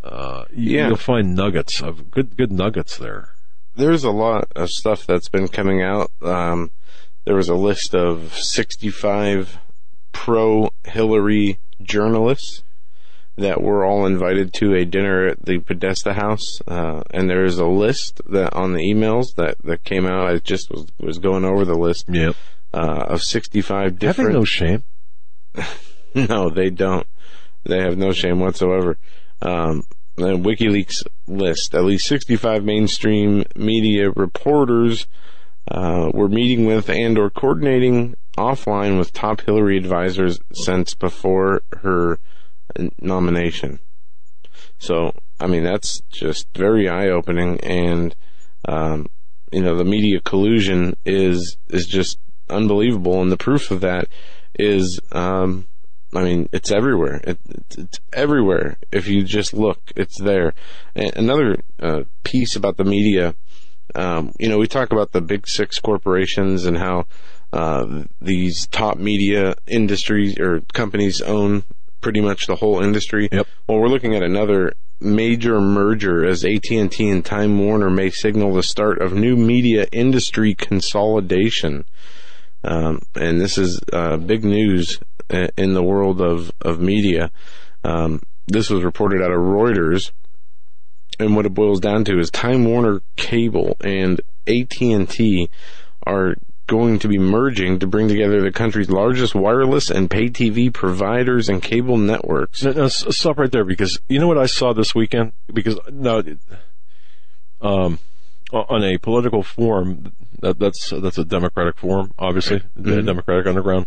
uh, you- Yeah. you'll find nuggets of good good nuggets there. there's a lot of stuff that's been coming out. Um, there was a list of 65 pro Hillary journalists that were all invited to a dinner at the Podesta House, uh, and there is a list that on the emails that, that came out. I just was was going over the list Yep. uh, of 65 Having different. no shame. No, they don't. They have no shame whatsoever. Um, WikiLeaks list at least 65 mainstream media reporters uh, were meeting with and or coordinating offline with top Hillary advisors since before her nomination. So, I mean, that's just very eye opening and, um, you know, the media collusion is, is just unbelievable. And the proof of that is, um, I mean, it's everywhere. It, it's, it's everywhere. If you just look, it's there. And another uh, piece about the media, um, you know, we talk about the big six corporations and how uh, these top media industries or companies own pretty much the whole industry. Yep. Well, we're looking at another major merger as AT&T and Time Warner may signal the start of new media industry consolidation. Um, and this is uh, big news in the world of of media. Um, this was reported out of Reuters, and what it boils down to is Time Warner Cable and AT and T are going to be merging to bring together the country's largest wireless and pay TV providers and cable networks. No, no, s- stop right there because you know what I saw this weekend? Because no, um, on a political forum, that, that's that's a Democratic forum, obviously, the Democratic Underground.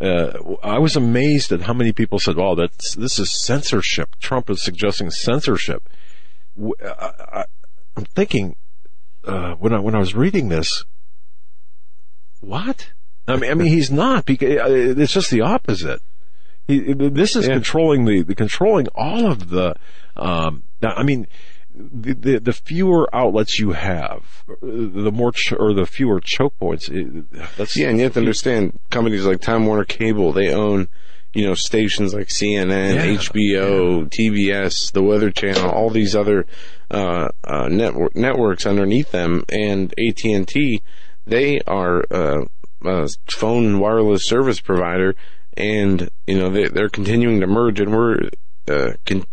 Uh, I was amazed at how many people said, "Oh, that's this is censorship." Trump is suggesting censorship. I, am thinking uh, when I when I was reading this, what? I mean, I mean, he's not because it's just the opposite. He, this is Yeah. controlling the, the controlling all of the. Um, I mean, the, the, the fewer outlets you have, the more ch- or the fewer choke points. It, that's Yeah, and you have to understand companies like Time Warner Cable, they own, you know, stations like CNN, Yeah, HBO, TBS, the Weather Channel, all these other uh, uh, network networks underneath them, and AT and T, they are uh, a phone wireless service provider, and you know they, they're continuing to merge, and we're uh, con-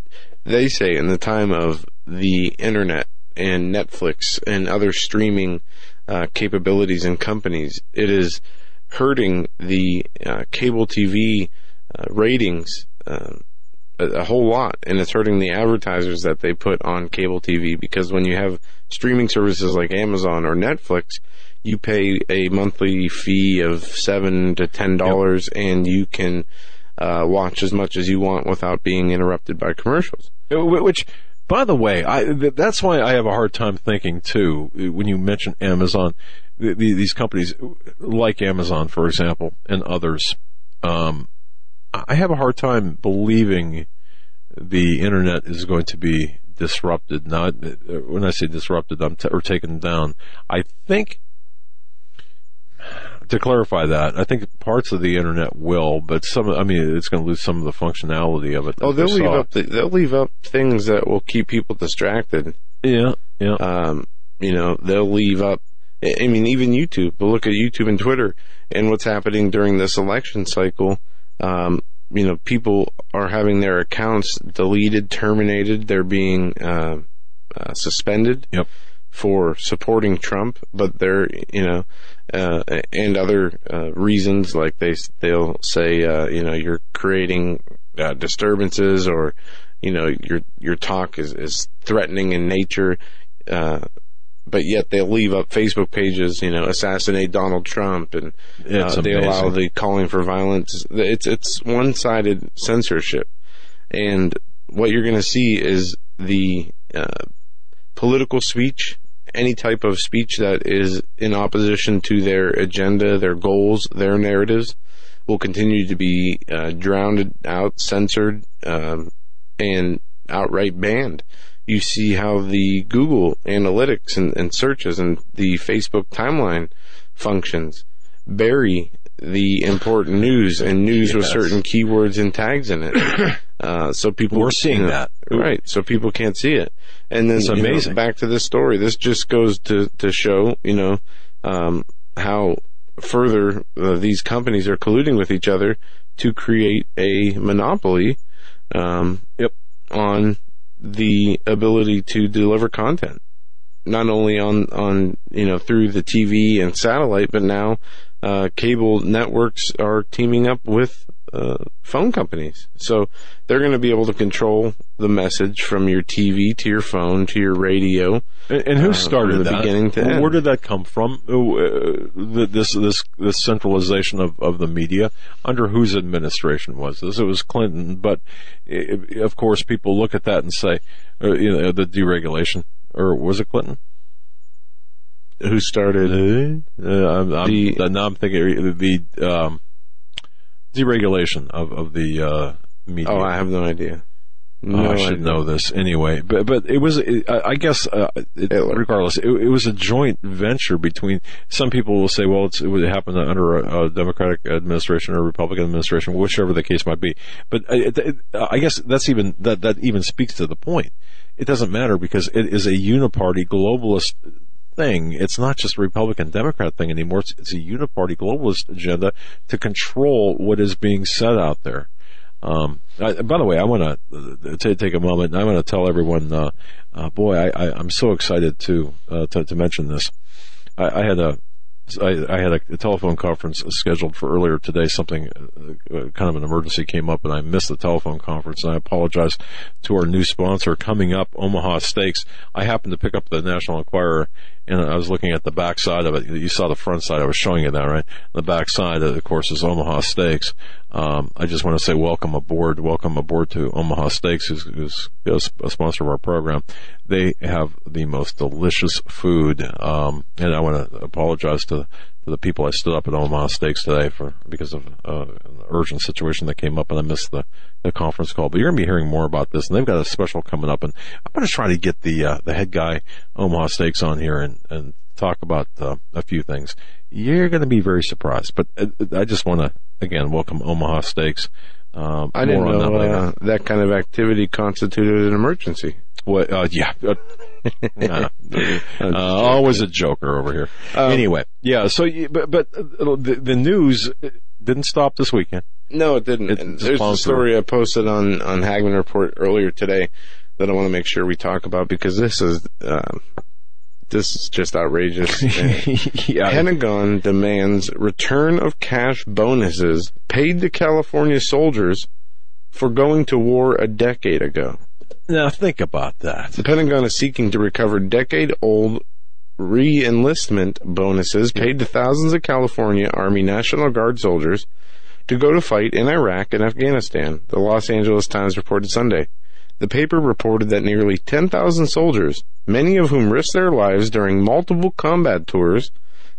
they say in the time of the internet and Netflix and other streaming uh, capabilities and companies, it is hurting the uh, cable TV uh, ratings uh, a, a whole lot, and it's hurting the advertisers that they put on cable TV because when you have streaming services like Amazon or Netflix, you pay a monthly fee of seven to ten dollars, and you can uh, watch as much as you want without being interrupted by commercials. Which, by the way, I th- that's why I have a hard time thinking too when you mention Amazon, the, these companies like Amazon, for example, and others. Um, I have a hard time believing the internet is going to be disrupted. Not when I say disrupted, I'm t- or taken down. I think. To clarify that, I think parts of the internet will, but some, I mean, it's going to lose some of the functionality of it. Oh, they'll leave up the, they'll leave up things that will keep people distracted. Yeah, yeah. Um, you know, they'll leave up. I mean, even YouTube. But look at YouTube and Twitter and what's happening during this election cycle. Um, you know, people are having their accounts deleted, terminated. They're being uh, uh, suspended Yep. For supporting Trump, but they're you know, uh, and other uh, reasons like they they'll say uh, you know you're creating uh, disturbances or you know your your talk is is threatening in nature. Uh, but yet they'll leave up Facebook pages, you know, assassinate Donald Trump, and uh, they allow the calling for violence. It's it's one sided censorship, and what you're going to see is the uh, political speech, any type of speech that is in opposition to their agenda, their goals, their narratives, will continue to be uh, drowned out, censored, um, and outright banned. You see how the Google analytics and, and searches and the Facebook timeline functions bury the important news and news with certain keywords and tags in it. Uh, so people We're seeing you know, that. right? So people can't see it, and then It's you know, back to this story. This just goes to to show you know um, how further uh, these companies are colluding with each other to create a monopoly. Um, Yep. On the ability to deliver content, not only on on you know through the TV and satellite, but now uh, cable networks are teaming up with uh, phone companies. So they're going to be able to control the message from your TV to your phone to your radio. And, and who uh, started the that? beginning to Where end. did that come from? Uh, this this this centralization of, of the media under whose administration was this? It was Clinton, but i of course people look at that and say, uh, you know, the deregulation, or was it Clinton? Who started? Uh, I'm, I'm, The- now I'm thinking the um, deregulation of of the uh, media. Oh, I have no idea. Oh, I should idea. know this anyway, but but it was I I guess uh, it, regardless, it, it was a joint venture between. Some people will say, well, it's, it would happen under a, a Democratic administration or a Republican administration, whichever the case might be. But uh, it, it, I guess that's even that that even speaks to the point. It doesn't matter because it is a uniparty globalist thing. It's not just a Republican Democrat thing anymore. It's, it's a uniparty globalist agenda to control what is being said out there. Um, I, by the way, I want to t- take a moment. and I want to tell everyone, uh, uh, boy, I, I'm so excited to, uh, to to mention this. I, I had a I, I had a, a telephone conference scheduled for earlier today. Something uh, uh, kind of an emergency came up, and I missed the telephone conference. And I apologize to our new sponsor coming up, Omaha Steaks. I happened to pick up the National Enquirer, and I was looking at the back side of it. You saw the front side. I was showing you that, right? The back side, of course, is Omaha Steaks. Um, I just want to say welcome aboard, welcome aboard to Omaha Steaks, who's, who's a sponsor of our program. They have the most delicious food, um, and I want to apologize to, to the people I stood up at Omaha Steaks today for because of uh, an urgent situation that came up, and I missed the, the conference call. But you're going to be hearing more about this, and they've got a special coming up, and I'm going to try to get the uh, the head guy Omaha Steaks on here and and talk about uh, a few things. You're going to be very surprised, but uh, I just want to again welcome Omaha Steaks. Um, I didn't know that uh, that kind of activity constituted an emergency. What? Uh, yeah. Uh, nah. Uh, always a joker over here. Um, anyway, yeah. So, but but uh, the, the news didn't stop this weekend. No, it didn't. It There's a story I posted on on Hagmann Report earlier today that I want to make sure we talk about because this is um, this is just outrageous. yeah. Pentagon demands return of cash bonuses paid to California soldiers for going to war a decade ago. Now think about that. The Pentagon is seeking to recover decade old re-enlistment bonuses paid to thousands of California Army National Guard soldiers to go to fight in Iraq and Afghanistan, the Los Angeles Times reported Sunday. The paper reported that nearly 10,000 soldiers, many of whom risked their lives during multiple combat tours,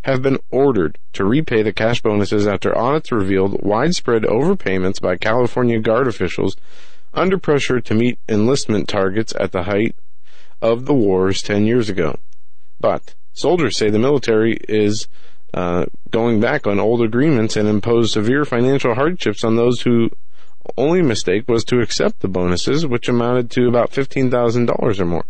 have been ordered to repay the cash bonuses after audits revealed widespread overpayments by California Guard officials under pressure to meet enlistment targets at the height of the wars 10 years ago. But soldiers say the military is uh, going back on old agreements and impose severe financial hardships on those who only mistake was to accept the bonuses, which amounted to about $15,000 or more.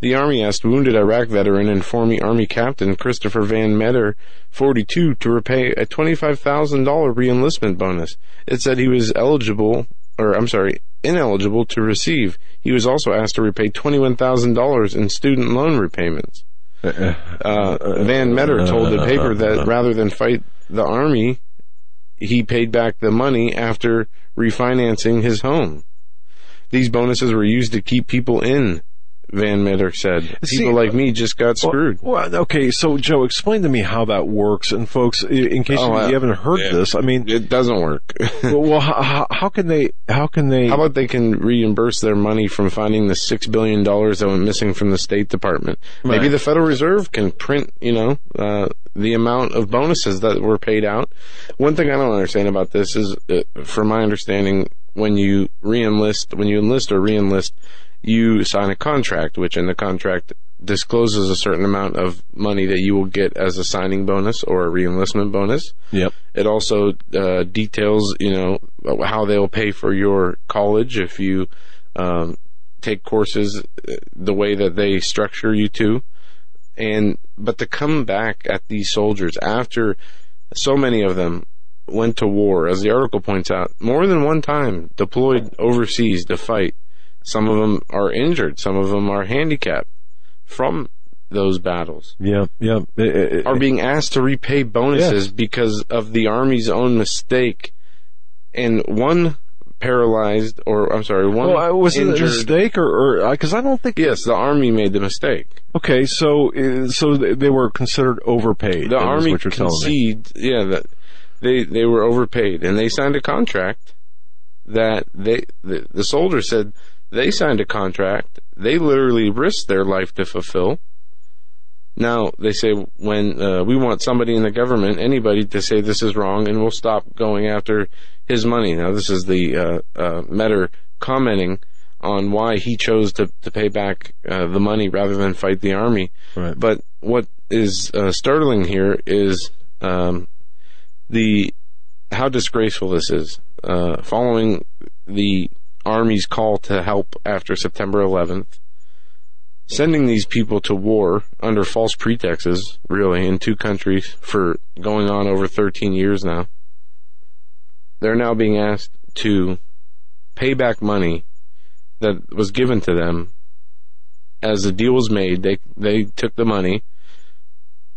The Army asked wounded Iraq veteran and former Army Captain Christopher Van Meter, 42, to repay a $25,000 reenlistment bonus. It said he was eligible, or I'm sorry, ineligible to receive. He was also asked to repay $21,000 in student loan repayments. Uh, uh, Van Meter told the paper that uh, uh, rather than fight the Army, he paid back the money after refinancing his home. These bonuses were used to keep people in, Van Meter said. People See, like me just got screwed. Well, okay, so Joe, explain to me how that works, and folks, in case Oh, you, you haven't heard this, I mean, It doesn't work. well, well how, how can they? How can they? How about they can reimburse their money from finding the six billion dollars that went missing from the State Department? Maybe the Federal Reserve can print, you know, uh, the amount of bonuses that were paid out. One thing I don't understand about this is, uh, from my understanding, when you reenlist, when you enlist or reenlist, you sign a contract, which in the contract discloses a certain amount of money that you will get as a signing bonus or a reenlistment bonus. Yep. It also uh, details, you know, how they'll pay for your college if you um, take courses uh, the way that they structure you to. And but to come back at these soldiers after so many of them went to war, as the article points out, more than one time deployed overseas to fight. Some of them are injured. Some of them are handicapped from those battles Yeah, yeah. It- it- are being asked to repay bonuses because of the army's own mistake, and one paralyzed, or I'm sorry, one well, was it a mistake, or because I don't think? Yes, the army made the mistake. Okay, so uh, so they were considered overpaid. The army what you're telling me. conceded, yeah, that they they were overpaid, and they signed a contract that they the, the soldiers said they signed a contract they literally risked their life to fulfill. Now they say when uh, we want somebody in the government, anybody, to say this is wrong, and we'll stop going after his money. Now this is the uh, uh, Meter commenting on why he chose to to pay back uh, the money rather than fight the army. Right. But what is uh, startling here is um, the how disgraceful this is. Uh, following the Army's call to help after September 11th, sending these people to war under false pretexts, really, in two countries for going on over 13 years now. They're now being asked to pay back money that was given to them as the deal was made. They they took the money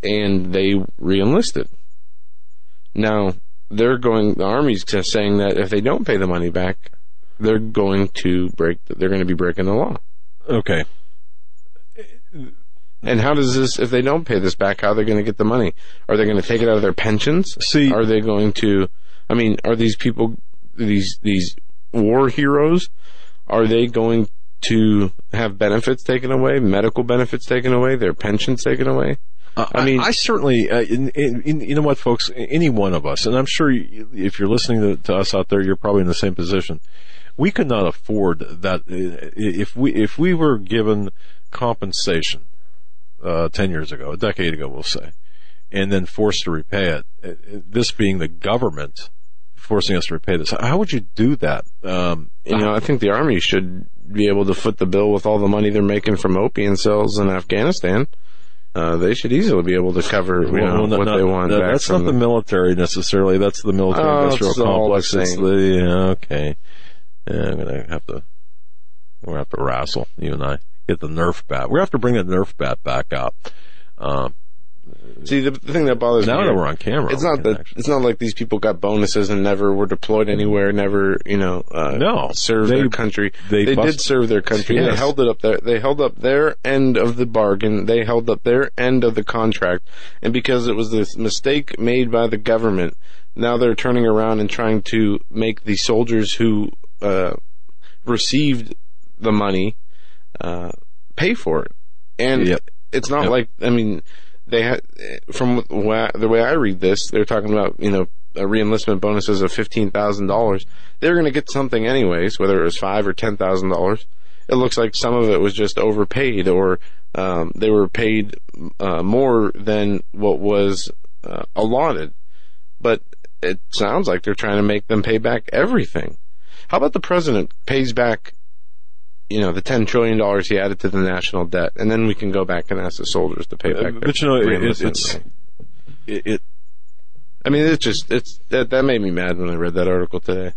and they reenlisted. Now they're going. The army's saying that if they don't pay the money back, they're going to break. They're going to be breaking the law. Okay. And how does this? If they don't pay this back, how are they going to get the money? Are they going to take it out of their pensions? See- are they going to? I mean, are these people these these war heroes, are they going to have benefits taken away, medical benefits taken away, their pensions taken away? Uh, I mean- I, certainly, uh, in, in, in, you know what, folks, any one of us, and I'm sure you, if you're listening to, to us out there, you're probably in the same position. We could not afford that uh, if we if we were given compensation uh, ten years ago, a decade ago, we'll say, and then forced to repay it. uh, This being the government forcing us to repay this, how would you do that? Um, You know, I think the army should be able to foot the bill with all the money they're making from opium sales in Afghanistan. Uh, they should easily be able to cover you know, Well, no, what no, they want. no, that's not from the military necessarily. That's the military Oh, industrial all the complex. It's the, yeah, okay. Yeah, I'm gonna have to. We're gonna have to wrestle you and I. Get the Nerf bat. We're gonna have to bring the Nerf bat back out. Um, See, the, the thing that bothers now me. Now that we're on camera, it's not that actually- it's not like these people got bonuses and never were deployed anywhere, never you know uh, No. served They- their country. they They, did serve their country. They held it up there. They held up their end of the bargain. They held up their end of the contract, and because it was this mistake made by the government, now they're turning around and trying to make the soldiers who uh, received the money uh, pay for it. And Yep. it's not Yep. like I mean they had from the way I- the way I read this, they're talking about you know a reenlistment bonuses of fifteen thousand dollars. They're going to get something anyways, whether it was five or ten thousand dollars. It looks like some of it was just overpaid, or um, they were paid uh, more than what was uh, allotted. But it sounds like they're trying to make them pay back everything. How about the president pays back you know, the ten trillion dollars he added to the national debt, and then we can go back and ask the soldiers to pay Uh, back. their but you know, it, it's it, it. I mean, it's just it's that that made me mad when I read that article today.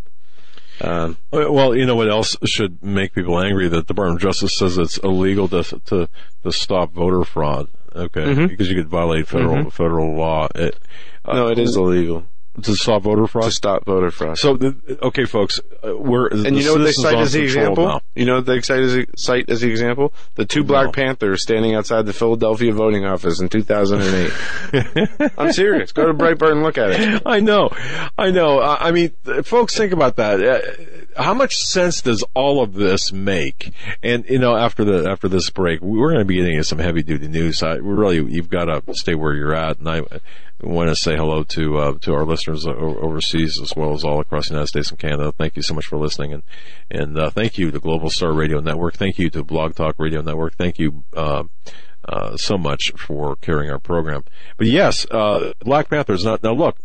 Um, Well, you know what else should make people angry? That the Department of Justice says it's illegal to to to stop voter fraud. Okay, Mhm. because you could violate federal federal law. It, uh, no, it is illegal to stop voter fraud. to stop voter fraud. So, the, okay, folks, uh, we're and you know what they cite as the example? You know what they cite as, cite as the example? The two Black No. Panthers standing outside the Philadelphia voting office in 2008. I'm serious. Go to Breitbart and look at it. I know, I know. I I mean, th- folks, think about that. Uh, How much sense does all of this make? And you know, after the after this break, we're going to be getting into some heavy duty news. I, really, you've got to stay where you're at, and I want to say hello to uh, to our listeners overseas as well as all across the United States and Canada. Thank you so much for listening, and and uh, thank you to Global Star Radio Network. Thank you to Blog Talk Radio Network. Thank you. Uh, uh, so much for carrying our program. But yes, uh, Black Panthers. Now, now look,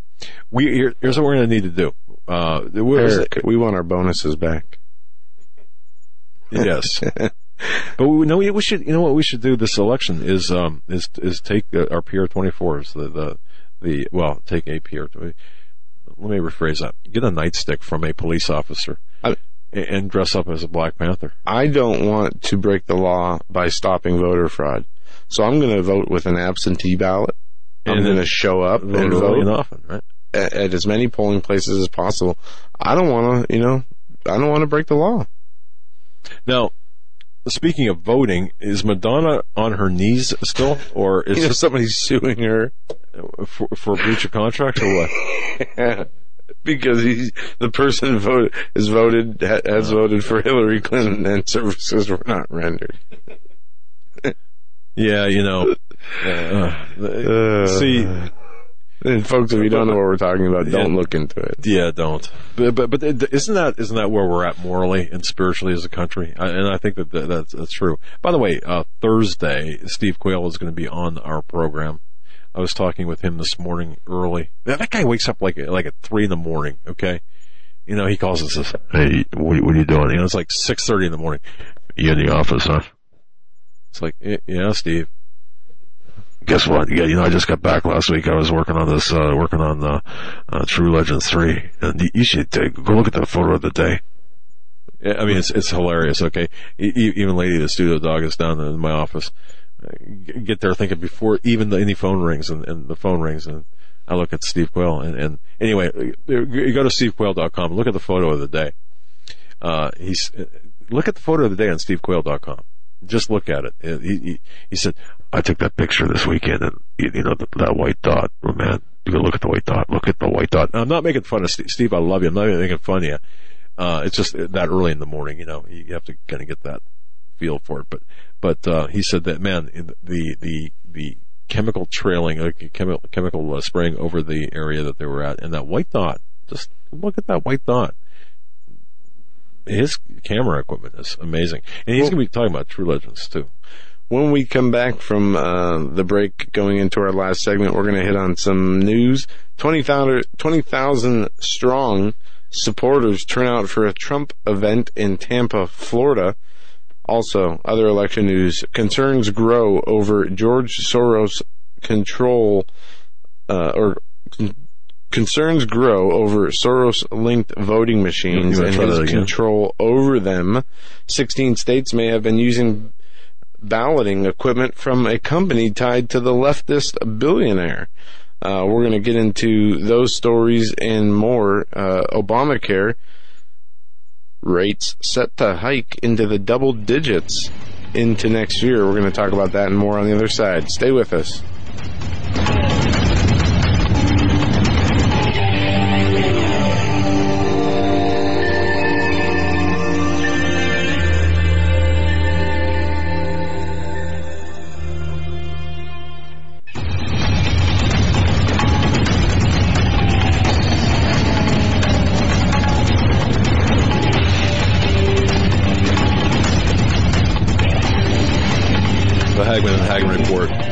we here, here's what we're going to need to do. Uh, we're- Eric, we want our bonuses back. yes, but we know we should. You know what we should do this election is um is is take our PR twenty fours the the the well take a PR. Let me rephrase that. Get a nightstick from a police officer. I- and- dress up as a Black Panther. I don't want to break the law by stopping voter fraud. So I'm going to vote with an absentee ballot. I'm And going to then show up Vote and and often, right? at, at as many polling places as possible. I don't want to, you know, I don't want to break the law. Now, speaking of voting, is Madonna on her knees still, or is You know, this somebody's suing her for, for breach of contract, or what? because he's, the person voted is voted has voted for Hillary Clinton and services were not rendered. Yeah, you know. Uh, see, and folks, if you don't know what we're talking about, don't Yeah. look into it. yeah, don't. But but, but isn't that isn't that where we're at morally and spiritually as a country? I, and I think that, that that's that's true. By the way, uh, Thursday, Steve Quayle is going to be on our program. I was talking with him this morning early. That, guy wakes up like like at three in the morning. Okay, you know he calls us. Says, hey, what, what are you doing? You know, it's like six thirty in the morning. You in the office, huh? It's like, "Yeah, Steve. Guess what? Yeah, you know, I just got back last week. I was working on this, uh, working on the, uh, True Legends 3. And you- should take, go look at the photo of the day. Yeah, I mean, it's, it's hilarious, okay? Even Lady the Studio Dog is down in my office. Uh, Get there thinking before even the, any phone rings and, and the phone rings and I look at Steve Quayle and, and anyway, you go to stevequayle.com, look at the photo of the day. Uh, he's, look at the photo of the day on stevequayle.com. Just look at it. He, he, he said, I took that picture this weekend and, you, know, that, that white dot, oh man, you look at the white dot. Look at the white dot. I'm not making fun of Steve. Steve I love you. I'm not even making fun of you. Uh, it's just that early in the morning, you know, you have to kind of get that feel for it. But, but, uh, he said that, man, the, the, the chemical trailing, uh, chemical, chemical uh, spraying over the area that they were at and that white dot, just look at that white dot. His camera equipment is amazing. And he's well, going to be talking about True Legends too. When we come back from uh, the break, going into our last segment, we're going to hit on some news. 20,000 20, strong supporters turn out for a Trump event in Tampa, Florida. Also, other election news. Concerns grow over George Soros control, uh, or con- concerns grow over Soros linked voting machines and his control over them. 16 states may have been using balloting equipment from a company tied to the leftist billionaire. Uh, we're going to get into those stories and more. Uh, Obamacare rates set to hike into the double digits into next year. We're going to talk about that and more on the other side. Stay with us.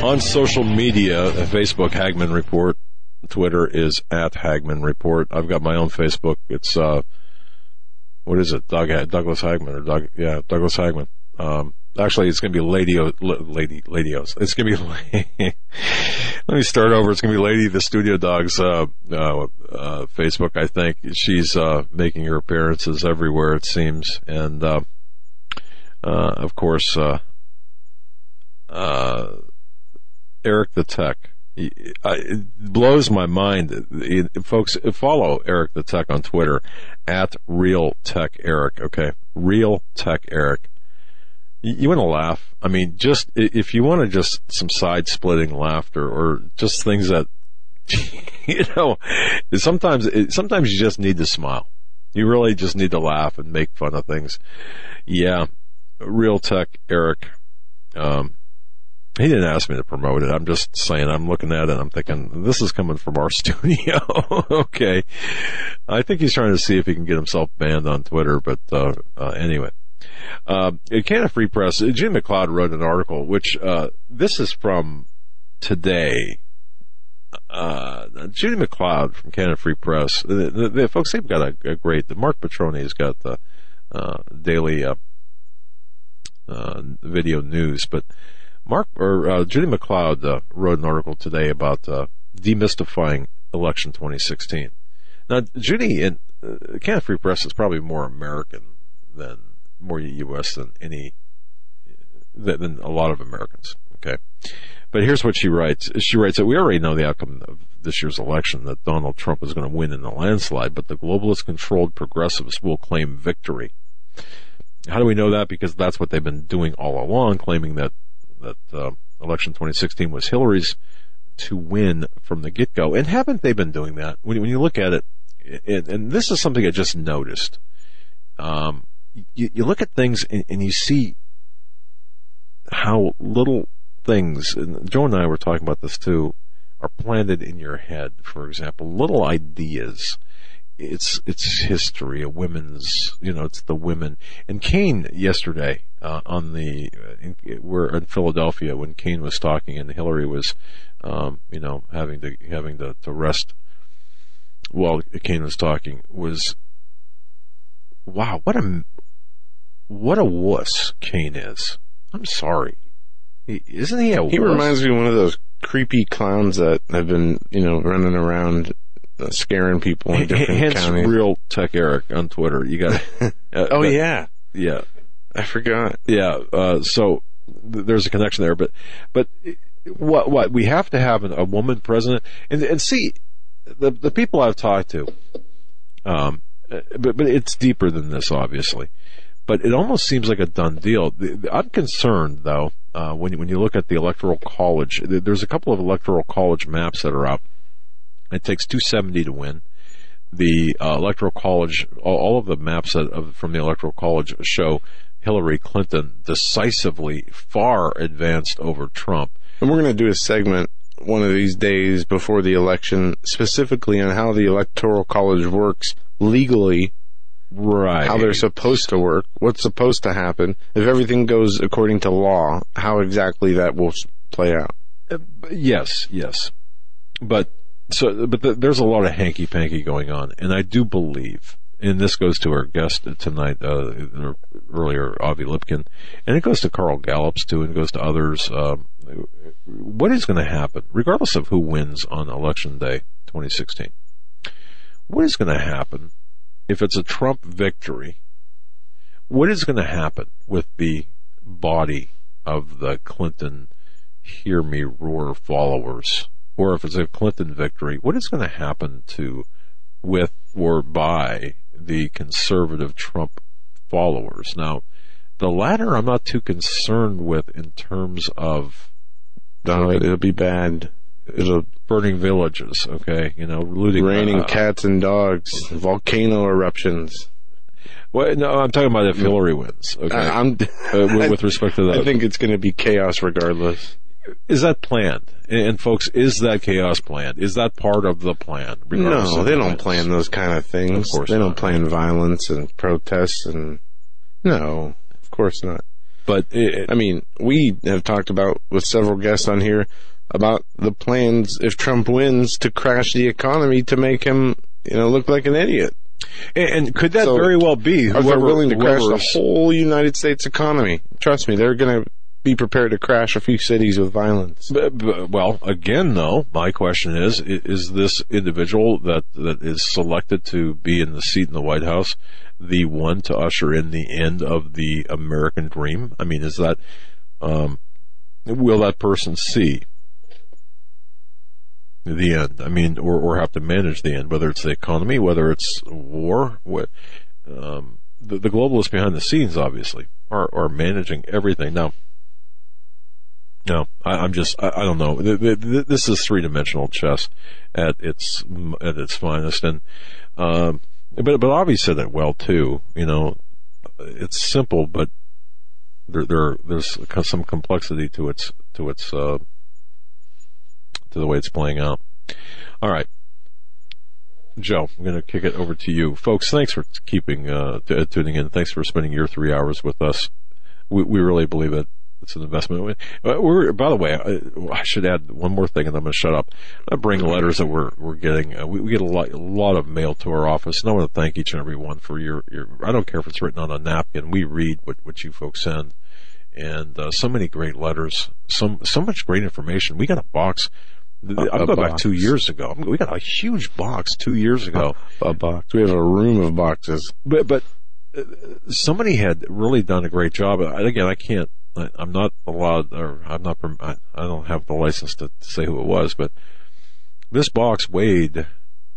On social media, Facebook Hagmann Report, Twitter is at Hagmann Report. I've got my own Facebook. It's uh, what is it? Doug, Douglas Hagmann or Doug? Yeah, Douglas Hagmann. Um, actually, it's going to be Lady Lady Ladios. It's going to be. let me start over. It's going to be Lady the Studio Dogs uh, uh, uh, Facebook. I think she's uh, making her appearances everywhere. It seems, and uh, uh, of course. Uh, uh, Eric the Tech. It blows my mind. Folks, follow Eric the Tech on Twitter at Real Tech Eric. Okay, Real Tech Eric. You want to laugh? I mean, just if you want to just some side splitting laughter or just things that you know, sometimes sometimes you just need to smile. You really just need to laugh and make fun of things. Yeah, Real Tech Eric. Um, he didn't ask me to promote it. I'm just saying, I'm looking at it I'm thinking, this is coming from our studio. okay. I think he's trying to see if he can get himself banned on Twitter, but, uh, uh, anyway. Uh, Canada Free Press, Jim McLeod wrote an article, which, uh, this is from today. Uh, Judi McLeod from Canada Free Press, the, the, the folks, they've got a, a great, the Mark Petroni has got the, uh, daily, uh, uh, video news, but, Mark or uh, Judi McLeod uh, wrote an article today about uh, demystifying election 2016. Now, Judy in uh, Canada Free Press is probably more American than more U.S. than any than a lot of Americans. Okay, but here's what she writes. She writes that we already know the outcome of this year's election that Donald Trump is going to win in a landslide, but the globalist controlled progressives will claim victory. How do we know that? Because that's what they've been doing all along, claiming that that uh, election 2016 was Hillary's to win from the get go. And haven't they been doing that? When, when you look at it, and, and, this is something I just noticed. Um, you, you, look at things and, and, you see how little things, and Joe and I were talking about this too, are planted in your head. For example, little ideas it's it's history, a women's, you know, it's the women. And Kaine yesterday uh, on the uh, in, we're in Philadelphia when Kaine was talking and Hillary was, um, you know, having to having to, to rest while Kaine was talking was, wow, what a what a wuss Kaine is. I'm sorry, he, isn't he a? He wuss? reminds me of one of those creepy clowns that have been, you know, running around scaring people in different Hence counties. real tech Eric on Twitter. You got. Uh, oh but, yeah, yeah. I forgot. Yeah. Uh, so th- there's a connection there, but but what what we have to have a woman president and and see the the people I've talked to. Um, but but it's deeper than this, obviously. But it almost seems like a done deal. I'm concerned though uh, when when you look at the electoral college. There's a couple of electoral college maps that are up It takes 270 to win. The uh, electoral college, all, all of the maps that, of, from the electoral college show Hillary Clinton decisively far advanced over Trump. And we're going to do a segment one of these days before the election, specifically on how the electoral college works legally, Right. how they're supposed to work, what's supposed to happen, if everything goes according to law, how exactly that will play out. Yes, yes. But so, but th there's a lot of hanky panky going on, and I do believe, and this goes to our guest tonight, uh, earlier, Avi Lipkin, and it goes to Carl Gallups too, and goes to others. Um, what is going to happen, regardless of who wins on election day 2016? What is going to happen if it's a Trump victory? What is going to happen with the body of the Clinton hear me roar followers, or if it's a Clinton victory, what is going to happen to, with or by the conservative Trump followers? Now, the latter I'm not too concerned with in terms of No, it, it'll be bad. It'll burning villages, okay, you know, looting, raining uh, cats and dogs, volcano eruptions. Well, no, I'm talking about if Hillary wins, okay, I'm, uh, with, with respect to that. I think it's going to be chaos regardless. Is that planned? And, folks, is that chaos planned? Is that part of the plan? No, they don't plan those kind of things. Of course they don't plan violence and protests and no, of course not. But it, I mean, we have talked about with several guests on here about the plans if Trump wins to crash the economy to make him, you know, look like an idiot. And, could that So, very well be whoever, willing to crash the whole United States economy, trust me, they're going to be prepared to crash a few cities with violence. B- b- Well, again, though, my question is: Is this individual that that is selected to be in the seat in the White House the one to usher in the end of the American dream? I mean, is that um, will that person see the end? I mean, or or have to manage the end, whether it's the economy, whether it's war, what. Um, the, the globalists behind the scenes, obviously, are, are managing everything. Now, no, I, I'm just, I, I don't know. Th- th- th- This is three dimensional chess at its, at its finest. And, um, but, but Avi said it well too. You know, it's simple, but there, there, there's some complexity to its, to its, uh, to the way it's playing out. All right. Joe, I'm going to kick it over to you. Folks, thanks for keeping, uh, t- tuning in. Thanks for spending your three hours with us. We, we really believe it. It's an investment. Uh, We're, by the way, I, I should add one more thing and I'm going to shut up. I bring letters that we're, we're getting. Uh, we, we get a lot, a lot of mail to our office and I want to thank each and every one for your, your, I don't care if it's written on a napkin. We read what, what you folks send and, uh, so many great letters, some, so much great information. We got a box. I'm going back two years ago. We got a huge box two years ago. A box. We have a room of boxes. But but uh, somebody had really done a great job. Again, I can't. I- I'm not allowed, or I'm not. I I don't have the license to say who it was. But this box weighed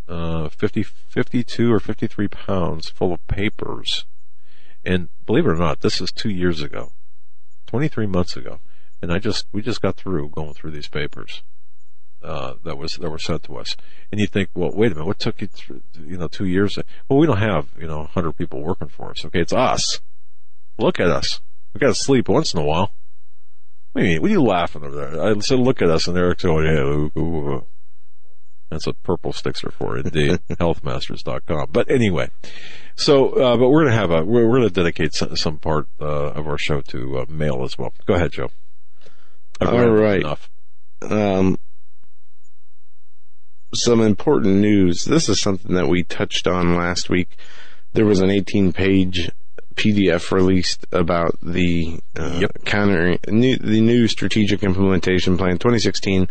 uh, 50, 52 or 53 pounds, full of papers. And believe it or not, this is two years ago, 23 months ago, and I just we just got through going through these papers uh, that was that were sent to us. And you think, well, wait a minute, what took you, through, you know, two years? Well, we don't have you know, hundred people working for us. Okay, it's us. Look at us. We got to sleep once in a while. What do you mean? What are you laughing over there? I said, look at us, and Eric's going, yeah, ooh, ooh, ooh. That's what purple sticks are for, indeed. Healthmasters.com. But anyway, so, uh, but we're going to have a, we're, we're going to dedicate some, some part, uh, of our show to, uh, mail as well. Go ahead, Joe. I've All right. Enough. Um, some important news. This is something that we touched on last week. There was an 18 page PDF released about the uh, Yep. counter new, the new strategic implementation plan 2016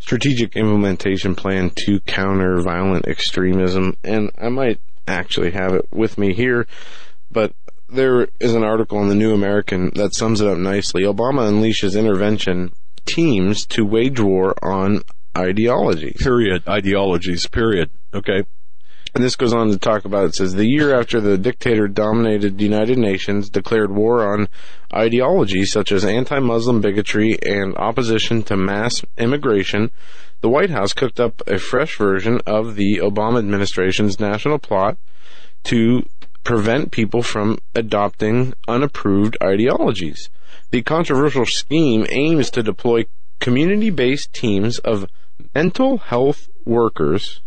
strategic implementation plan to counter violent extremism and I might actually have it with me here but there is an article in the New American that sums it up nicely. Obama unleashes intervention teams to wage war on ideologies. Period. Ideologies. Period. Okay. And this goes on to talk about it says the year after the dictator dominated the United Nations declared war on ideologies such as anti-Muslim bigotry and opposition to mass immigration, the White House cooked up a fresh version of the Obama administration's national plot to prevent people from adopting unapproved ideologies. The controversial scheme aims to deploy community-based teams of mental health workers,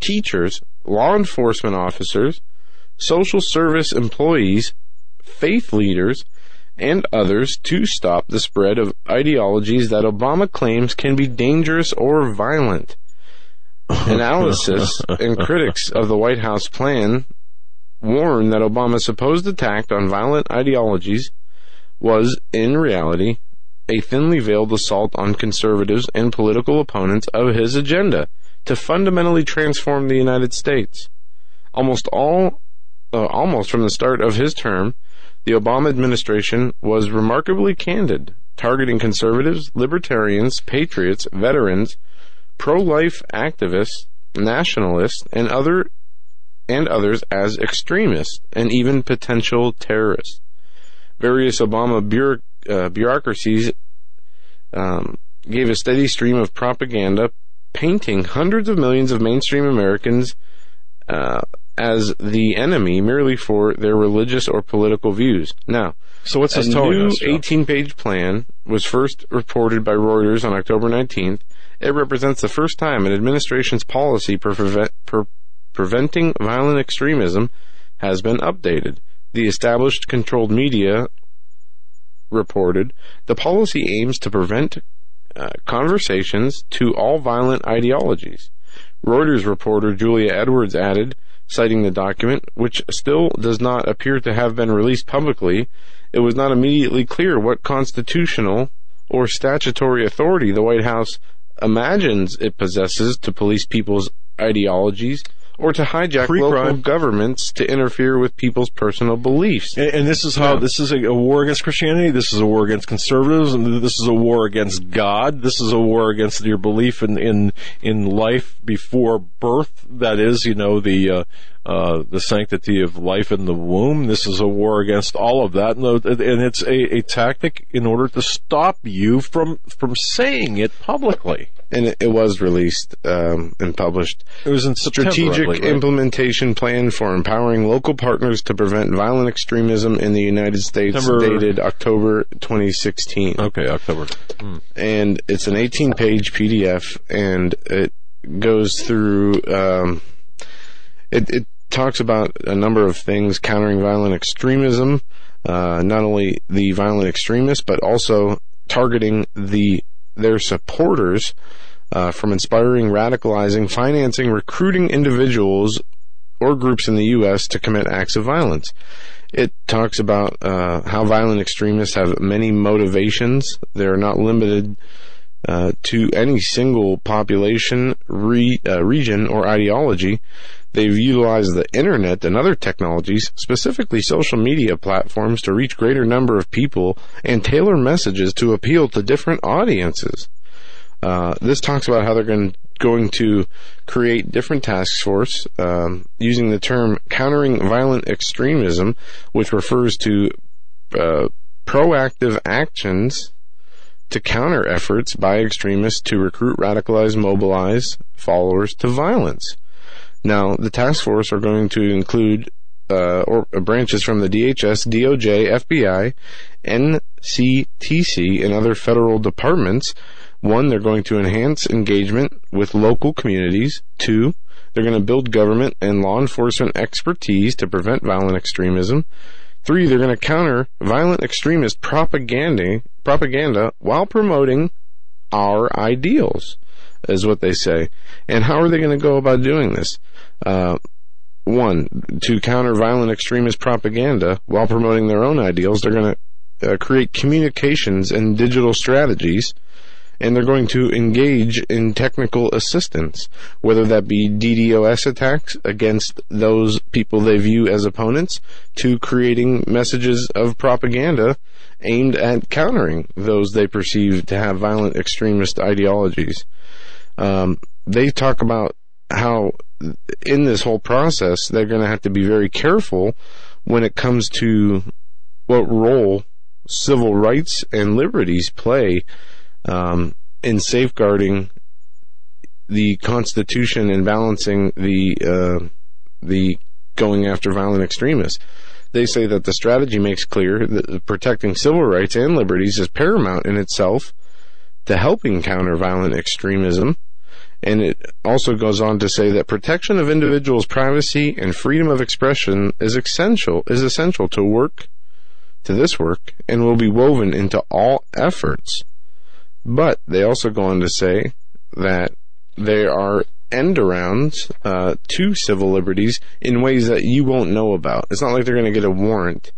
teachers, law enforcement officers, social service employees, faith leaders, and others to stop the spread of ideologies that Obama claims can be dangerous or violent. Analysis and critics of the White House plan warn that Obama's supposed attack on violent ideologies was, in reality, a thinly veiled assault on conservatives and political opponents of his agenda to fundamentally transform the United States. Almost all, uh, almost from the start of his term, the Obama administration was remarkably candid, targeting conservatives, libertarians, patriots, veterans, pro-life activists, nationalists, and other and others as extremists and even potential terrorists. Various Obama uh, bureaucracies um, gave a steady stream of propaganda painting hundreds of millions of mainstream Americans uh, as the enemy merely for their religious or political views. Now, So what's a this telling new us? Joe? 18-page plan was first reported by Reuters on October 19th. It represents the first time an administration's policy for prevent, preventing violent extremism has been updated. The established controlled media reported the policy aims to prevent uh, conversations to all violent ideologies. Reuters reporter Julia Edwards added, citing the document, which still does not appear to have been released publicly, it was not immediately clear what constitutional or statutory authority the White House imagines it possesses to police people's ideologies or to hijack Pre-crime. local governments to interfere with people's personal beliefs. And, and this is how Yeah. this is a, a war against Christianity. This is a war against conservatives, this is a war against God. This is a war against your belief in in in life before birth. That is, you know, the uh, uh, the sanctity of life in the womb. This is a war against all of that, and, it's a, a tactic in order to stop you from from saying it publicly. And it, it was released um, and published. It was in September, Strategic right? implementation plan for empowering local partners to prevent violent extremism in the United States, September- dated October 2016. Okay, October. And it's an 18 page PDF, and it goes through. Um, it, it talks about a number of things countering violent extremism, uh, not only the violent extremists, but also targeting the their supporters uh, from inspiring, radicalizing, financing, recruiting individuals or groups in the U.S. to commit acts of violence. It talks about uh, how violent extremists have many motivations. They're not limited uh, to any single population, re, uh, region, or ideology. They've utilized the internet and other technologies, specifically social media platforms, to reach greater number of people and tailor messages to appeal to different audiences. Uh, this talks about how they're going, going to create different task force um, using the term countering violent extremism, which refers to uh, proactive actions to counter efforts by extremists to recruit, radicalize, mobilize followers to violence. Now, the task force are going to include uh, or uh, branches from the DHS, DOJ, FBI, NCTC, and other federal departments. One, they're going to enhance engagement with local communities. Two, they're going to build government and law enforcement expertise to prevent violent extremism. Three, they're going to counter violent extremist propaganda, propaganda while promoting our ideals, is what they say. And how are they going to go about doing this? Uh, one, to counter violent extremist propaganda while promoting their own ideals, they're going to uh, create communications and digital strategies, and they're going to engage in technical assistance, whether that be DDoS attacks against those people they view as opponents, to creating messages of propaganda aimed at countering those they perceive to have violent extremist ideologies. Um, they talk about how in this whole process they're going to have to be very careful when it comes to what role civil rights and liberties play um, in safeguarding the Constitution and balancing the uh, the going after violent extremists. They say that the strategy makes clear that protecting civil rights and liberties is paramount in itself to helping counter violent extremism. And it also goes on to say that protection of individuals' privacy and freedom of expression is essential, is essential to work, to this work, and will be woven into all efforts. But they also go on to say that there are end arounds uh, to civil liberties in ways that you won't know about. It's not like they're going to get a warrant,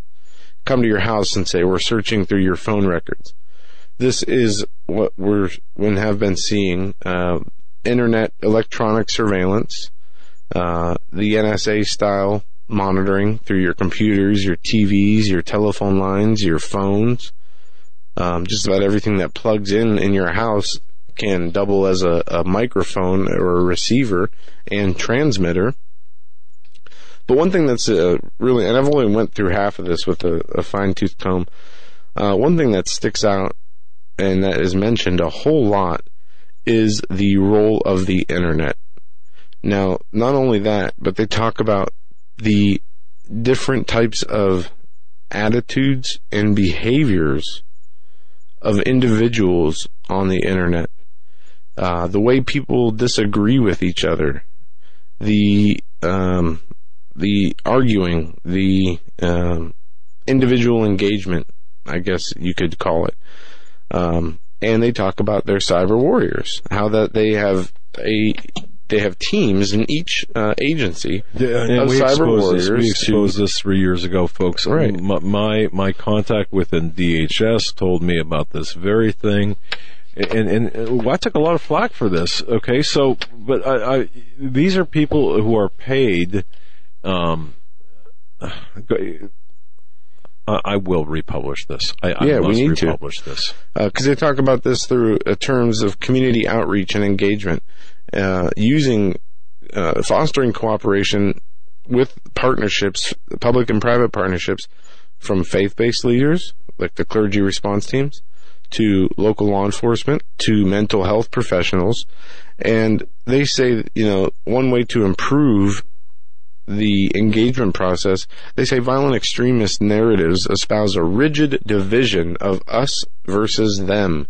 come to your house and say, we're searching through your phone records. This is what we're, and have been seeing, uh, internet electronic surveillance, uh, the NSA style monitoring through your computers, your TVs, your telephone lines, your phones, um, just about everything that plugs in in your house can double as a, a microphone or a receiver and transmitter. But one thing that's uh, really, and I've only went through half of this with a, a fine tooth comb. Uh, one thing that sticks out and that is mentioned a whole lot is the role of the internet. Now, not only that, but they talk about the different types of attitudes and behaviors of individuals on the internet. Uh, the way people disagree with each other, the um, the arguing, the um, individual engagement, I guess you could call it. Um, and they talk about their cyber warriors, how that they have a they have teams in each uh, agency Yeah, of and we cyber warriors. this. We exposed this three years ago, folks. Right. My, my contact within DHS told me about this very thing, and and I took a lot of flack for this. Okay, so but I, I these are people who are paid. Um, I I will republish this. I, I Yeah, we need to. republish this. because they talk about this through uh, terms of community outreach and engagement, uh, using uh, fostering cooperation with partnerships, public and private partnerships, from faith-based leaders like the clergy response teams, to local law enforcement, to mental health professionals, and they say you know one way to improve the engagement process, they say violent extremist narratives espouse a rigid division of us versus them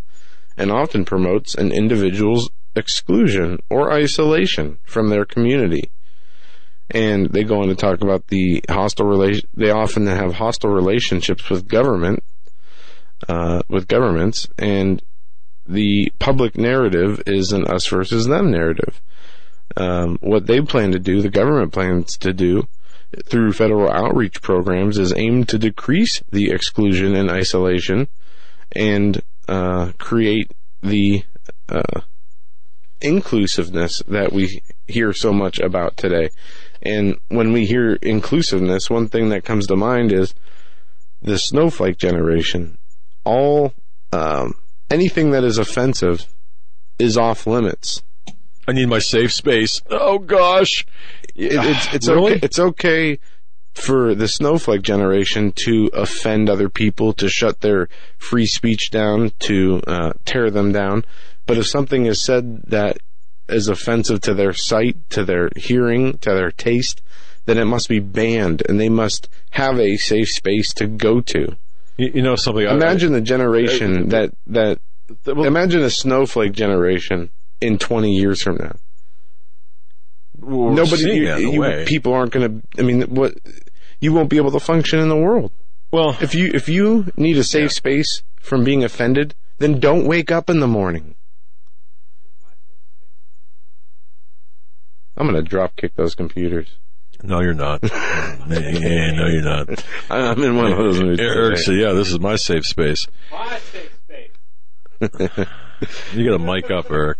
and often promotes an individual's exclusion or isolation from their community. And they go on to talk about the hostile relation, they often have hostile relationships with government, uh, with governments, and the public narrative is an us versus them narrative um, what they plan to do, the government plans to do through federal outreach programs is aimed to decrease the exclusion and isolation and uh, create the uh, inclusiveness that we hear so much about today. And when we hear inclusiveness, one thing that comes to mind is the snowflake generation. All um, anything that is offensive is off limits. I need my safe space. Oh gosh, It, it's it's Really? okay. It's okay for the snowflake generation to offend other people, to shut their free speech down, to uh, tear them down. But if something is said that is offensive to their sight, to their hearing, to their taste, then it must be banned, and they must have a safe space to go to. You, you know something? I- Imagine the generation that that. Well, Imagine a snowflake generation in 20 years from now. we're Nobody, you, that you- way. people aren't going to. I mean, what? You won't be able to function in the world well, if you if you need a safe Yeah. space from being offended. Then don't wake up in the morning. I'm going to drop kick those computers. no, you're not. yeah, no, you're not. I'm in one of those moods. Eric said, "Yeah, this is my safe space." My safe space. You got a mic up, Eric.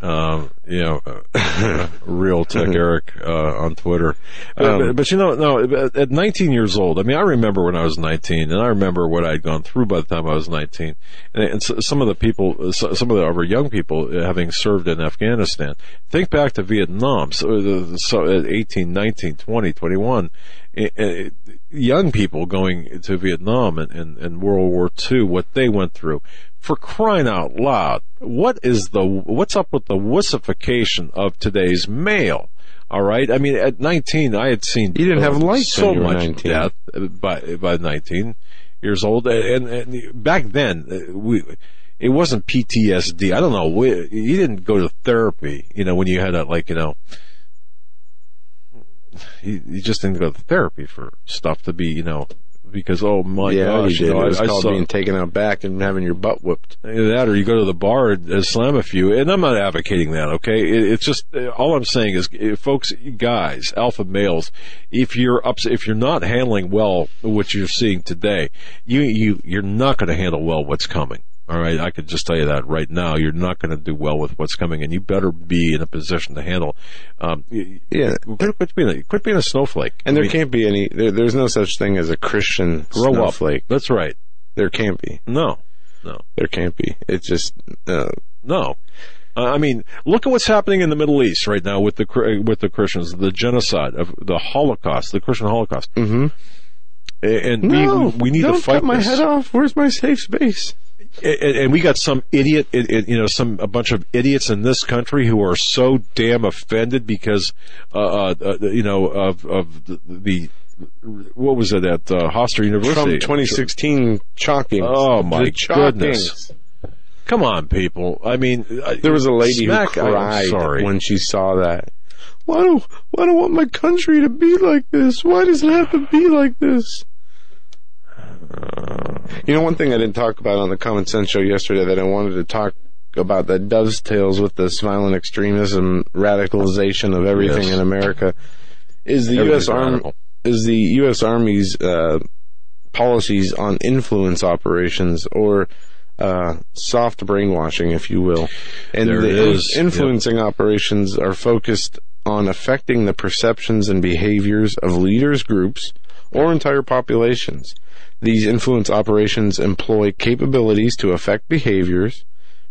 Um, you know, uh, uh, real tech Eric uh, on Twitter. Uh, Um, but, but you know, no, at 19 years old, I mean, I remember when I was 19, and I remember what I'd gone through by the time I was 19, and, and so, some of the people, so- some of the other young people uh, having served in Afghanistan. Think back to Vietnam, so, so at 18, 19, 20, 21. eh, eh, young people going to Vietnam and, and, and World War II, what they went through. For crying out loud, what is the, what's up with the wussification of today's male? All right. I mean, at 19, I had seen You didn't have lights so when you were much 19. death uh, by by 19 years old, and, and back then uh, we. It wasn't PTSD. I don't know. We, you didn't go to therapy, you know, when you had a, like, you know, you, you just didn't go to therapy for stuff to be, you know, because, oh my yeah, gosh, you know, it was I, I called saw, being taken out back and having your butt whipped. That or you go to the bar and uh, slam a few. And I'm not advocating that, okay? It, it's just, uh, all I'm saying is, uh, folks, guys, alpha males, if you're ups, if you're not handling well what you're seeing today, you, you, you're not going to handle well what's coming. All right. I could just tell you that right now. You're not going to do well with what's coming and you better be in a position to handle, um, Yeah. quit, quit being a, quit being a snowflake. And there mean, can't be any, there, there's no such thing as a Christian grow snowflake. up. That's right. There can't be. No, no. There can't be. It's just, uh, No. I mean, look at what's happening in the Middle East right now with the with the Christians, the genocide of the Holocaust, the Christian Holocaust, mhm. And no, we we need to fight cut my this. head off. Where's my safe space? And, and we got some idiot, you know, some a bunch of idiots in this country who are so damn offended because, uh, uh, uh, you know, of of the, the what was it at uh, Hofstra University? Trump 2016 chalking. Oh, my The goodness. Come on, people. I mean, There was a lady smack, who cried sorry. when she saw that. Why do why do I want my country to be like this? Why does it have to be like this? You know, one thing I didn't talk about on the Common Sense show yesterday that I wanted to talk about that dovetails with this violent extremism, radicalization of everything Yes. in America is the U.S. Army is the U.S. Army's uh, policies on influence operations or uh, soft brainwashing, if you will. And There the is. influencing operations are focused on affecting the perceptions and behaviors of leaders, groups, or entire populations. These influence operations employ capabilities to affect behaviors,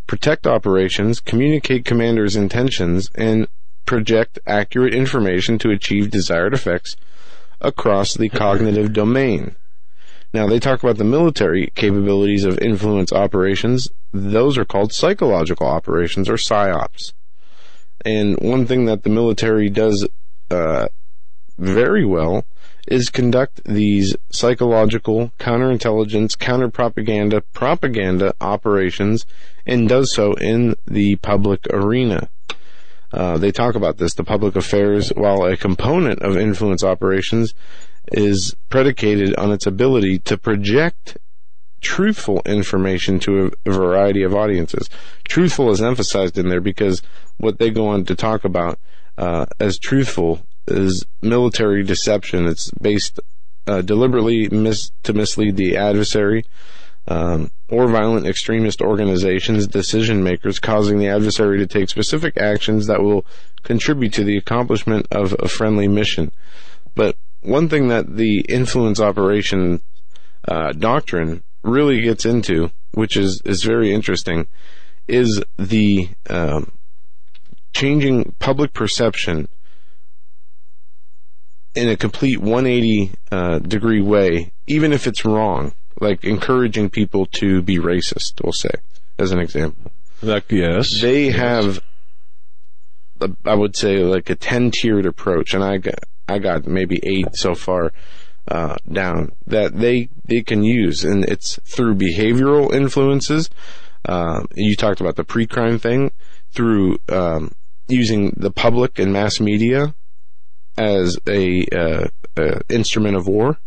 protect operations, communicate commanders' intentions, and project accurate information to achieve desired effects across the cognitive domain. Now, they talk about the military capabilities of influence operations. Those are called psychological operations or PSYOPs. And one thing that the military does uh, very well is conduct these psychological, counterintelligence, counterpropaganda, propaganda operations, and does so in the public arena. Uh, they talk about this. The public affairs, while a component of influence operations, is predicated on its ability to project truthful information to a, variety of audiences. Truthful is emphasized in there because what they go on to talk about uh, as truthful is military deception. It's based uh, deliberately mis- to mislead the adversary. Um, or violent extremist organizations, decision makers, causing the adversary to take specific actions that will contribute to the accomplishment of a friendly mission. But one thing that the influence operation uh, doctrine really gets into, which is is very interesting, is the um, changing public perception in a complete 180 uh, degree way, even if it's wrong. Like encouraging people to be racist, we'll say, as an example. That, yes. They have, a- I would say, like a 10 tiered approach, and I got, I got maybe eight so far uh, down that they they can use, and it's through behavioral influences. Um, you talked about the pre-crime thing through um, using the public and mass media as a uh, uh, instrument of war.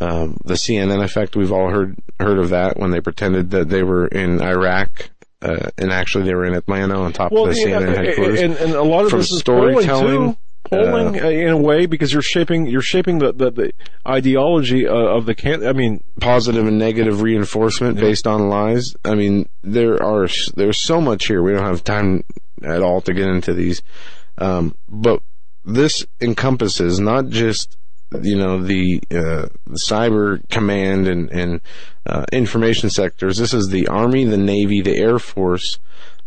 Um, the CNN effect, we've all heard heard of that when they pretended that they were in Iraq, uh, and actually they were in Atlanta on top of the yeah, CNN headquarters. and, and a lot of From this is polling storytelling, too. Polling uh, in a way because you're shaping you're shaping the the, the ideology uh, of the can. I mean, positive and negative reinforcement based on lies. I mean, there are there's so much here. We don't have time at all to get into these. Um, but this encompasses not just you know the uh, cyber command and and uh, information sectors. This is the Army, the Navy, the Air Force,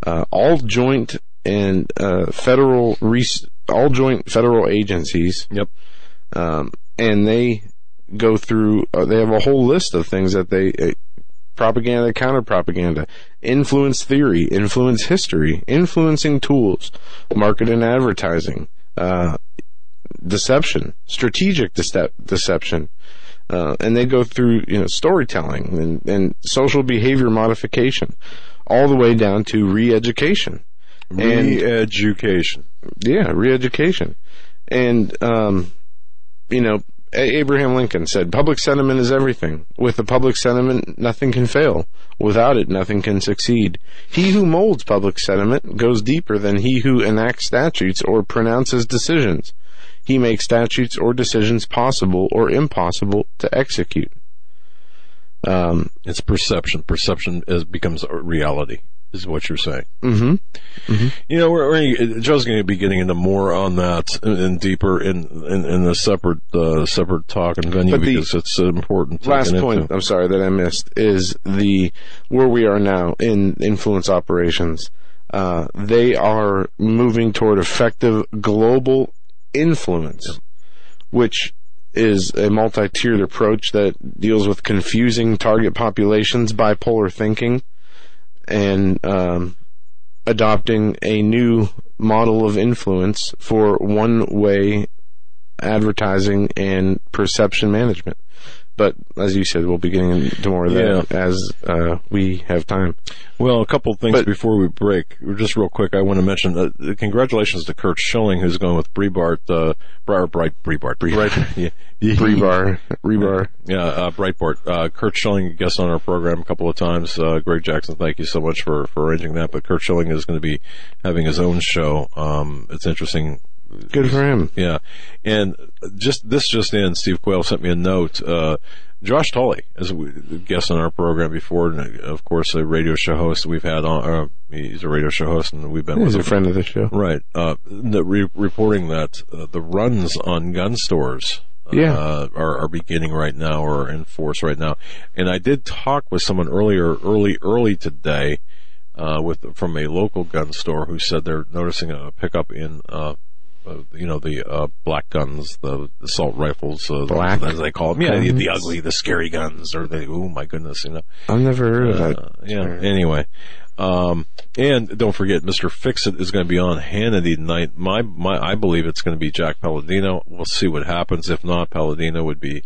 uh, all joint and uh, federal res- all joint federal agencies. Yep. Um, and they go through. Uh, they have a whole list of things that they. Uh, propaganda, counter propaganda, influence theory, influence history, influencing tools, market and advertising, uh, deception, strategic decep- deception, uh, and they go through you know storytelling and, and social behavior modification, all the way down to re-education. Re-education. yeah, re-education, and um, you know, Abraham Lincoln said, "Public sentiment is everything. With the public sentiment, nothing can fail. Without it, nothing can succeed. He who molds public sentiment goes deeper than he who enacts statutes or pronounces decisions. He makes statutes or decisions possible or impossible to execute." Um, It's perception. Perception is, becomes reality, is what you're saying. mhm. You know, we're, we're, Joe's going to be getting into more on that and, and deeper in, in, in a separate, uh, separate talk and venue But the because it's important. Last point into. I'm sorry that I missed is the where we are now in influence operations. Uh, they are moving toward effective global influence, which is a multi-tiered approach that deals with confusing target populations, bipolar thinking, and um, adopting a new model of influence for one-way advertising and perception management. But as you said, we'll be getting into more of that as uh, we have time. Well, a couple of things But- before we break. Just real quick, I want to mention uh, congratulations to Curt Schilling, who's going with Breitbart, uh, Bright, Breitbart, Breitbart, yeah, Rebar, rebar. yeah, uh, Breitbart. Uh, Curt Schilling guest on our program a couple of times. Uh, Greg Jackson, thank you so much for for arranging that. But Curt Schilling is going to be having his own show. Um, it's interesting. Good for him. Yeah, and just this just in, Steve Quayle sent me a note. Uh, Josh Tolley is a guest on our program before, and uh, of course a radio show host we've had on. Uh, he's a radio show host, and we've been He's with a him. friend of the show. Right, uh, the re- reporting that uh, the runs on gun stores. Yeah. Uh, are, are beginning right now or in force right now. And I did talk with someone earlier, early, early today, uh, with, from a local gun store who said they're noticing a pickup in, uh, you know, the, uh, black guns, the assault rifles, uh, Black as they call them. Yeah, the, the ugly, the scary guns, or the, oh my goodness, you know. I've never heard of Uh, that. yeah. Anyway, um, and don't forget, Mr. Fixit is going to be on Hannity tonight. My, my, I believe it's going to be Jack Palladino. We'll see what happens. If not, Palladino would be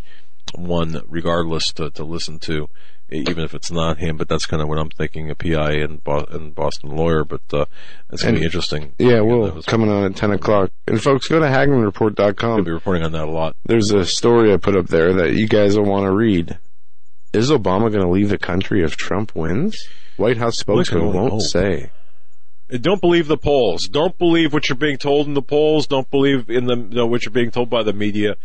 one regardless to, to listen to, even if it's not him. But that's kind of what I'm thinking. A PI and, Bo- and Boston lawyer, but uh, it's going to And- be interesting. Yeah, That well, was- coming on at 10 o'clock. And folks, go to I'll be reporting on that a lot. There's a story I put up there that you guys will want to read. Is Obama going to leave the country if Trump wins? White House spokesman won't hope. say. Uh, Don't believe the polls. Don't believe what you're being told in the polls. Don't believe in the you know, what you're being told by the media.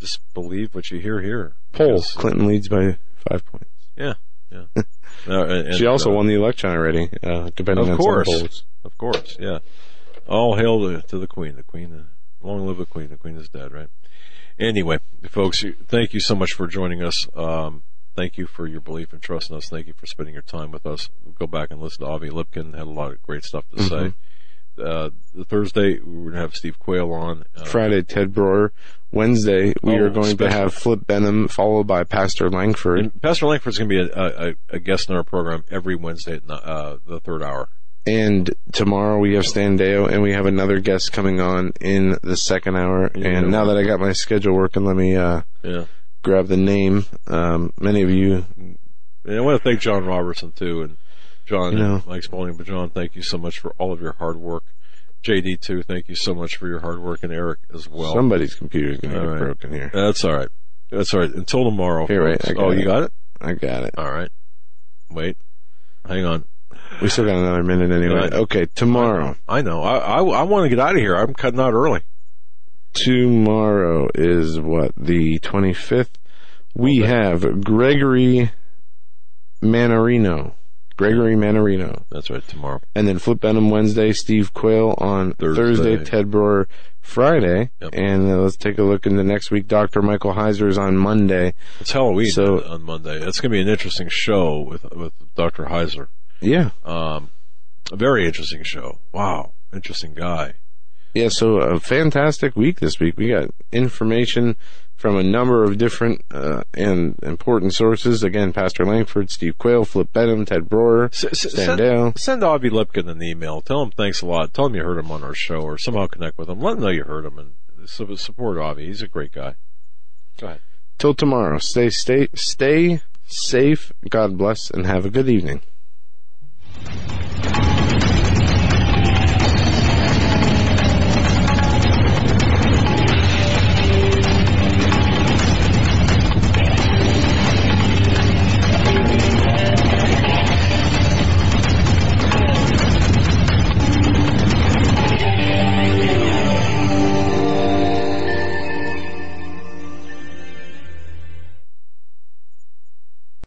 Just believe what you hear here. Poll. Because, uh, Clinton leads by five points. Yeah, yeah. Uh, and- She also uh, won the election already, uh, depending Of on course. some polls. Of course, yeah. All hail to, to the Queen. The Queen, uh, long live the Queen. The Queen is dead, right? Anyway, folks, thank you so much for joining us. Um, thank you for your belief and trust in us. Thank you for spending your time with us. Go back and listen to Avi Lipkin. Had a lot of great stuff to say. Uh, the Thursday, we're going to have Steve Quayle on. Uh, Friday, Ted Broer. Wednesday, we Oh, are going special. to have Flip Benham, followed by Pastor Langford. and Pastor Langford's going to be a, a, a guest in our program every Wednesday at uh, the third hour. And tomorrow we have Stan Deyo, and we have another guest coming on in the second hour. Yeah. And now that I got my schedule working, let me uh, Yeah. grab the name. Um, many of you, And I want to thank John Robertson too, and John You know. Mike Spalding. But John, thank you so much for all of your hard work. JD too, thank you so much for your hard work, and Eric as well. somebody's computer's going to All get right. broken here. That's all right. That's all right. Until tomorrow. Here, got oh, it. you got it. I got it. All right. Wait. Hang on. We still got another minute anyway. Right. Okay, tomorrow. I know. I I, I want to get out of here. I'm cutting out early. Tomorrow is what the 25th. We Okay. have Gregory Mannarino Gregory Mannarino. That's right, tomorrow. And then Flip Benham Wednesday, Steve Quayle on Thursday. Thursday, Ted Broer Friday. Yep. And uh, let's take a look into next week. Dr. Michael Heiser is on Monday. It's Halloween So- on, on Monday. It's going to be an interesting show with with Dr. Heiser. Yeah. Um, a very interesting show. Wow, interesting guy. Yeah, so a fantastic week this week. We got information from a number of different uh, and important sources. Again, Pastor Langford, Steve Quayle, Flip Benham, Ted Broer, S- s- send, Sandell. send Avi Lipkin an email. Tell him thanks a lot. Tell him you heard him on our show, or somehow connect with him. Let him know you heard him, and support Avi. He's a great guy. Go ahead. Till tomorrow. Stay, stay, stay safe. God bless, and have a good evening.